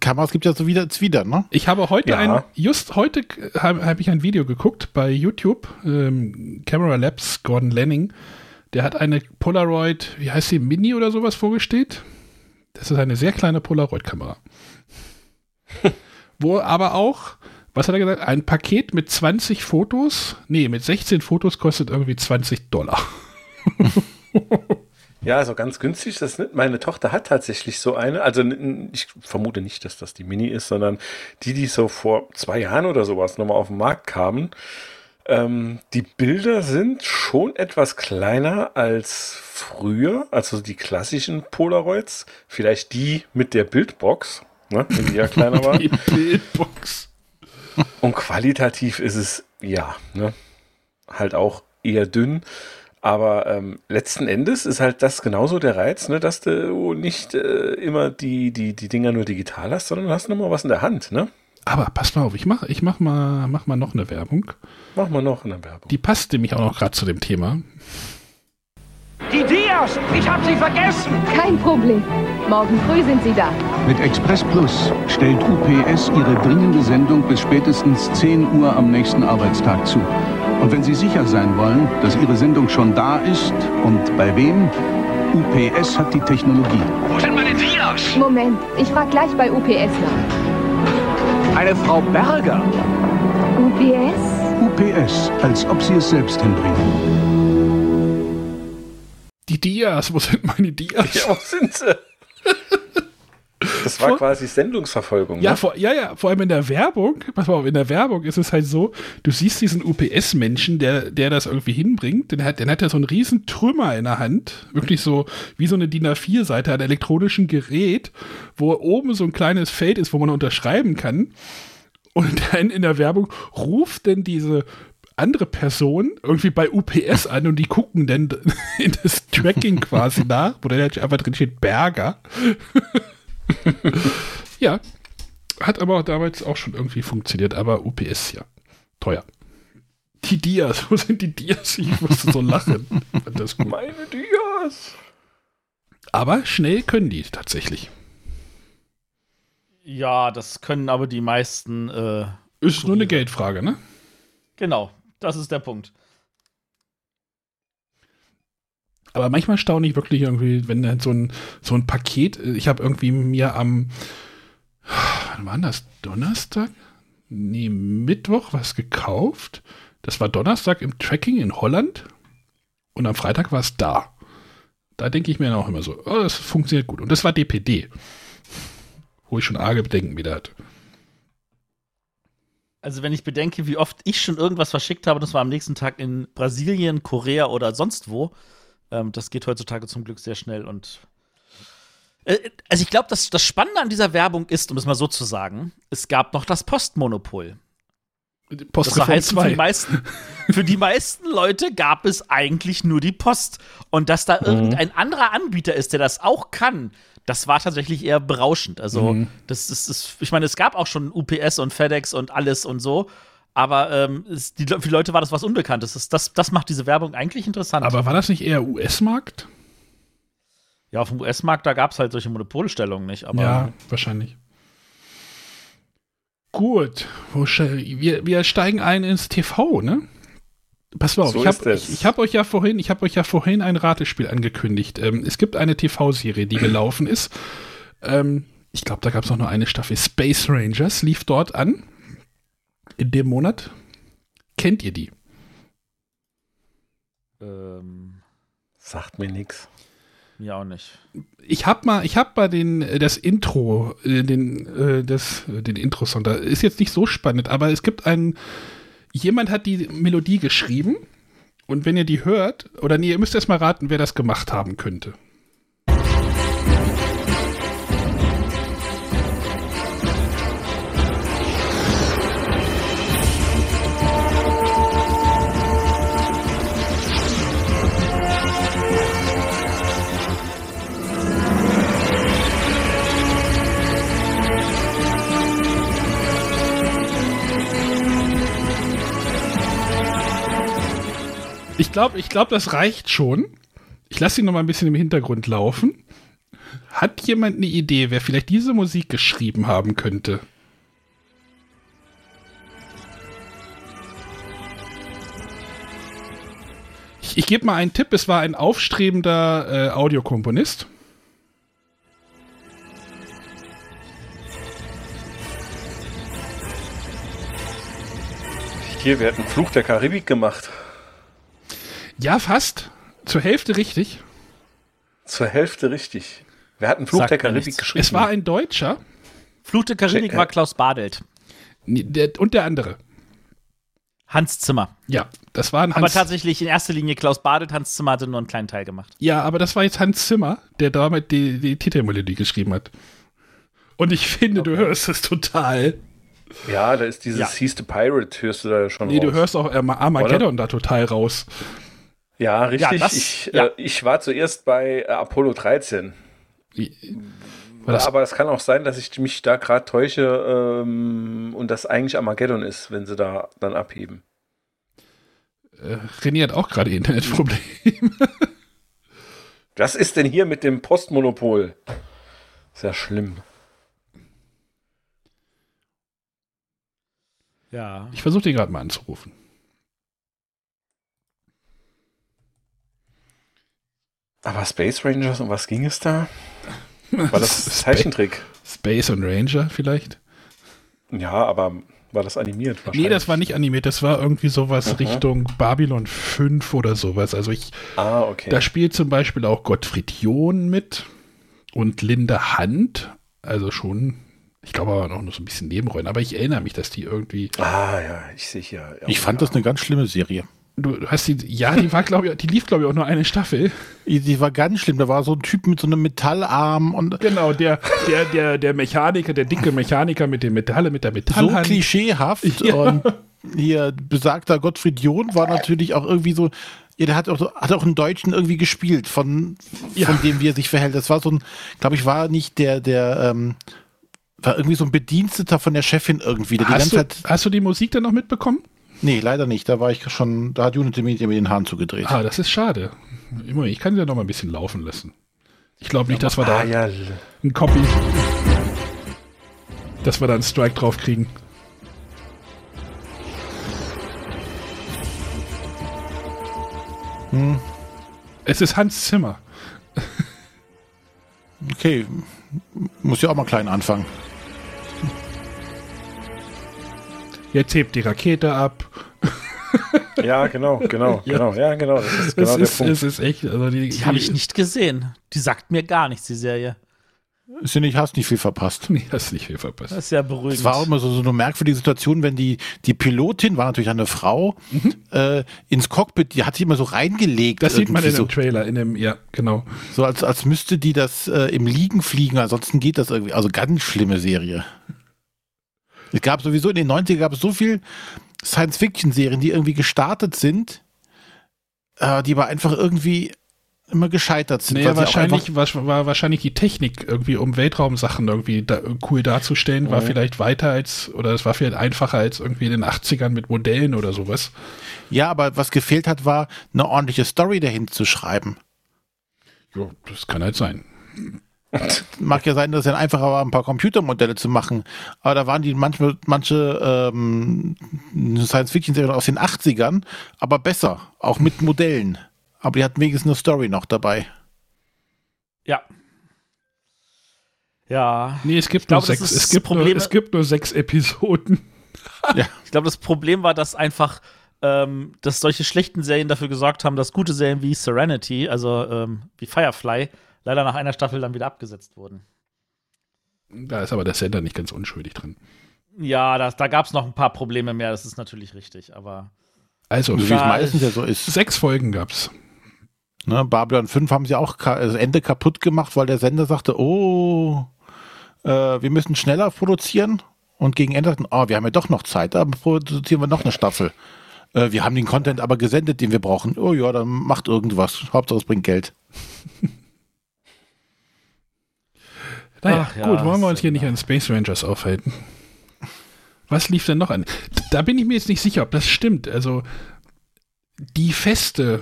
Kameras gibt ja so wieder wieder, ne? Ich habe heute Ja. ein, just heute habe hab ich ein Video geguckt bei YouTube, ähm, Camera Labs, Gordon Lenning. Der hat eine Polaroid, wie heißt sie, Mini oder sowas vorgestellt. Das ist eine sehr kleine Polaroid-Kamera. [LAUGHS] Wo aber auch, was hat er gesagt, ein Paket mit 20 Fotos, nee, mit 16 Fotos kostet irgendwie 20 Dollar. [LAUGHS] Ja, also ganz günstig das nicht. Meine Tochter hat tatsächlich so eine. Also ich vermute nicht, dass das die Mini ist, sondern die, die so vor zwei Jahren oder sowas nochmal auf den Markt kamen. Ähm, die Bilder sind schon etwas kleiner als früher, also die klassischen Polaroids. Vielleicht die mit der Bildbox, ne, wenn die ja kleiner war. [LAUGHS] Die Bildbox. Und qualitativ ist es, ja, ne, halt auch eher dünn. Aber ähm, letzten Endes ist halt das genauso der Reiz, ne, dass du nicht äh, immer die, die, die Dinger nur digital hast, sondern du hast nochmal was in der Hand, ne? Aber pass mal auf, ich mache ich mach mal, mach mal noch eine Werbung. Mach mal noch eine Werbung. Die passt nämlich auch noch gerade zu dem Thema. Dias! Ich hab sie vergessen! Kein Problem. Morgen früh sind sie da. Mit Express Plus stellt UPS Ihre dringende Sendung bis spätestens 10 Uhr am nächsten Arbeitstag zu. Und wenn Sie sicher sein wollen, dass Ihre Sendung schon da ist und bei wem, UPS hat die Technologie. Wo sind meine Dias? Moment, ich frage gleich bei UPS nach. Eine Frau Berger. UPS? UPS, als ob Sie es selbst hinbringen. Die Dias, wo sind meine Dias? Ja, wo sind sie? Das war Vor- quasi Sendungsverfolgung. Ja, ne? vor, ja, ja, vor allem in der Werbung, pass mal auf, in der Werbung ist es halt so, du siehst diesen UPS-Menschen, der, der das irgendwie hinbringt, den hat, den hat er so einen riesen Trümmer in der Hand, wirklich so wie so eine DIN A4-Seite an elektronischen Gerät, wo oben so ein kleines Feld ist, wo man unterschreiben kann. Und dann in der Werbung ruft denn diese andere Person irgendwie bei UPS an und die gucken dann [LAUGHS] in das Tracking quasi nach, wo dann halt einfach drin steht Berger. [LAUGHS] ja, hat aber damals auch schon irgendwie funktioniert, aber UPS ja teuer. Die Dias, wo sind die Dias? Ich musste so lachen. Das. Meine Dias. Aber schnell können die tatsächlich. Ja, das können aber die meisten. Äh, Ist nur eine Geldfrage, ne? genau, das ist der Punkt. Aber manchmal staune ich wirklich irgendwie, wenn dann so ein, so ein Paket, ich habe irgendwie mir am, wann war das, Donnerstag? Nee, Mittwoch was gekauft. Das war Donnerstag im Tracking in Holland und am Freitag war es da. Da denke ich mir auch immer so, oh, das funktioniert gut. Und das war DPD, wo ich schon arge Bedenken wieder hatte. Also wenn ich bedenke, wie oft ich schon irgendwas verschickt habe, das war am nächsten Tag in Brasilien, Korea oder sonst wo. Ähm, das geht heutzutage zum Glück sehr schnell und äh, also ich glaube, das, das Spannende an dieser Werbung ist, um es mal so zu sagen, es gab noch das Postmonopol. Postreform das heißt, für 2. die, meisten, für die meisten Leute gab es eigentlich nur die Post. Und dass da Mhm. irgendein anderer Anbieter ist, der das auch kann, das war tatsächlich eher berauschend. Also, Mhm. das ist, ich meine, es gab auch schon UPS und FedEx und alles und so. Aber ähm, es, die, für die Leute war das was Unbekanntes. Das, das, das macht diese Werbung eigentlich interessant. Aber war das nicht eher US-Markt? ja, auf dem US-Markt, da gab es halt solche Monopolstellungen nicht. Aber Ja, wahrscheinlich. Gut, wir, wir steigen ein ins TV, ne? Pass mal auf, So ich habe es. ich, ich hab euch ja vorhin, ich habe euch ja vorhin ein Ratespiel angekündigt. Ähm, es gibt eine TV-Serie, die gelaufen ist. Ähm, ich glaube, da gab es noch nur eine Staffel. Space Rangers lief dort an. In dem Monat. Kennt ihr die? ähm, Sagt mir nichts. mir auch nicht. Ich habe mal, ich habe mal den äh, das Intro, äh, den das äh, den Intro-Song. Da ist jetzt nicht so spannend, aber es gibt einen. Jemand hat die Melodie geschrieben und wenn ihr die hört, oder nee, ihr müsst erst mal raten, wer das gemacht haben könnte. Ich glaube, ich glaube, das reicht schon. Ich lasse ihn noch mal ein bisschen im Hintergrund laufen. Hat jemand eine Idee, wer vielleicht diese Musik geschrieben haben könnte? Ich, ich gebe mal einen Tipp. Es war ein aufstrebender äh, Audiokomponist. Hier, wir hatten Fluch der Karibik gemacht. Ja, fast. Zur Hälfte richtig. Zur Hälfte richtig. Wir hatten Fluch Sagt der Karibik nichts. geschrieben. Es war ein Deutscher Fluch der Karibik Check- war Klaus Badelt. Nee, und der andere. Hans Zimmer. Ja, das war ein Aber Hans. tatsächlich in erster Linie Klaus Badelt, Hans Zimmer hatte nur einen kleinen Teil gemacht. Ja, aber das war jetzt Hans Zimmer, der damit die, die Titelmelodie geschrieben hat. Und ich finde, du hörst es total. Ja, da ist dieses Ja. He's the Pirate, hörst du da schon Nee, raus. du hörst auch Arma- Armageddon da total raus. Ja, richtig. Ja, das- ich, ja. Äh, ich war zuerst bei äh, Apollo 13. War das, Aber es kann auch sein, dass ich mich da gerade täusche ähm, und das eigentlich Armageddon ist, wenn sie da dann abheben. äh, René hat auch gerade Internetprobleme. [LAUGHS] Was ist denn hier mit dem Postmonopol? Sehr schlimm. Ja. Ich versuche den gerade mal anzurufen. Aber Space Rangers, um was ging es da? War das [LAUGHS] Zeichentrick? Space und Ranger vielleicht? Ja, aber war das animiert? Nee, das war nicht animiert, das war irgendwie sowas Mhm. Richtung Babylon 5 oder sowas. Also ich, Ah, okay. da spielt zum Beispiel auch Gottfried John mit und Linda Hand. Also schon, ich glaube aber noch so ein bisschen Nebenrollen. Aber ich erinnere mich, dass die irgendwie. Ah, ja, ich sehe hier. Ich fand das eine ganz schlimme Serie. Du hast die, ja, die war, glaube ich, die lief, glaube ich, auch nur eine Staffel. Die war ganz schlimm. Da war so ein Typ mit so einem Metallarm und Genau, der, der, der, der Mechaniker, der dicke Mechaniker mit dem Metalle, mit der so Metallhand. klischeehaft. Ja. Und hier besagter Gottfried John war natürlich auch irgendwie so. Ja, der hat auch, so- hat auch einen Deutschen irgendwie gespielt, von, Ja. von dem, wie er sich verhält. Das war so ein, glaube ich, war nicht der, der, ähm, war irgendwie so ein Bediensteter von der Chefin irgendwie, Hast du, hast du die Musik dann noch mitbekommen? Nee, leider nicht. Da war ich schon, da hat Unity Media mir den Hahn zugedreht. Ah, das ist schade. Immerhin, Ich kann sie ja noch mal ein bisschen laufen lassen. Ich glaube nicht, dass wir da Ah, ja. ein Copy, dass wir da einen Strike drauf kriegen. Es ist Hans Zimmer. Okay, muss ja auch mal klein anfangen. Jetzt hebt die Rakete ab. Ja, genau, genau, [LAUGHS] Ja. genau, ja, genau. Das ist genau es, der ist, Punkt. es ist echt. Also die Die habe ich nicht gesehen. Die sagt mir gar nichts, die Serie. Ist ja nicht, hast nicht viel verpasst. [LAUGHS] Nee, hast nicht viel verpasst. Das ist ja beruhigend. Es war auch immer so, so eine merkwürdige Situation, wenn die, die Pilotin, war natürlich eine Frau, äh, ins Cockpit, die hat sich immer so reingelegt. Das sieht man in dem Trailer, in dem, ja, genau. so, so als, als müsste die das äh, im Liegen fliegen, ansonsten geht das irgendwie. Also ganz schlimme Serie. Es gab sowieso in den 90er gab es so viel Science-Fiction-Serien, die irgendwie gestartet sind, äh, die aber einfach irgendwie immer gescheitert sind. Auch wahrscheinlich war, wahrscheinlich die Technik irgendwie, um Weltraumsachen irgendwie da, cool darzustellen, war Mhm. vielleicht weiter als, oder es war vielleicht einfacher als irgendwie in den 80ern mit Modellen oder sowas. Ja, aber was gefehlt hat, war eine ordentliche Story dahin zu schreiben. Ja, das kann halt sein. [LAUGHS] Mag ja sein, dass es dann einfacher war, ein paar Computermodelle zu machen. Aber da waren die manchmal, manche ähm, Science-Fiction-Serien aus den 80ern, aber besser, auch mit Modellen. Aber die hatten wenigstens eine Story noch dabei. Ja. Ja. Nee, es gibt, Ich glaube, nur, das sechs, es, gibt nur, Problem- es gibt nur sechs Episoden. [LAUGHS] Ich glaube, das Problem war, dass einfach, ähm, dass solche schlechten Serien dafür gesorgt haben, dass gute Serien wie Serenity, also ähm, wie Firefly, leider nach einer Staffel dann wieder abgesetzt wurden. Da ist aber der Sender nicht ganz unschuldig drin. Ja, das, da gab es noch ein paar Probleme mehr, das ist natürlich richtig, aber Also, So wie es meistens ja so ist. Sechs Folgen gab's. Ne, Babylon 5 haben sie auch ka- das Ende kaputt gemacht, weil der Sender sagte, oh, äh, wir müssen schneller produzieren. Und gegen Ende sagten, oh, wir haben ja doch noch Zeit, da produzieren wir noch eine Staffel. Äh, wir haben den Content aber gesendet, den wir brauchen. Oh ja, dann macht irgendwas. Hauptsache es bringt Geld. [LAUGHS] Naja, Ach ja, gut, wollen wir uns hier nicht an Space Rangers aufhalten. Was lief denn noch an? Da bin ich mir jetzt nicht sicher, ob das stimmt. Also, die feste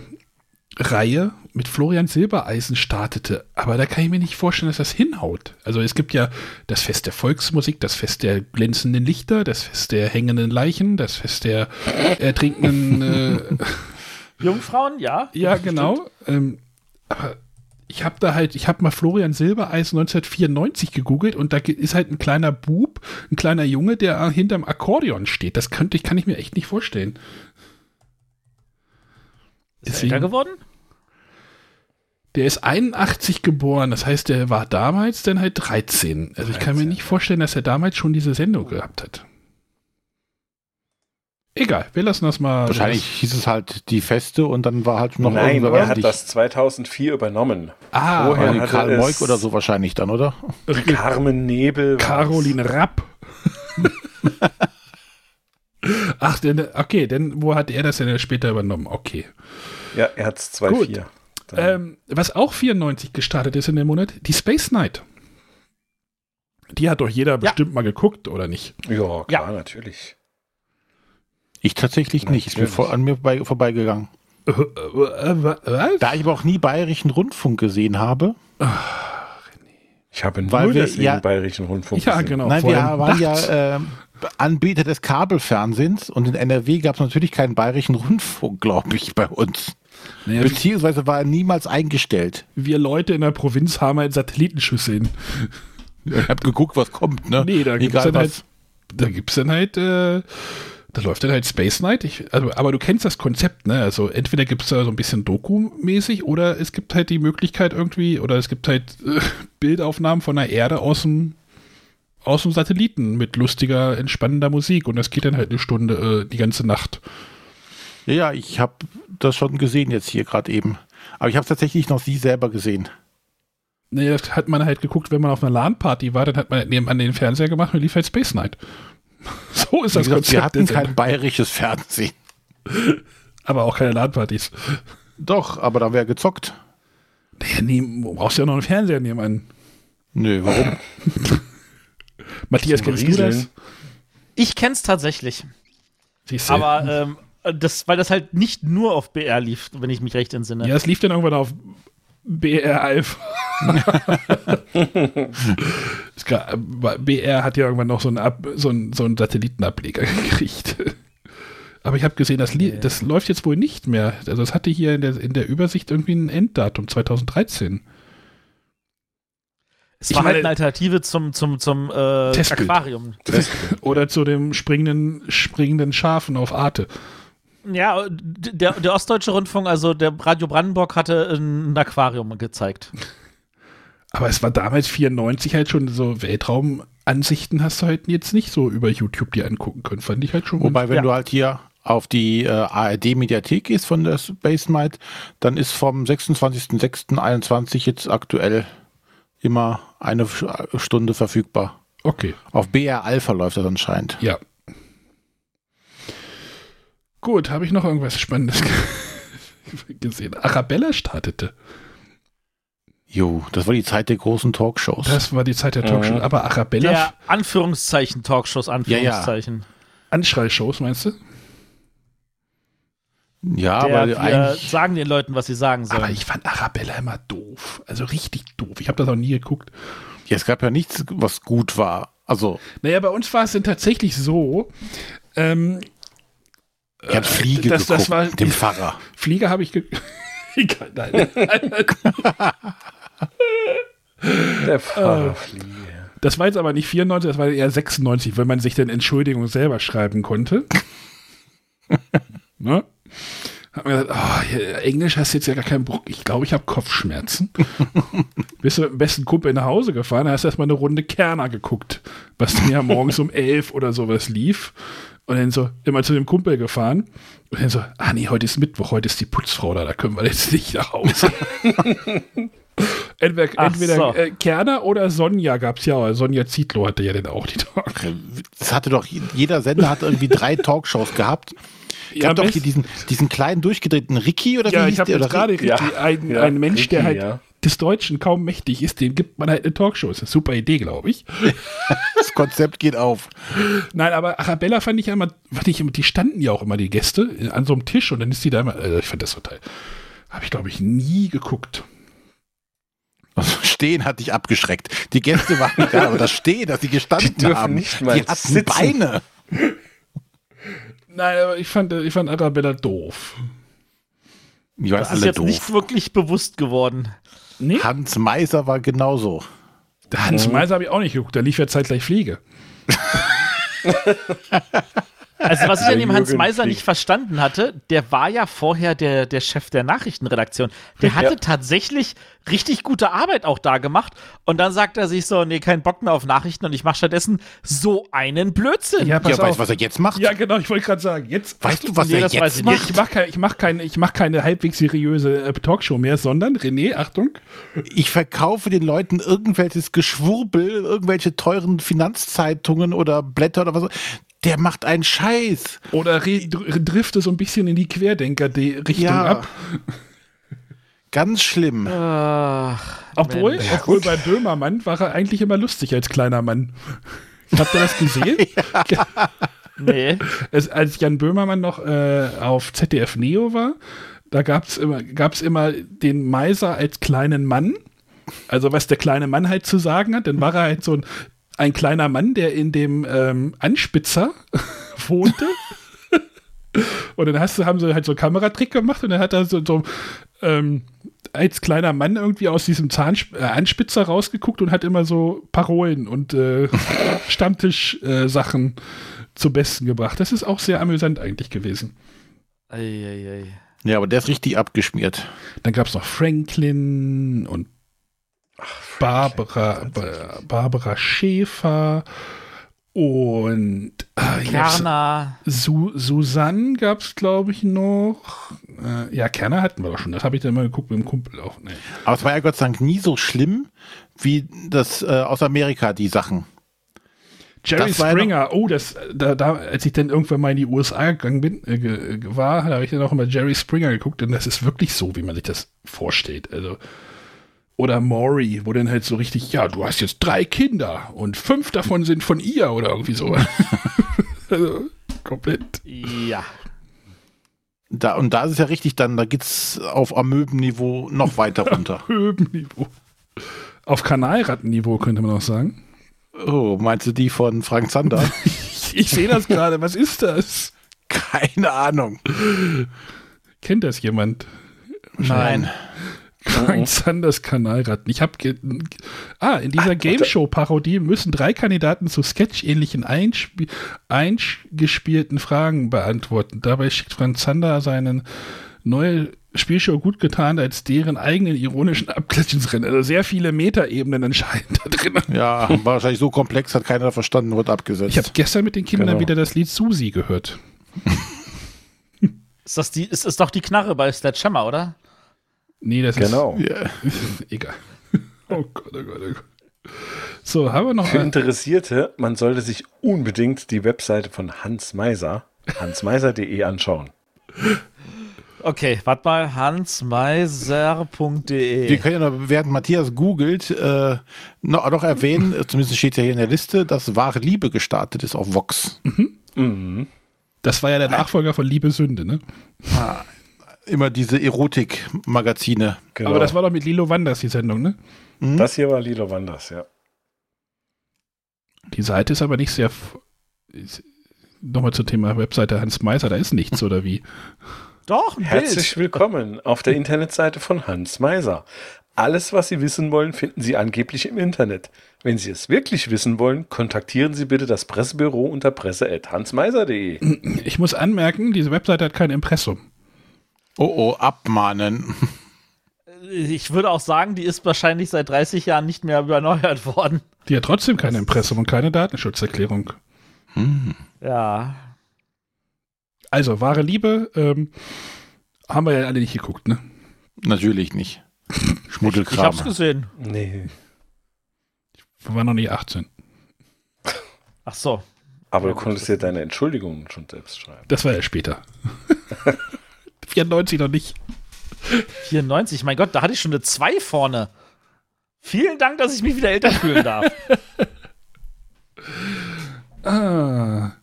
Reihe mit Florian Silbereisen startete, aber da kann ich mir nicht vorstellen, dass das hinhaut. Also, es gibt ja das Fest der Volksmusik, das Fest der glänzenden Lichter, das Fest der hängenden Leichen, das Fest der ertrinkenden. Äh, [LAUGHS] Jungfrauen, ja. ja, genau. Ähm, aber ich habe da halt, ich habe mal Florian Silbereisen 1994 gegoogelt und da ist halt ein kleiner Bub, ein kleiner Junge, der hinterm Akkordeon steht. Das könnte ich, kann ich mir echt nicht vorstellen. Ist er älter geworden? Der ist 81 geboren, das heißt, der war damals dann halt 13. Also ich kann mir nicht vorstellen, dass er damals schon diese Sendung gehabt hat. Egal, wir lassen das mal. Wahrscheinlich hieß es halt die Feste und dann war halt noch Nein, irgendwer er hat das 2004 übernommen. Ah, Vorher hatte Karl Moik oder so wahrscheinlich dann, oder? Carmen Nebel. Caroline Rapp. [LAUGHS] Ach, denn, okay, denn wo hat er das denn später übernommen? Okay. Ja, er hat es Gut. 2-4. Ähm, was auch 94 gestartet ist in dem Monat, die Space Night. Die hat doch jeder bestimmt mal geguckt, oder nicht? Ja, klar, natürlich. Ich tatsächlich nicht. Ist mir vor, an mir vorbei, vorbeigegangen. Äh, was? Da ich aber auch nie bayerischen Rundfunk gesehen habe. Ich habe nur Weil wir- deswegen ja- Bayerischen Rundfunk Ja, gesehen. genau. Nein, wir waren nachts. ja äh, Anbieter des Kabelfernsehens und in NRW gab es natürlich keinen bayerischen Rundfunk, glaube ich, bei uns. Naja, Beziehungsweise war er niemals eingestellt. wir Leute in der Provinz haben halt Satellitenschüsseln. Ihr habt geguckt, was kommt, ne? Nee, da gibt's Egal dann was. halt, da gibt's dann halt, äh, da läuft dann halt Space Night. Ich, also, aber du kennst das Konzept, ne? Also entweder gibt's da so ein bisschen Doku-mäßig oder es gibt halt die Möglichkeit irgendwie, oder es gibt halt äh, [LAUGHS] Bildaufnahmen von der Erde aus dem aus dem Satelliten mit lustiger, entspannender Musik und das geht dann halt eine Stunde, äh, die ganze Nacht. Ja, ja, ich habe das schon gesehen jetzt hier gerade eben. Aber ich habe tatsächlich noch sie selber gesehen. Nee, das hat man halt geguckt, wenn man auf einer LAN-Party war, dann hat man halt nebenan den Fernseher gemacht und lief halt Space Night. So ist das gesagt, Konzept. wir hatten kein bayerisches Fernsehen. aber auch keine LAN-Partys. Doch, aber da wäre gezockt. Naja, nee, du brauchst ja noch einen Fernseher nebenan. Nö, warum? [LAUGHS] Matthias, kennst du das? Ich kenn's tatsächlich. Siehst du? Aber ähm, das, weil das halt nicht nur auf BR lief, wenn ich mich recht entsinne. ja, es lief dann irgendwann auf BR Alpha. [LAUGHS] BR hat ja irgendwann noch so einen, Ab, so einen, so einen Satellitenableger [LAUGHS] gekriegt. Aber ich habe gesehen, das, Lie- das läuft jetzt wohl nicht mehr. Also es hatte hier in der, in der Übersicht irgendwie ein Enddatum 2013. Es Ich war halt meine- eine Alternative zum, zum, zum äh. Aquarium. Oder zu dem springenden, springenden Schafen auf Arte. Ja, der, der Ostdeutsche Rundfunk, also der Radio Brandenburg, hatte ein Aquarium gezeigt. Aber es war damals 94 halt schon so Weltraumansichten hast du halt jetzt nicht so über YouTube dir angucken können. Fand ich halt schon. Wobei, wenn ja. du halt hier auf die äh, ARD-Mediathek gehst von der Space Night, dann ist vom 26.06.21 jetzt aktuell immer eine Stunde verfügbar. Okay. Auf BR Alpha läuft das anscheinend. Ja. Gut, habe ich noch irgendwas Spannendes [LAUGHS] gesehen? Arabella startete. Jo, das war die Zeit der großen Talkshows. Das war die Zeit der Talkshow. Mhm. Aber Arabella, Der Anführungszeichen Talkshows, Anführungszeichen. Anschreishows, meinst du? Ja, Der, aber wir eigentlich. sagen den Leuten, was sie sagen sollen. Aber ich fand Arabella immer doof. Also richtig doof. Ich habe das auch nie geguckt. Ja, es gab ja nichts, was gut war. Also, Naja, bei uns war es dann tatsächlich so. Ähm, ich hab Fliege das, das geguckt, war, mit dem Pfarrer. Fliege habe ich ge [LAUGHS] nein. [LAUGHS] Der Äh, Fahrerfliege. Das war jetzt aber nicht 94, das war eher 96, wenn man sich dann Entschuldigung selber schreiben konnte. [LAUGHS] ne? Hab mir gesagt, oh, Englisch hast du jetzt ja gar keinen Bock. Ich glaube, ich habe Kopfschmerzen. Bist du mit dem besten Kumpel nach Hause gefahren, hast erstmal eine Runde Kerner geguckt, was dann ja morgens um elf oder sowas lief. Und dann so immer zu dem Kumpel gefahren. Und dann so, ah nee, heute ist Mittwoch, heute ist die Putzfrau da, da können wir jetzt nicht nach Hause. [LAUGHS] entweder entweder so. äh, Kerner oder Sonja gab es ja, aber Sonja Zietlow hatte ja dann auch die Talk. Das hatte doch, jeder Sender hat irgendwie drei Talkshows gehabt. [LAUGHS] Ja, Gab doch hier diesen, diesen kleinen durchgedrehten Ricky oder wie Ja, hieß ich habe der? Oder gerade Ricky? Ricky, ein, ja, ein Mensch, der Ricky, halt ja. Des Deutschen kaum mächtig ist, dem gibt man halt eine Talkshow. Das ist eine super Idee, glaube ich. [LAUGHS] Das Konzept geht auf. Nein, aber Arabella fand ich ja immer, fand ich, immer- die standen ja auch immer, die Gäste, an so einem Tisch und dann ist die da immer, also ich fand das total, habe ich glaube ich nie geguckt. Also Stehen hat dich abgeschreckt. Die Gäste waren egal, aber das Stehen, dass sie gestanden Die dürfen haben. nicht mal die hatten sitzen. Beine. Nein, aber ich fand, ich fand Arabella doof. Die waren das ist alle jetzt doof. nicht wirklich bewusst geworden. Nee? Hans Meiser war genauso. Der Hans Meiser habe ich auch nicht geguckt, der lief ja zeitgleich Fliege. [LAUGHS] Also, was ich an dem Hans Meiser nicht verstanden hatte, der war ja vorher der, der Chef der Nachrichtenredaktion. Der hatte Ja. tatsächlich richtig gute Arbeit auch da gemacht. Und dann sagt er sich so: Nee, kein Bock mehr auf Nachrichten und ich mache stattdessen so einen Blödsinn. Ja, pass ja, weißt du, was er jetzt macht? Ja, genau, ich wollte gerade sagen, jetzt Weißt du, was Nee, er jetzt ich Ja, nicht. macht? ich mache keine, ich mach keine, ich mach keine halbwegs seriöse äh, Talkshow mehr, sondern, René, Achtung, Ich verkaufe den Leuten irgendwelches Geschwurbel, irgendwelche teuren Finanzzeitungen oder Blätter oder was. Der macht einen Scheiß. oder re- dr- drifte so ein bisschen in die Querdenker-Richtung Ja. ab. Ganz schlimm. Ach, Obwohl, Mensch. obwohl bei Böhmermann war er eigentlich immer lustig als kleiner Mann. Habt ihr das gesehen? [LAUGHS] Nee. es, als Jan Böhmermann noch äh, auf ZDF Neo war, da gab es immer, gab's immer den Meiser als kleinen Mann. Also was der kleine Mann halt zu sagen hat, dann war er halt so ein, ein kleiner Mann, der in dem ähm, Anspitzer [LAUGHS] wohnte. Und dann hast du, haben sie halt so einen Kameratrick gemacht und dann hat er so, so ähm, als kleiner Mann irgendwie aus diesem Zahnsp äh, Anspitzer rausgeguckt und hat immer so Parolen und äh, [LAUGHS] Stammtisch-Sachen zum Besten gebracht. Das ist auch sehr amüsant eigentlich gewesen. Eieiei. Ja, aber der ist richtig abgeschmiert. Dann gab es noch Franklin und Barbara, Ba- Barbara Schäfer und äh, Kerner. Su Susanne gab es, glaube ich, noch. Äh, ja, Kerner hatten wir doch schon. Das habe ich dann mal geguckt mit dem Kumpel auch. Nee. Aber es war ja Gott sei Dank nie so schlimm wie das äh, aus Amerika, die Sachen. Jerry Das Springer, oh, das, da, da, als ich dann irgendwann mal in die USA gegangen bin, äh, ge- war, da habe ich dann auch immer Jerry Springer geguckt und das ist wirklich so, wie man sich das vorstellt. Also, oder Maury, wo dann halt so richtig, ja, du hast jetzt drei Kinder und fünf davon sind von ihr oder irgendwie so. [LAUGHS] also, komplett. Ja. Da, und da ist es ja richtig, dann, da geht's auf Amöbenniveau noch weiter [LAUGHS] runter. Höbenniveau. Auf Kanalrattenniveau könnte man auch sagen. Oh, meinst du die von Frank Zander? Ich, [LAUGHS] ich sehe das gerade. Was ist das? Keine Ahnung. Kennt das jemand? Nein. Frank Sanders Kanalratten. Ich habe ah in dieser Game Show Parodie müssen drei Kandidaten zu sketchähnlichen eingespielten Fragen beantworten. Dabei schickt Frank Zander seinen neue Spielshow gut getan als deren eigenen ironischen Abklatsch ins Rennen. Also sehr viele Metaebenen anscheinend da drin. Ja, war wahrscheinlich so komplex, hat keiner verstanden, wird abgesetzt. Ich habe gestern mit den Kindern Genau. wieder das Lied Susi gehört. [LAUGHS] Ist das die, ist, ist doch die Knarre bei Sledgehammer, oder? Nee, das Genau. ist. Ja. [LAUGHS] Egal. Oh Gott, oh Gott, oh Gott. So, haben wir noch Für ein, Interessierte, man sollte sich unbedingt die Webseite von Hans Meiser, hansmeiser.de anschauen. Okay, warte mal, hansmeiser.de. Wir können ja noch, während Matthias googelt, äh, noch, noch erwähnen, äh, zumindest steht ja hier in der Liste, dass wahre Liebe gestartet ist auf Vox. Mhm. das war ja der Nachfolger von Liebe Sünde, ne? Ah, immer diese Erotik-Magazine. Genau. Aber das war doch mit Lilo Wanders die Sendung, ne? das hier war Lilo Wanders, ja. Die Seite ist aber nicht sehr. Nochmal zum Thema Webseite Hans Meiser, da ist nichts, oder wie? [LAUGHS] Doch, ein Herzlich Bild. willkommen auf der Internetseite von Hans Meiser. Alles, was Sie wissen wollen, finden Sie angeblich im Internet. Wenn Sie es wirklich wissen wollen, kontaktieren Sie bitte das Pressebüro unter presse.hansmeiser.de. Ich muss anmerken, diese Webseite hat kein Impressum. Oh oh, abmahnen. Ich würde auch sagen, die ist wahrscheinlich seit 30 Jahren nicht mehr erneuert [LAUGHS] worden. Die hat trotzdem kein Impressum und keine Datenschutzerklärung. Ja. Also, wahre Liebe, ähm, haben wir ja alle nicht geguckt, ne? Natürlich nicht. Ich Schmuddelkram. hab's gesehen. Nee. Wir waren noch nicht 18. Ach so. Aber du konntest dir deine Entschuldigungen schon selbst schreiben. Das war ja später. [LAUGHS] 94 noch nicht. 94, mein Gott, da hatte ich schon eine 2 vorne. Vielen Dank, dass ich mich wieder älter fühlen darf. [LAUGHS] Ah.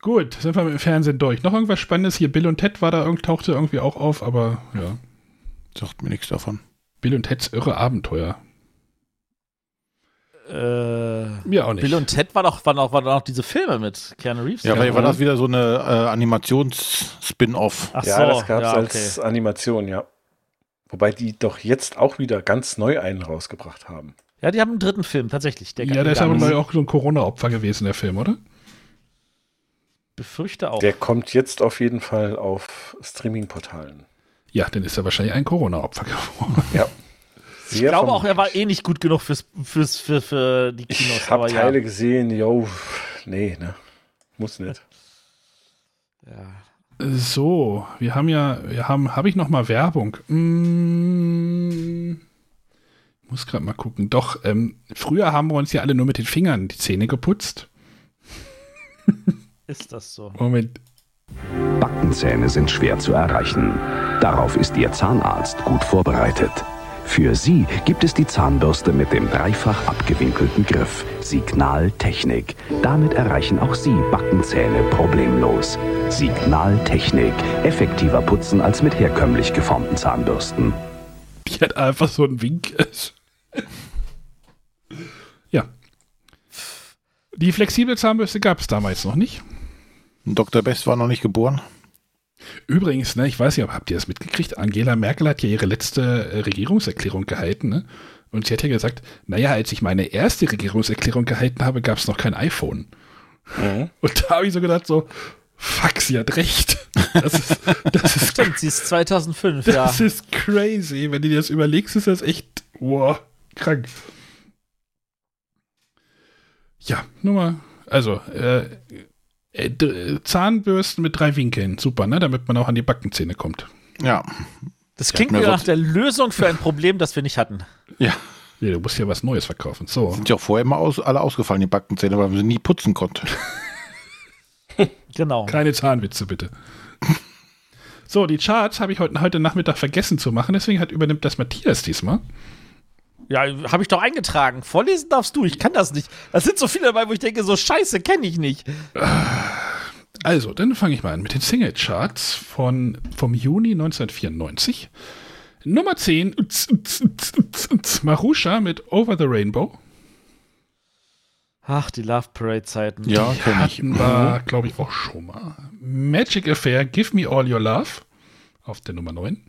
Gut, sind wir mit dem Fernsehen durch. Noch irgendwas Spannendes hier? Bill und Ted war da, tauchte irgendwie auch auf, aber ja. Sagt mir nichts davon. Bill und Teds irre Abenteuer. Äh, Mir auch nicht. Bill und Ted war doch, waren auch, waren auch diese Filme mit Keanu Reeves. Ja, vielleicht war das wieder so eine äh, Animations-Spin-Off. Ach ja, so, das gab es ja, als Animation, ja. Wobei die doch jetzt auch wieder ganz neu einen rausgebracht haben. Ja, die haben einen dritten Film, tatsächlich. Der ja, der ist aber neu auch so ein Corona-Opfer gewesen, der Film, oder? Befürchte auch. Der kommt jetzt auf jeden Fall auf Streaming-Portalen. Ja, dann ist er wahrscheinlich ein Corona-Opfer geworden. Ja. [LAUGHS] ich glaube auch, er war eh nicht gut genug fürs, fürs, für, für die Kinos. Ich habe Teile ja. gesehen, yo, nee, ne? Muss nicht. So, wir haben ja, wir haben, habe ich noch mal Werbung? Mm, muss gerade mal gucken. Doch, ähm, früher haben wir uns ja alle nur mit den Fingern die Zähne geputzt. [LAUGHS] Ist das so? Moment. Backenzähne sind schwer zu erreichen. Darauf ist Ihr Zahnarzt gut vorbereitet. Für Sie gibt es die Zahnbürste mit dem dreifach abgewinkelten Griff. Signaltechnik. Damit erreichen auch Sie Backenzähne problemlos. Signaltechnik. Effektiver putzen als mit herkömmlich geformten Zahnbürsten. Die hat einfach so einen Wink. ja. Die flexible Zahnbürste gab es damals noch nicht. Dr. Best war noch nicht geboren. Übrigens, ne, ich weiß nicht, habt ihr das mitgekriegt? Angela Merkel hat ja ihre letzte äh, Regierungserklärung gehalten, ne? Und sie hat ja gesagt, naja, als ich meine erste Regierungserklärung gehalten habe, gab es noch kein iPhone. [LAUGHS] Und da habe ich so gedacht, so, fuck, sie hat recht. Das ist, das ist, [LAUGHS] Stimmt, sie ist 2005, das ja. ist crazy. Wenn du dir das überlegst, ist das echt, wow, krank. Ja, nur mal, also, äh, äh, d- Zahnbürsten mit drei Winkeln, super, ne? Damit man auch an die Backenzähne kommt. Ja. Das klingt Ja, mir nach der Lösung für ein Problem, das wir nicht hatten. Ja. Nee, du musst ja was Neues verkaufen. So. Sind ja auch vorher immer aus, alle ausgefallen, die Backenzähne, weil man sie nie putzen konnte. [LAUGHS] Genau. Keine Zahnwitze, bitte. So, die Charts habe ich heute, heute Nachmittag vergessen zu machen, deswegen hat, übernimmt das Matthias diesmal. Ja, habe ich doch eingetragen. Vorlesen darfst du, ich kann das nicht. Da sind so viele dabei, wo ich denke, so Scheiße kenne ich nicht. Also, dann fange ich mal an mit den Single-Charts von, vom Juni 1994. Nummer 10, uts, uts, uts, uts, uts, Marusha mit Over the Rainbow. Ach, die Love Parade-Zeiten. Ja, kenn ich. Hatten wir, glaube ich, auch schon mal. Magic Affair, Give Me All Your Love auf der Nummer 9.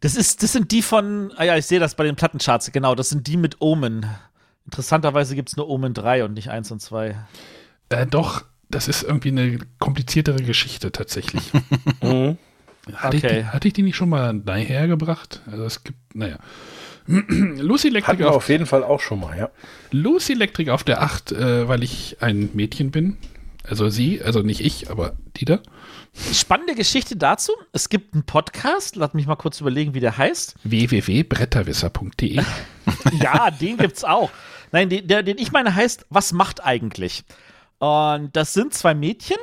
Das, ist, das sind die von, ah ja, ich sehe das bei den Plattencharts, genau, das sind die mit Omen. Interessanterweise gibt es nur Omen 3 und nicht 1 und 2. Äh, doch, das ist irgendwie eine kompliziertere Geschichte tatsächlich. [LAUGHS] Mhm. Hatte, ich Okay. die, hatte ich die nicht schon mal daher gebracht? Also es gibt, naja. [CLEARS THROAT] Lucy Hatten Electric wir auf, auf jeden Fall auch schon mal, ja. Lucy Electric auf der 8, äh, weil ich ein Mädchen bin. Also sie, also nicht ich, aber die da. Spannende Geschichte dazu. Es gibt einen Podcast, lass mich mal kurz überlegen, wie der heißt. www.bretterwisser.de. [LAUGHS] Ja, den gibt's auch. Nein, den, der, den ich meine heißt, was macht eigentlich? Und das sind zwei Mädchen,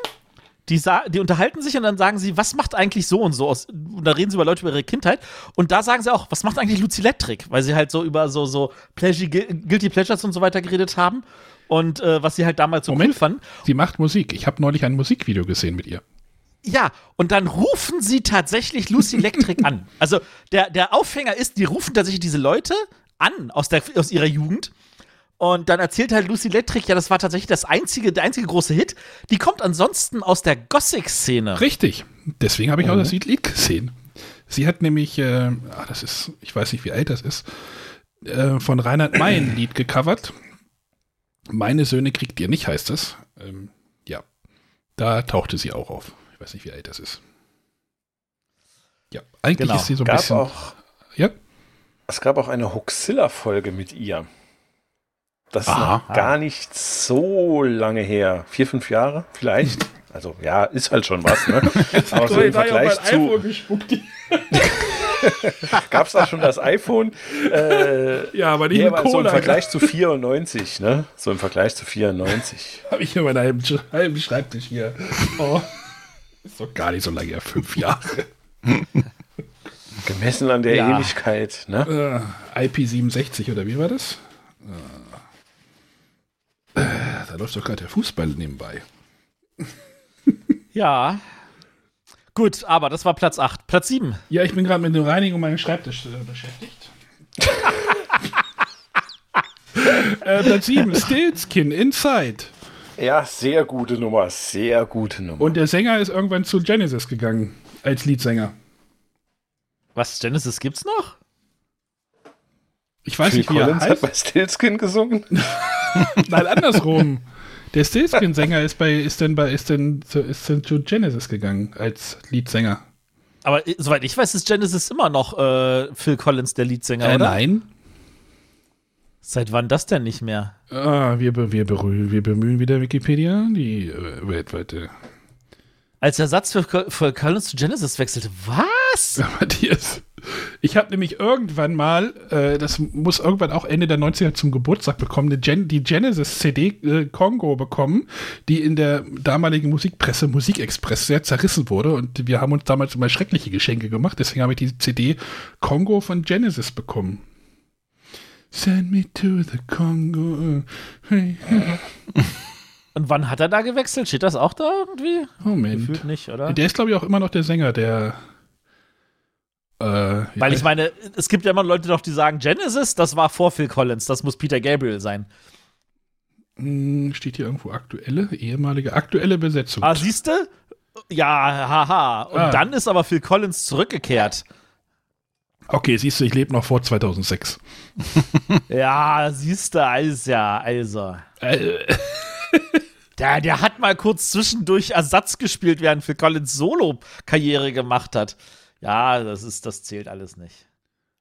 die, die unterhalten sich und dann sagen sie, was macht eigentlich so und so aus? Und da reden sie über Leute über ihre Kindheit. Und da sagen sie auch, was macht eigentlich Lucy Electric? Weil sie halt so über so, so Pleasure, Guilty Pleasures und so weiter geredet haben. Und äh, was sie halt damals so cool fanden. Sie macht Musik. Ich habe neulich ein Musikvideo gesehen mit ihr. Ja, und dann rufen sie tatsächlich Lucy [LAUGHS] Electric an. Also der, der Aufhänger ist, die rufen tatsächlich diese Leute an aus, der, aus ihrer Jugend. Und dann erzählt halt Lucy Electric, ja, das war tatsächlich das einzige, der einzige große Hit. Die kommt ansonsten aus der Gothic-Szene. Richtig. Deswegen habe ich auch Mhm. das Lied gesehen. Sie hat nämlich, äh, ah, das ist, ich weiß nicht, wie alt das ist, äh, von Reinhard May ein Lied gecovert. Meine Söhne kriegt ihr nicht, heißt es. Ähm, ja, da tauchte sie auch auf. Ich weiß nicht, wie alt das ist. Ja, eigentlich Genau. ist sie so ein Gab bisschen. auch- ja, Es gab auch eine Hoxilla-Folge mit ihr. Das ist Aha. noch gar nicht so lange her. Vier, fünf Jahre vielleicht. Also ja, ist halt schon was, ne? [LAUGHS] Aber so im Vergleich zu. [LAUGHS] Gab es da schon das iPhone? Äh, Ja, aber nicht nee, aber so im Vergleich zu [LAUGHS] 94, ne? So im Vergleich zu 94. habe ich hier meinen halben, halben Schreibtisch hier. Oh. Ist doch gar nicht so lange her, fünf Jahre. [LAUGHS] Gemessen an der Ja. Ähnlichkeit, ne? Äh, IP67 oder wie war das? Äh, da läuft doch gerade der Fußball nebenbei. Ja. Gut, aber das war Platz 8. Platz 7. Ja, ich bin gerade mit der Reinigung meines Schreibtisch äh, beschäftigt. [LAUGHS] äh, Platz 7, Stillskin, Inside. Ja, sehr gute Nummer, sehr gute Nummer. Und der Sänger ist irgendwann zu Genesis gegangen, als Leadsänger. Was, Genesis gibt's noch? Ich weiß Phil nicht, wie er Collins hat heißt. bei Stillskin gesungen. [LAUGHS] Nein, andersrum. Der Stillskin-Sänger ist bei, ist denn bei, ist denn, zu- ist denn zu Genesis gegangen als Leadsänger. Aber äh, soweit ich weiß, ist Genesis immer noch äh, Phil Collins der Leadsänger, Äh, oder? nein. Seit wann das denn nicht mehr? Ah, wir, wir, wir bemühen wieder Wikipedia, die äh, weltweite. Als Ersatz für, für Collins zu Genesis wechselte. Was? [LAUGHS] Matthias. Ich habe nämlich irgendwann mal, äh, das muss irgendwann auch Ende der 90er zum Geburtstag bekommen, Gen die Genesis-CD äh, Kongo bekommen, die in der damaligen Musikpresse Musikexpress sehr zerrissen wurde. Und wir haben uns damals immer schreckliche Geschenke gemacht. Deswegen habe ich die CD Kongo von Genesis bekommen. Send me to the Congo. Hey. [LAUGHS] Und wann hat er da gewechselt? Steht das auch da irgendwie? Moment. Gefühlt nicht, oder? Der ist, glaube ich, auch immer noch der Sänger, der. Äh, Weil ich meine, es gibt ja immer Leute doch, die sagen, Genesis, das war vor Phil Collins, das muss Peter Gabriel sein. Hm, Steht hier irgendwo aktuelle, ehemalige, aktuelle Besetzung. Ah, siehst du? Ja, haha. Und Ah. dann ist aber Phil Collins zurückgekehrt. Okay, siehst du, ich lebe noch vor 2006. [LAUGHS] Ja, siehst du, also, ja, also. Der, der hat mal kurz zwischendurch Ersatz gespielt, während Phil Collins Solo-Karriere gemacht hat. Ja, das ist, das zählt alles nicht.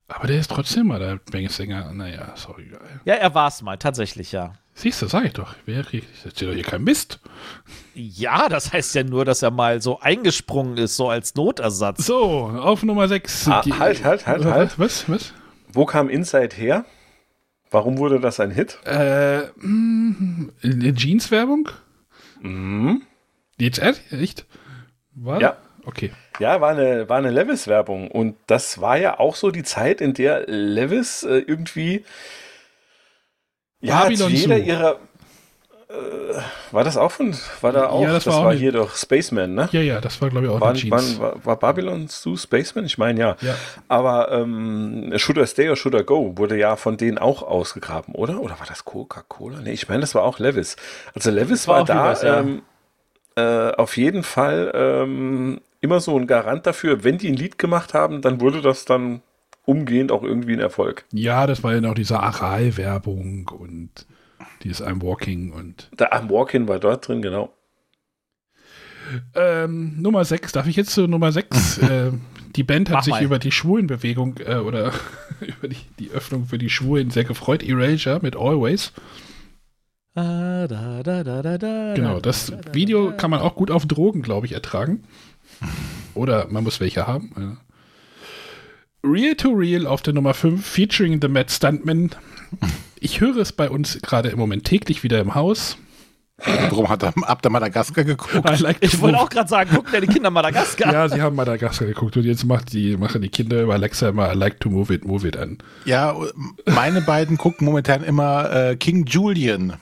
Aber der ist trotzdem mal der Sänger. Naja, sorry. Ja, er war es mal, tatsächlich, ja. Siehst du, sag ich doch. Wer kriegt, ich erzähl doch hier kein Mist. Ja, das heißt ja nur, dass er mal so eingesprungen ist, so als Notersatz. So, auf Nummer 6. Ah, halt, halt, halt, halt. Was, was? Wo kam Inside her? Warum wurde das ein Hit? Äh, eine Jeans-Werbung? Mhm. Jetzt echt? echt? War? Ja. Okay. Ja, war eine, war eine Levis-Werbung. Und das war ja auch so die Zeit, in der Levis äh, irgendwie ja, Babylon zu jeder Zoo. ihrer War das auch von, war da auch, Ja, das war auch eine- hier doch Spaceman, ne? Ja, ja, das war, glaube ich, auch War, eine Jeans. war, war, war Babylon Zoo Spaceman? Ich meine, ja. Ja. Aber ähm, Should I Stay or Should I Go wurde ja von denen auch ausgegraben, oder? Oder war das Coca-Cola? Nee, ich meine, das war auch Levis. Also Levis Das war war, da Levi's, ja. ähm, äh, auf jeden Fall ähm, immer so ein Garant dafür, wenn die ein Lied gemacht haben, dann wurde das dann umgehend auch irgendwie ein Erfolg. Ja, das war ja noch diese Aral-Werbung und dieses I'm Walking und Der I'm Walking war dort drin, genau. ähm, Nummer 6, darf ich jetzt zu Nummer 6? [LAUGHS] äh, die Band hat Mach sich mal. über die Schwulenbewegung äh, oder [LAUGHS] über die, die Öffnung für die Schwulen sehr gefreut. Erasure mit Always. Da, da, da, da, da, da, Genau, das Video kann man auch gut auf Drogen, glaube ich, ertragen. [LAUGHS] Oder man muss welche haben. Real to Real auf der Nummer 5, featuring The Mad Stuntman. Ich höre es bei uns gerade im Moment täglich wieder im Haus. Warum hat er ab der Madagaskar geguckt? Like Ich wollte auch gerade sagen, gucken deine Kinder Madagaskar. Ja, sie haben Madagaskar geguckt und jetzt macht die, machen die Kinder über Alexa immer I like to move it, move it an. Ja, meine beiden gucken momentan immer äh, King Julian.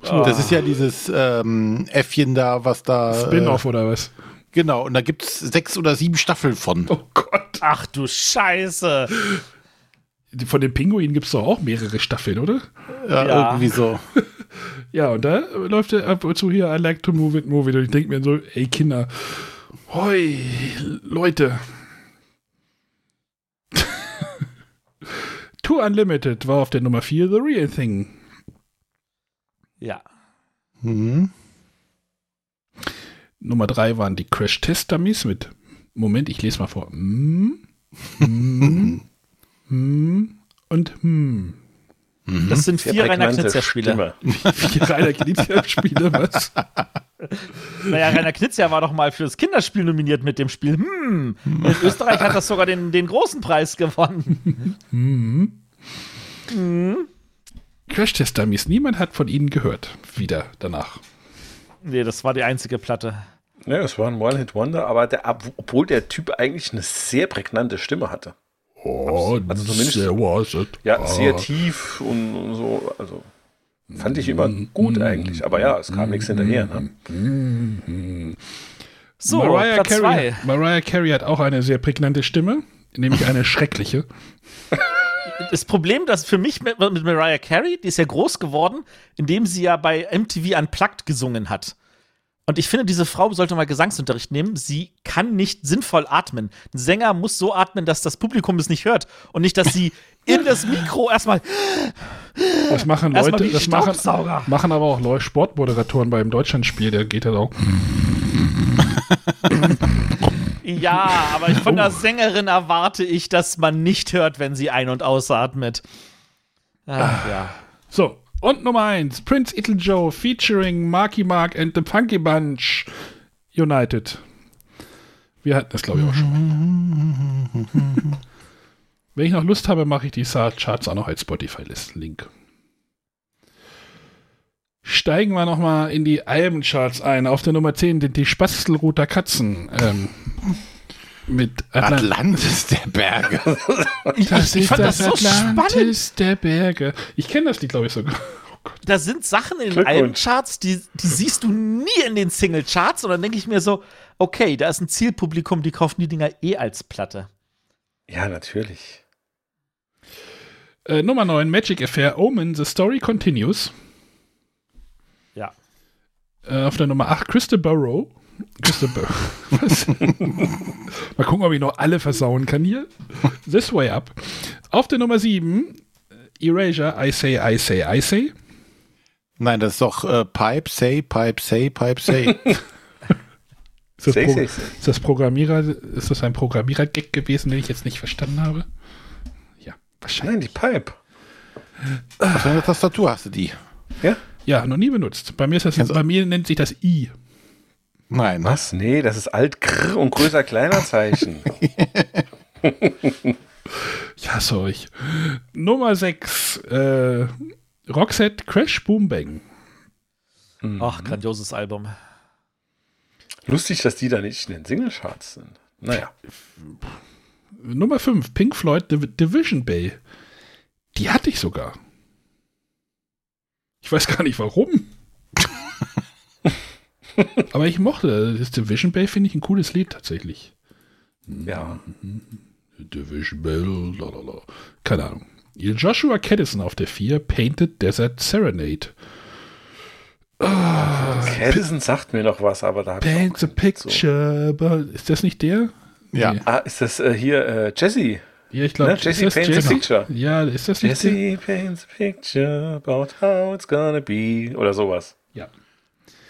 Das ist ja dieses ähm, Äffchen da, was da. Spin-off Äh, oder was? Genau, und da gibt es sechs oder sieben Staffeln von. Oh Gott. Ach du Scheiße. Von den Pinguinen gibt es doch auch mehrere Staffeln, oder? Ja, Ja. irgendwie so. [LAUGHS] Ja, und da läuft er ab und zu hier I like to move it, move it. Und ich denke mir so, ey Kinder, hoi, Leute. [LAUGHS] Tour Unlimited war auf der Nummer 4 The Real Thing. Ja. Mhm. Nummer 3 waren die Crash Test Dummies mit, Moment, ich lese mal vor. Hm, hm, [LAUGHS] hm und hm. Das sind vier Rainer Knizia-Spiele. Stimme. [LAUGHS] Vier Rainer Knizia-Spiele, was? [LAUGHS] Naja, Rainer Knizia war doch mal fürs Kinderspiel nominiert mit dem Spiel. Hm. In Österreich hat das sogar den, den großen Preis gewonnen. Hm. Hm. Crash Test Dummies, niemand hat von ihnen gehört. Wieder danach. Nee, das war die einzige Platte. Ja, es war ein One-Hit-Wonder, aber der, obwohl der Typ eigentlich eine sehr prägnante Stimme hatte. Oh, Also zumindest- there was it. Ja, Ah. sehr tief und, und so. Also fand ich immer gut eigentlich. Aber ja, es kam nichts hinterher. Ne? So, Mariah Platz Carey, zwei. Mariah Carey hat auch eine sehr prägnante Stimme, nämlich eine [LAUGHS] schreckliche. Das Problem, das für mich mit, mit Mariah Carey, die ist ja groß geworden, indem sie ja bei MTV Unplugged gesungen hat. Und ich finde, diese Frau sollte mal Gesangsunterricht nehmen. Sie kann nicht sinnvoll atmen. Ein Sänger muss so atmen, dass das Publikum es nicht hört. Und nicht, dass sie [LAUGHS] in das Mikro erstmal. Das machen Leute, das machen, machen aber auch Sportmoderatoren beim Deutschlandspiel, der geht halt auch. Ja, aber von der Sängerin erwarte ich, dass man nicht hört, wenn sie ein- und ausatmet. Ach, ja. So, und Nummer 1, Prince Little Joe featuring Marky Mark and the Funky Bunch United. Wir hatten das, glaube ich, auch schon mal. [LAUGHS] Wenn ich noch Lust habe, mache ich die Charts auch noch als Spotify-Link. Steigen wir noch mal in die Albencharts ein. Auf der Nummer 10 sind die Spastelroter Katzen. Ähm, mit Atlant Atlantis der Berge. [LAUGHS] Das ich ist fand das, das so Atlantis der Berge. Ich kenne das Lied, glaube ich, sogar. Da sind Sachen in den. Albencharts, die, die siehst du nie in den Singlecharts. Und dann denke ich mir so, okay, da ist ein Zielpublikum, die kaufen die Dinger eh als Platte. Ja, natürlich. Äh, Nummer 9, Magic Affair, Omen, The Story Continues. Äh, auf der Nummer 8, Crystal Burrow. Crystal Burrow. [LAUGHS] Was? Mal gucken, ob ich noch alle versauen kann hier. This Way Up. Auf der Nummer 7, Erasure, I Say, I Say, I Say. Nein, das ist doch äh, Pipe, Say, Pipe, Say, Pipe, Say. [LAUGHS] Ist das, Say, Pro say, say. ist das Programmierer, ist das ein Programmierer-Gag gewesen, den ich jetzt nicht verstanden habe? Ja, wahrscheinlich. Nein, die Pipe. Was für eine Tastatur hast du die? Ja? Ja, noch nie benutzt. Bei mir ist das, bei mir nennt sich das I. Nein. Was? Nee, das ist alt grrr und größer kleiner Zeichen. [LAUGHS] Ich hasse euch. Nummer 6, äh, Roxette Crash Boom Bang. Ach, grandioses Album. Lustig, dass die da nicht in den Singlecharts sind. Naja. Nummer 5, Pink Floyd Div Division Bay. Die hatte ich sogar. Ich weiß gar nicht warum. [LAUGHS] Aber ich mochte das Division Bell, finde ich ein cooles Lied tatsächlich. Ja. Division Bell, lalala. Keine Ahnung. Joshua Caddison auf der 4, Painted Desert Serenade. Ah, Caddison sagt mir noch was, aber da hab ich Paint the so. Picture. but- Ist das nicht der? Ja. Nee. Ah, ist das äh, hier äh, Jesse? Ja, ich glaube, Ne? Jesse paints a picture. Ja, ist das nicht? Jesse paints a picture about how it's gonna be. Oder sowas. Ja.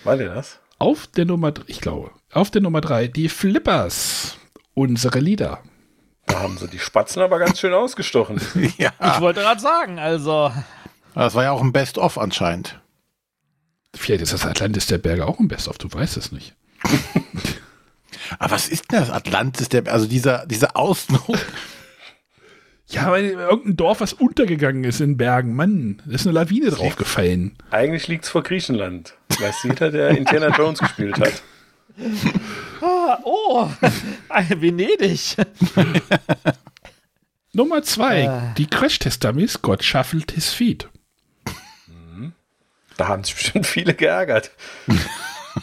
War der das? Auf der Nummer, ich glaube, auf der Nummer 3, die Flippers. Unsere Lieder. Da haben sie die Spatzen aber ganz schön ausgestochen. [LAUGHS] ja. Ich wollte gerade sagen, also. Das war ja auch ein Best-of anscheinend. Vielleicht ist das Atlantis der Berge auch ein Best-of, du weißt es nicht. [LAUGHS] Aber was ist denn das Atlantis? Der, also dieser, dieser Ausdruck. [LAUGHS] Ja, weil irgendein Dorf, was untergegangen ist in Bergen, Mann, da ist eine Lawine draufgefallen. Eigentlich liegt's vor Griechenland. Weiß jeder, der Indiana Jones gespielt hat. [LAUGHS] Ah, oh, [LAUGHS] Venedig. [LAUGHS] Nummer 2, Äh. die Crash-Test-Dummies, Gott shuffled his feet. Da haben sich bestimmt viele geärgert.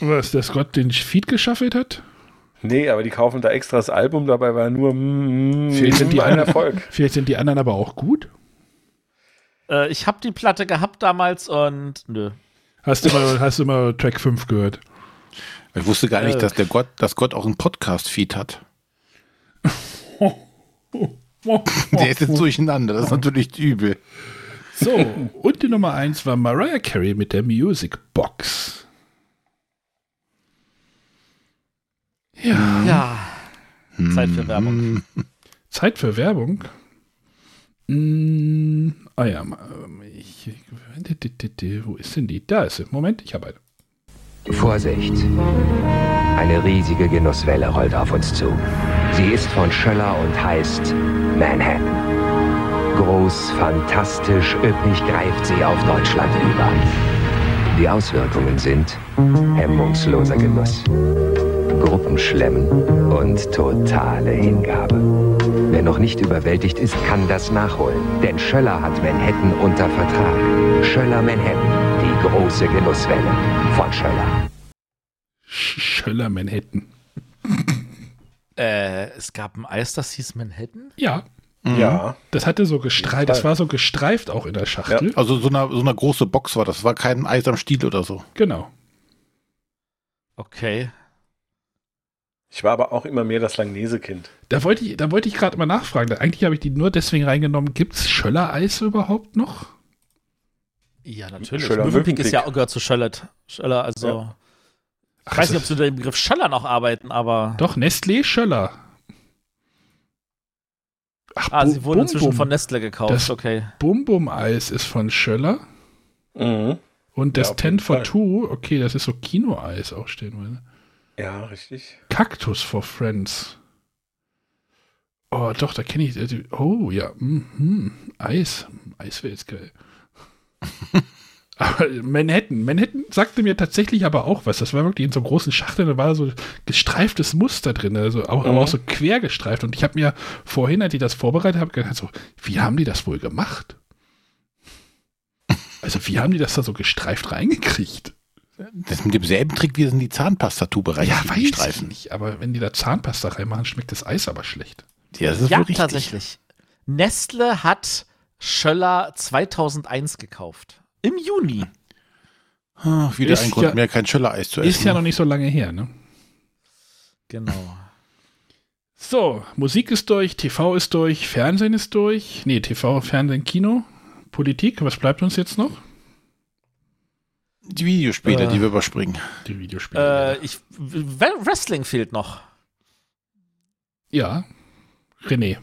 Was, dass Gott den Feed geschaffelt hat? Nee, aber die kaufen da extra das Album, dabei war nur mm, Vielleicht sind, die ein anderen, Erfolg. [LAUGHS] vielleicht sind die anderen aber auch gut. Äh, ich habe die Platte gehabt damals und nö. Hast du mal, hast du mal Track 5 gehört? Ich wusste gar nicht, Äh. dass der Gott, dass Gott auch einen Podcast-Feed hat. [LAUGHS] Der ist jetzt durcheinander, das ist [LAUGHS] natürlich übel. So, und die Nummer 1 war Mariah Carey mit der Music Box. Ja. Ja. Zeit für Werbung. Zeit für Werbung. Mm, ah ja, ma- ich, wo ist denn die? Da ist sie. Moment, ich habe eine. Vorsicht. Eine riesige Genusswelle rollt auf uns zu. Sie ist von Schöller und heißt Manhattan. Groß, fantastisch, üppig greift sie auf Deutschland über. Die Auswirkungen sind hemmungsloser Genuss, Gruppenschlemmen und totale Hingabe. Wer noch nicht überwältigt ist, kann das nachholen. Denn Schöller hat Manhattan unter Vertrag. Schöller Manhattan, die große Genusswelle von Schöller. Sch- Schöller Manhattan. Äh, es gab ein Eis, das hieß Manhattan? Ja. Ja. Das hatte so gestreift, das war so gestreift auch in der Schachtel. Also so eine, so eine große Box war das, war kein Eis am Stiel oder so. Genau. Okay. Ich war aber auch immer mehr das Langnese-Kind. Da wollte ich, da wollte ich gerade mal nachfragen. Eigentlich habe ich die nur deswegen reingenommen. Gibt es Schöller-Eis überhaupt noch? Ja, natürlich. Mövenpick ist ja Mövenpick. gehört zu Schöllert. Schöller, also. Ja. Ich weiß nicht, ob sie unter dem Begriff Schöller noch arbeiten, aber. Doch, Nestlé Schöller. Ach, Ah, sie wurden Bum inzwischen Bum. von Nestle gekauft. Das okay. Bum Bum Eis ist von Schöller. Mhm. Und das Ja, auf 10 jeden for Fall. 2, okay, das ist so Kino-Eis auch stehen. Will. Ja, richtig. Cactus for Friends. Oh, doch, da kenne ich. äh, Oh, ja. Mhm. Eis. Eis wäre jetzt geil. [LAUGHS] aber Manhattan. Manhattan sagte mir tatsächlich aber auch was. Das war wirklich in so großen Schachteln, da war so gestreiftes Muster drin, also auch, aber Mhm. auch so quer gestreift. Und ich habe mir vorhin, als ich das vorbereitet habe, gedacht, so, wie haben die das wohl gemacht? [LAUGHS] Also, wie haben die das da so gestreift reingekriegt? Das mit demselben Trick, wie es in die Zahnpastatube rein Ja, weiß ich Streifen. nicht. Aber wenn die da Zahnpasta reinmachen, schmeckt das Eis aber schlecht. Ja, das ist ja, wohl richtig. tatsächlich. Nestle hat Schöller 2001 gekauft. Im Juni. Ah, wieder Ist ein Grund ja- mehr, kein Schöller-Eis zu essen. Ist ja noch nicht so lange her, ne? Genau. So, Musik ist durch, TV ist durch, Fernsehen ist durch. Nee, TV, Fernsehen, Kino, Politik. Was bleibt uns jetzt noch? Die Videospiele, Äh. die wir überspringen. Die Videospiele. Äh, ich, Wrestling fehlt noch. ja. René.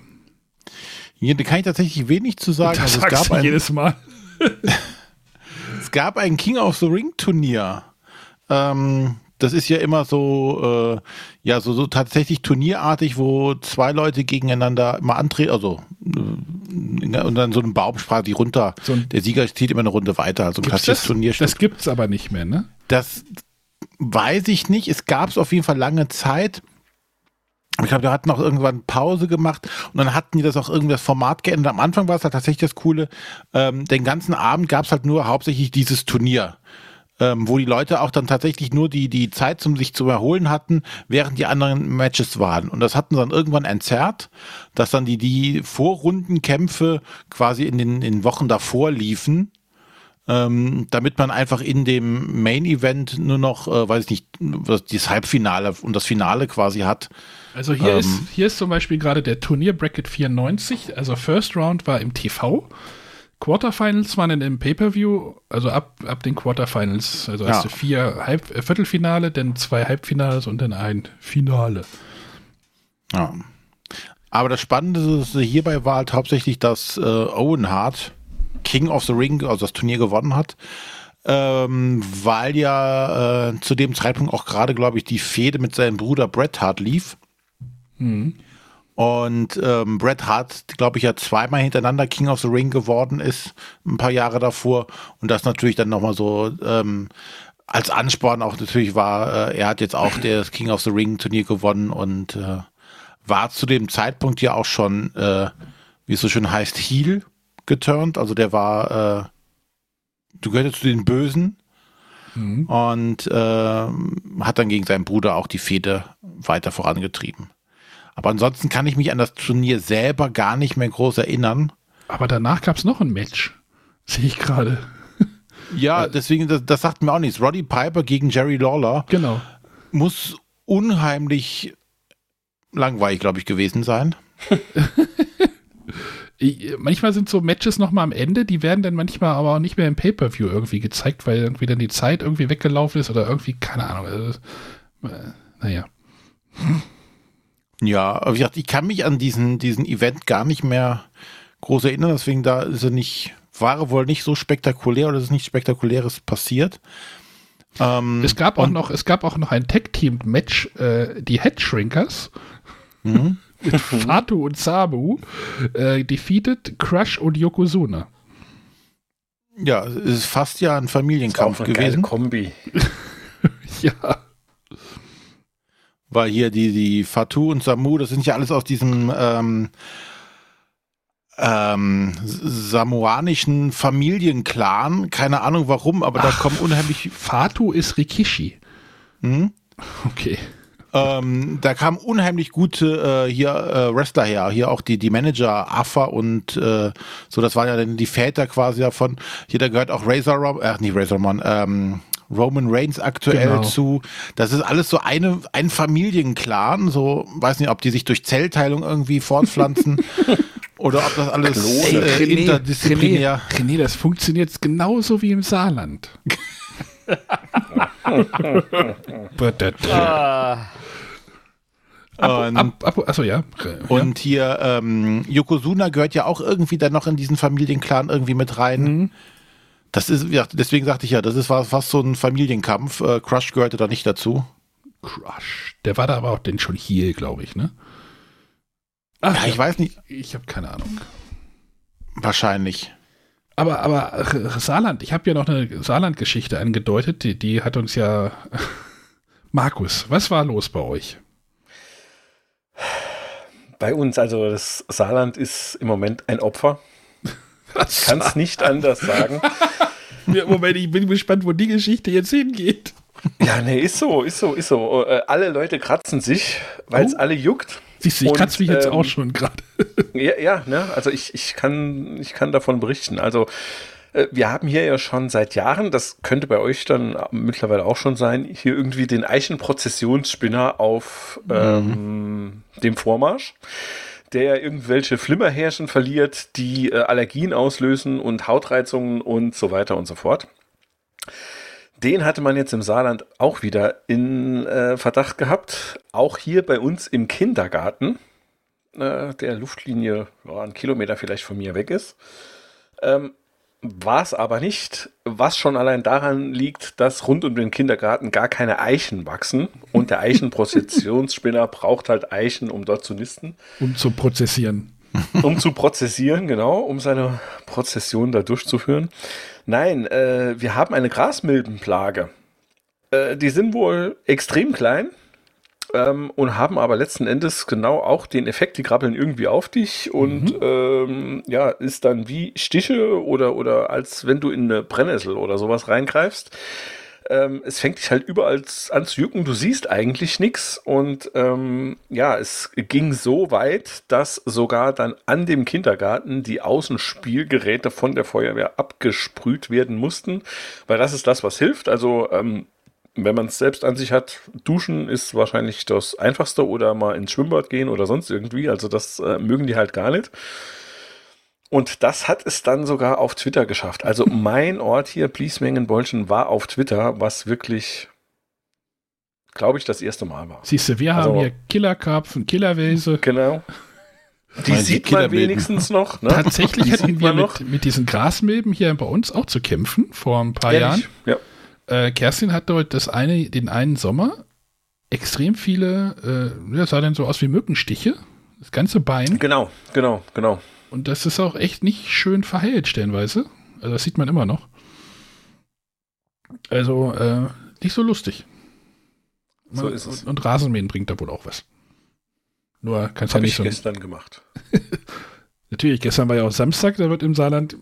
Hier da kann ich tatsächlich wenig zu sagen. das Also es, gab ein, jedes Mal. [LAUGHS] es gab ein King of the Ring Turnier. Ähm, das ist ja immer so, äh, ja, so, so tatsächlich turnierartig, wo zwei Leute gegeneinander immer antreten, also äh, und dann so ein Baum sprach die runter. der Sieger zieht immer eine Runde weiter. Also ein klassisches das? Turnier. Das gibt's aber nicht mehr, ne? Das weiß ich nicht. Es gab es auf jeden Fall lange Zeit. Ich glaube, der hat noch irgendwann Pause gemacht und dann hatten die das auch irgendwie das Format geändert. Am Anfang war es halt tatsächlich das Coole. Ähm, den ganzen Abend gab es halt nur hauptsächlich dieses Turnier, ähm, wo die Leute auch dann tatsächlich nur die, die Zeit zum sich zu erholen hatten, während die anderen Matches waren. Und das hatten sie dann irgendwann entzerrt, dass dann die, die Vorrundenkämpfe quasi in den, in Wochen davor liefen ähm, damit man einfach in dem Main Event nur noch, äh, weiß ich nicht, was- das Halbfinale und das Finale quasi hat. Also hier, Ähm. ist, hier ist zum Beispiel gerade der Turnier Bracket 94. Also First Round war im TV. Quarterfinals waren in dem Pay-Per-View, also ab, ab den Quarterfinals. Also hast Ja. du vier Halb äh, Viertelfinale, dann zwei Halbfinales und dann ein Finale. Ja. Aber das Spannende hierbei war halt hauptsächlich, dass äh, Owen Hart King of the Ring, also das Turnier gewonnen hat. Ähm, weil ja äh, zu dem Zeitpunkt auch gerade, glaube ich, die Fehde mit seinem Bruder Bret Hart lief. Mhm. Und ähm, Bret Hart, glaube ich, ja zweimal hintereinander King of the Ring geworden ist, ein paar Jahre davor. Und das natürlich dann nochmal so ähm, als Ansporn auch natürlich war, äh, er hat jetzt auch das King of the Ring Turnier gewonnen und äh, war zu dem Zeitpunkt ja auch schon, äh, wie es so schön heißt, Heel geturnt. Also der war, äh, du gehörte zu den Bösen und äh, hat dann gegen seinen Bruder auch die Fehde weiter vorangetrieben. Aber ansonsten kann ich mich an das Turnier selber gar nicht mehr groß erinnern. Aber danach gab es noch ein Match. Sehe ich gerade. [LAUGHS] Ja, deswegen, das, das sagt mir auch nichts. Roddy Piper gegen Jerry Lawler. Genau. Muss unheimlich langweilig, glaube ich, gewesen sein. [LAUGHS] Manchmal sind so Matches nochmal am Ende, die werden dann manchmal aber auch nicht mehr im Pay-Per-View irgendwie gezeigt, weil irgendwie dann die Zeit irgendwie weggelaufen ist oder irgendwie, keine Ahnung. Also, äh, naja. Ja, aber wie gesagt, ich kann mich an diesen, diesen Event gar nicht mehr groß erinnern, deswegen da ist er nicht, war er wohl nicht so spektakulär oder ist nichts Spektakuläres passiert. Ähm, Es gab auch noch, es gab auch noch ein Tag-Team-Match, äh, die Headshrinkers Mhm. [LAUGHS] mit [LAUGHS] Fatu und Sabu äh, defeated Crush und Yokozuna. Ja, es ist fast ja ein Familienkampf Auch eine geile gewesen. Kombi. [LAUGHS] ja. Weil hier die, die Fatu und Samu, das sind ja alles aus diesem ähm, ähm, samoanischen Familienclan. Keine Ahnung warum, aber da kommen unheimlich. Fatu ist Rikishi. Hm? Okay. Ähm, da kamen unheimlich gute äh, hier äh, Wrestler her, hier auch die die Manager Afa und äh, so, das waren ja dann die Väter quasi davon. Hier da gehört auch Razor Ram, ach nicht Razor Ramon, ähm, Roman Reigns aktuell Genau. zu. Das ist alles so eine ein Familienclan, so weiß nicht, ob die sich durch Zellteilung irgendwie fortpflanzen [LAUGHS] oder ob das alles Ey, äh, René, interdisziplinär. René, René, das funktioniert genauso wie im Saarland. [LAUGHS] Ah. Und, ab, ab, achso, ja. Und hier, ähm, Yokozuna gehört ja auch irgendwie dann noch in diesen Familienclan irgendwie mit rein. Mhm. Das ist, ja, deswegen sagte ich ja, das ist fast fast so ein Familienkampf. Äh, Crush gehörte da nicht dazu. Crush. Der war da aber auch denn schon hier, glaube ich, ne? ja, ich weiß nicht. Ich habe keine Ahnung. Wahrscheinlich. Aber, aber Saarland, ich habe ja noch eine Saarland-Geschichte angedeutet, die, die hat uns ja. [LAUGHS] Markus, was war los bei euch? Bei uns, also das Saarland ist im Moment ein Opfer. Ich kann es nicht anders sagen. [LAUGHS] Moment, ich bin gespannt, wo die Geschichte jetzt hingeht. Ja, nee, ist so, ist so, ist so. Äh, alle Leute kratzen sich, weil es Oh. alle juckt. Siehst du, ich kratze mich jetzt ähm, auch schon gerade. [LAUGHS] Ja, ja, ne? Also ich, ich, kann, ich kann davon berichten. Also äh, wir haben hier ja schon seit Jahren, das könnte bei euch dann mittlerweile auch schon sein, hier irgendwie den Eichenprozessionsspinner auf ähm, dem Vormarsch, der irgendwelche Flimmerhärchen verliert, die äh, Allergien auslösen und Hautreizungen und so weiter und so fort. Den hatte man jetzt im Saarland auch wieder in äh, Verdacht gehabt. Auch hier bei uns im Kindergarten, äh, der Luftlinie ja, ein Kilometer vielleicht von mir weg ist. Ähm, war es aber nicht, was schon allein daran liegt, dass rund um den Kindergarten gar keine Eichen wachsen und der Eichenprozessionsspinner [LAUGHS] braucht halt Eichen, um dort zu nisten, Um zu prozessieren. [LAUGHS] um zu prozessieren, genau, um seine Prozession da durchzuführen. Nein, äh, wir haben eine Grasmilbenplage. Äh, die sind wohl extrem klein ähm, und haben aber letzten Endes genau auch den Effekt, die krabbeln irgendwie auf dich und ähm, ja, ist dann wie Stiche oder, oder als wenn du in eine Brennnessel oder sowas reingreifst. Ähm, es fängt dich halt überall an zu jucken, du siehst eigentlich nichts und ähm, ja, es ging so weit, dass sogar dann an dem Kindergarten die Außenspielgeräte von der Feuerwehr abgesprüht werden mussten, weil das ist das, was hilft. Also ähm, wenn man es selbst an sich hat, duschen ist wahrscheinlich das Einfachste oder mal ins Schwimmbad gehen oder sonst irgendwie. Also das äh, mögen die halt gar nicht. Und das hat es dann sogar auf Twitter geschafft. Also [LAUGHS] mein Ort hier, Bliesmengenbolchen, war auf Twitter, was wirklich, glaube ich, das erste Mal war. Siehst du, wir Also- haben hier Killerkarpfen, Killerwälse. Genau. Die Weil sieht Killermilben. man wenigstens noch. Ne? Tatsächlich Die hatten wir mit, mit diesen Grasmilben hier bei uns auch zu kämpfen, vor ein paar Ehrlich? Jahren. Ja. Äh, Kerstin hat dort das eine, den einen Sommer extrem viele, äh, ja, sah dann so aus wie Mückenstiche. Das ganze Bein. Genau, genau, genau. Und das ist auch echt nicht schön verheilt, stellenweise. Also das sieht man immer noch. Also, äh, nicht so lustig. So Man- ist es. Und, und Rasenmähen bringt da wohl auch was. Nur kannst ja Habe nicht ich so. gestern gemacht. [LAUGHS] Natürlich, gestern war ja auch Samstag, da wird im Saarland,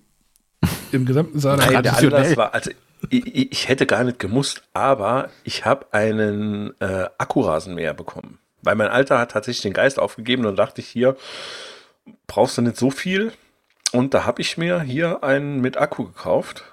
im gesamten Saarland. Nein, der Anlass war, also ich, ich hätte gar nicht gemusst, aber ich habe einen äh, Akkurasenmäher bekommen. Weil mein Alter hat tatsächlich den Geist aufgegeben und dachte ich hier, brauchst du nicht so viel. Und da habe ich mir hier einen mit Akku gekauft.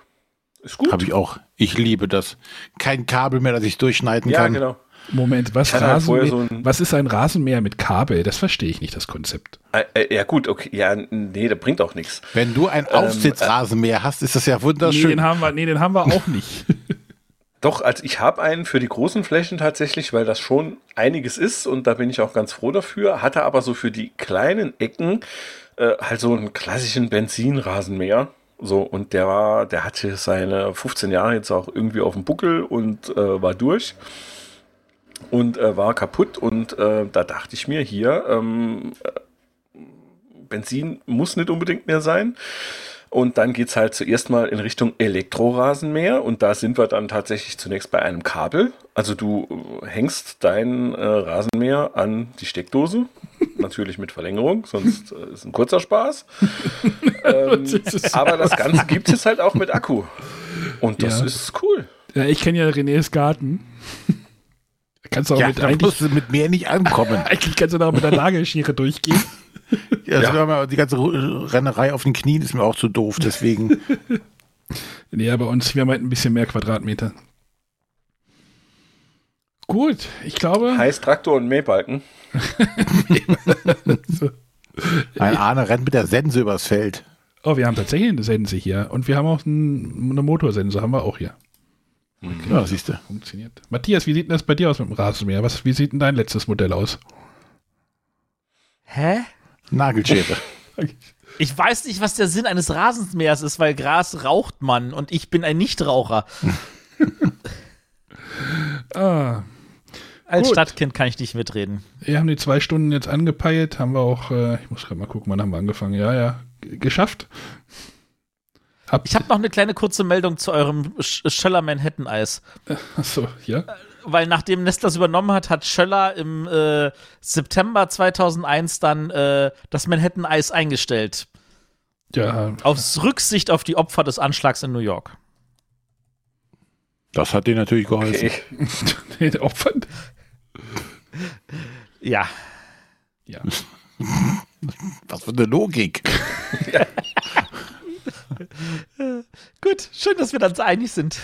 Ist gut. Habe ich auch. Ich liebe das. Kein Kabel mehr, das ich durchschneiden Ja, kann. genau. Moment, was, halt Rasenmäher, so ein- was ist ein Rasenmäher mit Kabel? Das verstehe ich nicht, das Konzept. Äh, äh, ja gut, okay, ja, nee, das bringt auch nichts. Wenn du ein Aufsitzrasenmäher hast, ist das ja Nee, wunderschön. den haben wir, nee, den haben wir auch nicht. [LAUGHS] Doch, also ich habe einen für die großen Flächen tatsächlich, weil das schon einiges ist und da bin ich auch ganz froh dafür. Hatte aber so für die kleinen Ecken äh, halt so einen klassischen Benzinrasenmäher. So, und der war, der hatte seine 15 Jahre jetzt auch irgendwie auf dem Buckel und äh, war durch und äh, war kaputt. Und äh, da dachte ich mir hier, ähm, äh, Benzin muss nicht unbedingt mehr sein. Und dann geht's halt zuerst mal in Richtung Elektrorasenmäher und da sind wir dann tatsächlich zunächst bei einem Kabel. Also du äh, hängst deinen äh, Rasenmäher an die Steckdose, [LAUGHS] natürlich mit Verlängerung, sonst äh, ist ein kurzer Spaß. [LAUGHS] ähm, aber das Ganze gibt es halt auch mit Akku. Und das Ja. ist cool. Ja, ich kenne ja Renés Garten. Kannst du auch Ja, mit eigentlich, musst du mit mir nicht ankommen. [LAUGHS] eigentlich kannst du da auch mit der Nagelschere durchgehen. [LAUGHS] Ja, das war mal- die ganze Rennerei auf den Knien ist mir auch zu doof, deswegen. [LAUGHS] Nee, bei uns, wir haben halt ein bisschen mehr Quadratmeter. Gut, ich glaube. Heißt Traktor und Mähbalken. Ein Arne rennt mit der Sense übers Feld. Oh, wir haben tatsächlich eine Sense hier. Und wir haben auch ein, eine Motorsense, haben wir auch hier. Ja, siehst du. Funktioniert. Matthias, wie sieht denn das bei dir aus mit dem Rasenmäher? Was, wie sieht denn dein letztes Modell aus? Hä? Nagelschere. [LAUGHS] Ich weiß nicht, was der Sinn eines Rasenmähers ist, weil Gras raucht man und ich bin ein Nichtraucher. [LAUGHS] Ah, Als Gut. Stadtkind kann ich nicht mitreden. wir haben die zwei Stunden jetzt angepeilt, haben wir auch, äh, ich muss gerade mal gucken, wann haben wir angefangen? Ja, ja, geschafft. Habt, Ich habe noch eine kleine kurze Meldung zu eurem Sch Schöller Manhattan Eis. achso, ja. Weil nachdem Nestlers übernommen hat, hat Schöller im äh, September 2001 dann äh, das Manhattan Eis eingestellt. Ja, Aus Rücksicht auf die Opfer des Anschlags in New York. Das hat dir natürlich geholfen. Okay. [LAUGHS] den Opfern. Ja. Ja. [LAUGHS] Was für eine Logik. [LAUGHS] [LAUGHS] Gut, schön, dass wir dann so einig sind.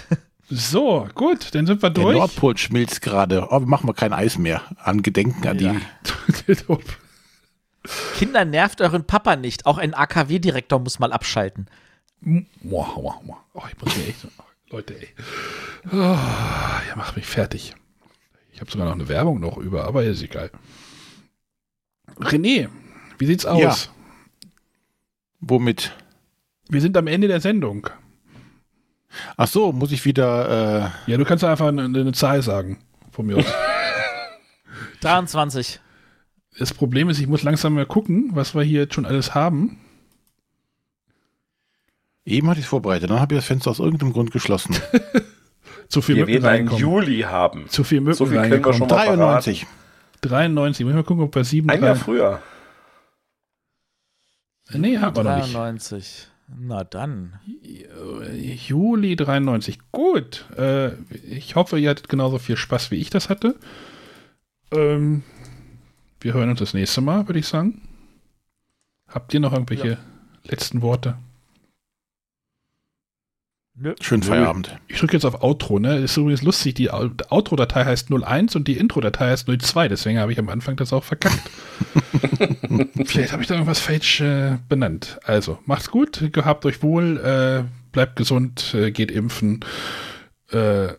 So, gut, dann sind wir Der durch. Nordpol schmilzt gerade. Oh, wir machen mal kein Eis mehr. An Gedenken an Ja. die. [LAUGHS] Kinder, nervt euren Papa nicht. Auch ein AKW-Direktor muss mal abschalten. Moah, moah, moah. Oh, ich muss mir echt. Oh, Leute, ey. Oh, ja, macht mich fertig. Ich habe sogar noch eine Werbung noch über, aber ist egal. René, wie sieht's aus? Ja. Womit? Wir sind am Ende der Sendung. Ach so, muss ich wieder. Äh, Ja, du kannst einfach eine, eine Zahl sagen. Von mir aus. [LAUGHS] 23. Das Problem ist, ich muss langsam mal gucken, was wir hier jetzt schon alles haben. eben hatte ich es vorbereitet, dann habe ich das Fenster aus irgendeinem Grund geschlossen. [LAUGHS] Zu viel Wir Mücken werden einen. Juli haben. Zu viel Mücken So viel können wir reingekommen. schon mal 93. 93. Muss ich mal gucken, ob wir 7. Ein Jahr früher. Nee, haben wir noch nicht. 93. Na dann. Juli 93. Gut. Äh, ich hoffe, ihr hattet genauso viel Spaß, wie ich das hatte. Ähm, wir hören uns das nächste Mal, würde ich sagen. Habt ihr noch irgendwelche Ja. letzten Worte? Nö. Schönen Feierabend. Ich drücke jetzt auf Outro, ne? Ist übrigens lustig, die Outro-Datei heißt 01 und die Intro-Datei heißt 02, deswegen habe ich am Anfang das auch verkackt. [LAUGHS] Vielleicht habe ich da irgendwas falsch äh, benannt. Also, macht's gut, gehabt euch wohl, äh, bleibt gesund, äh, geht impfen. Äh,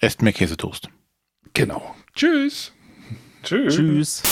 Esst mehr Käsetoast. genau. Tschüss. Tschüss. Tschüss.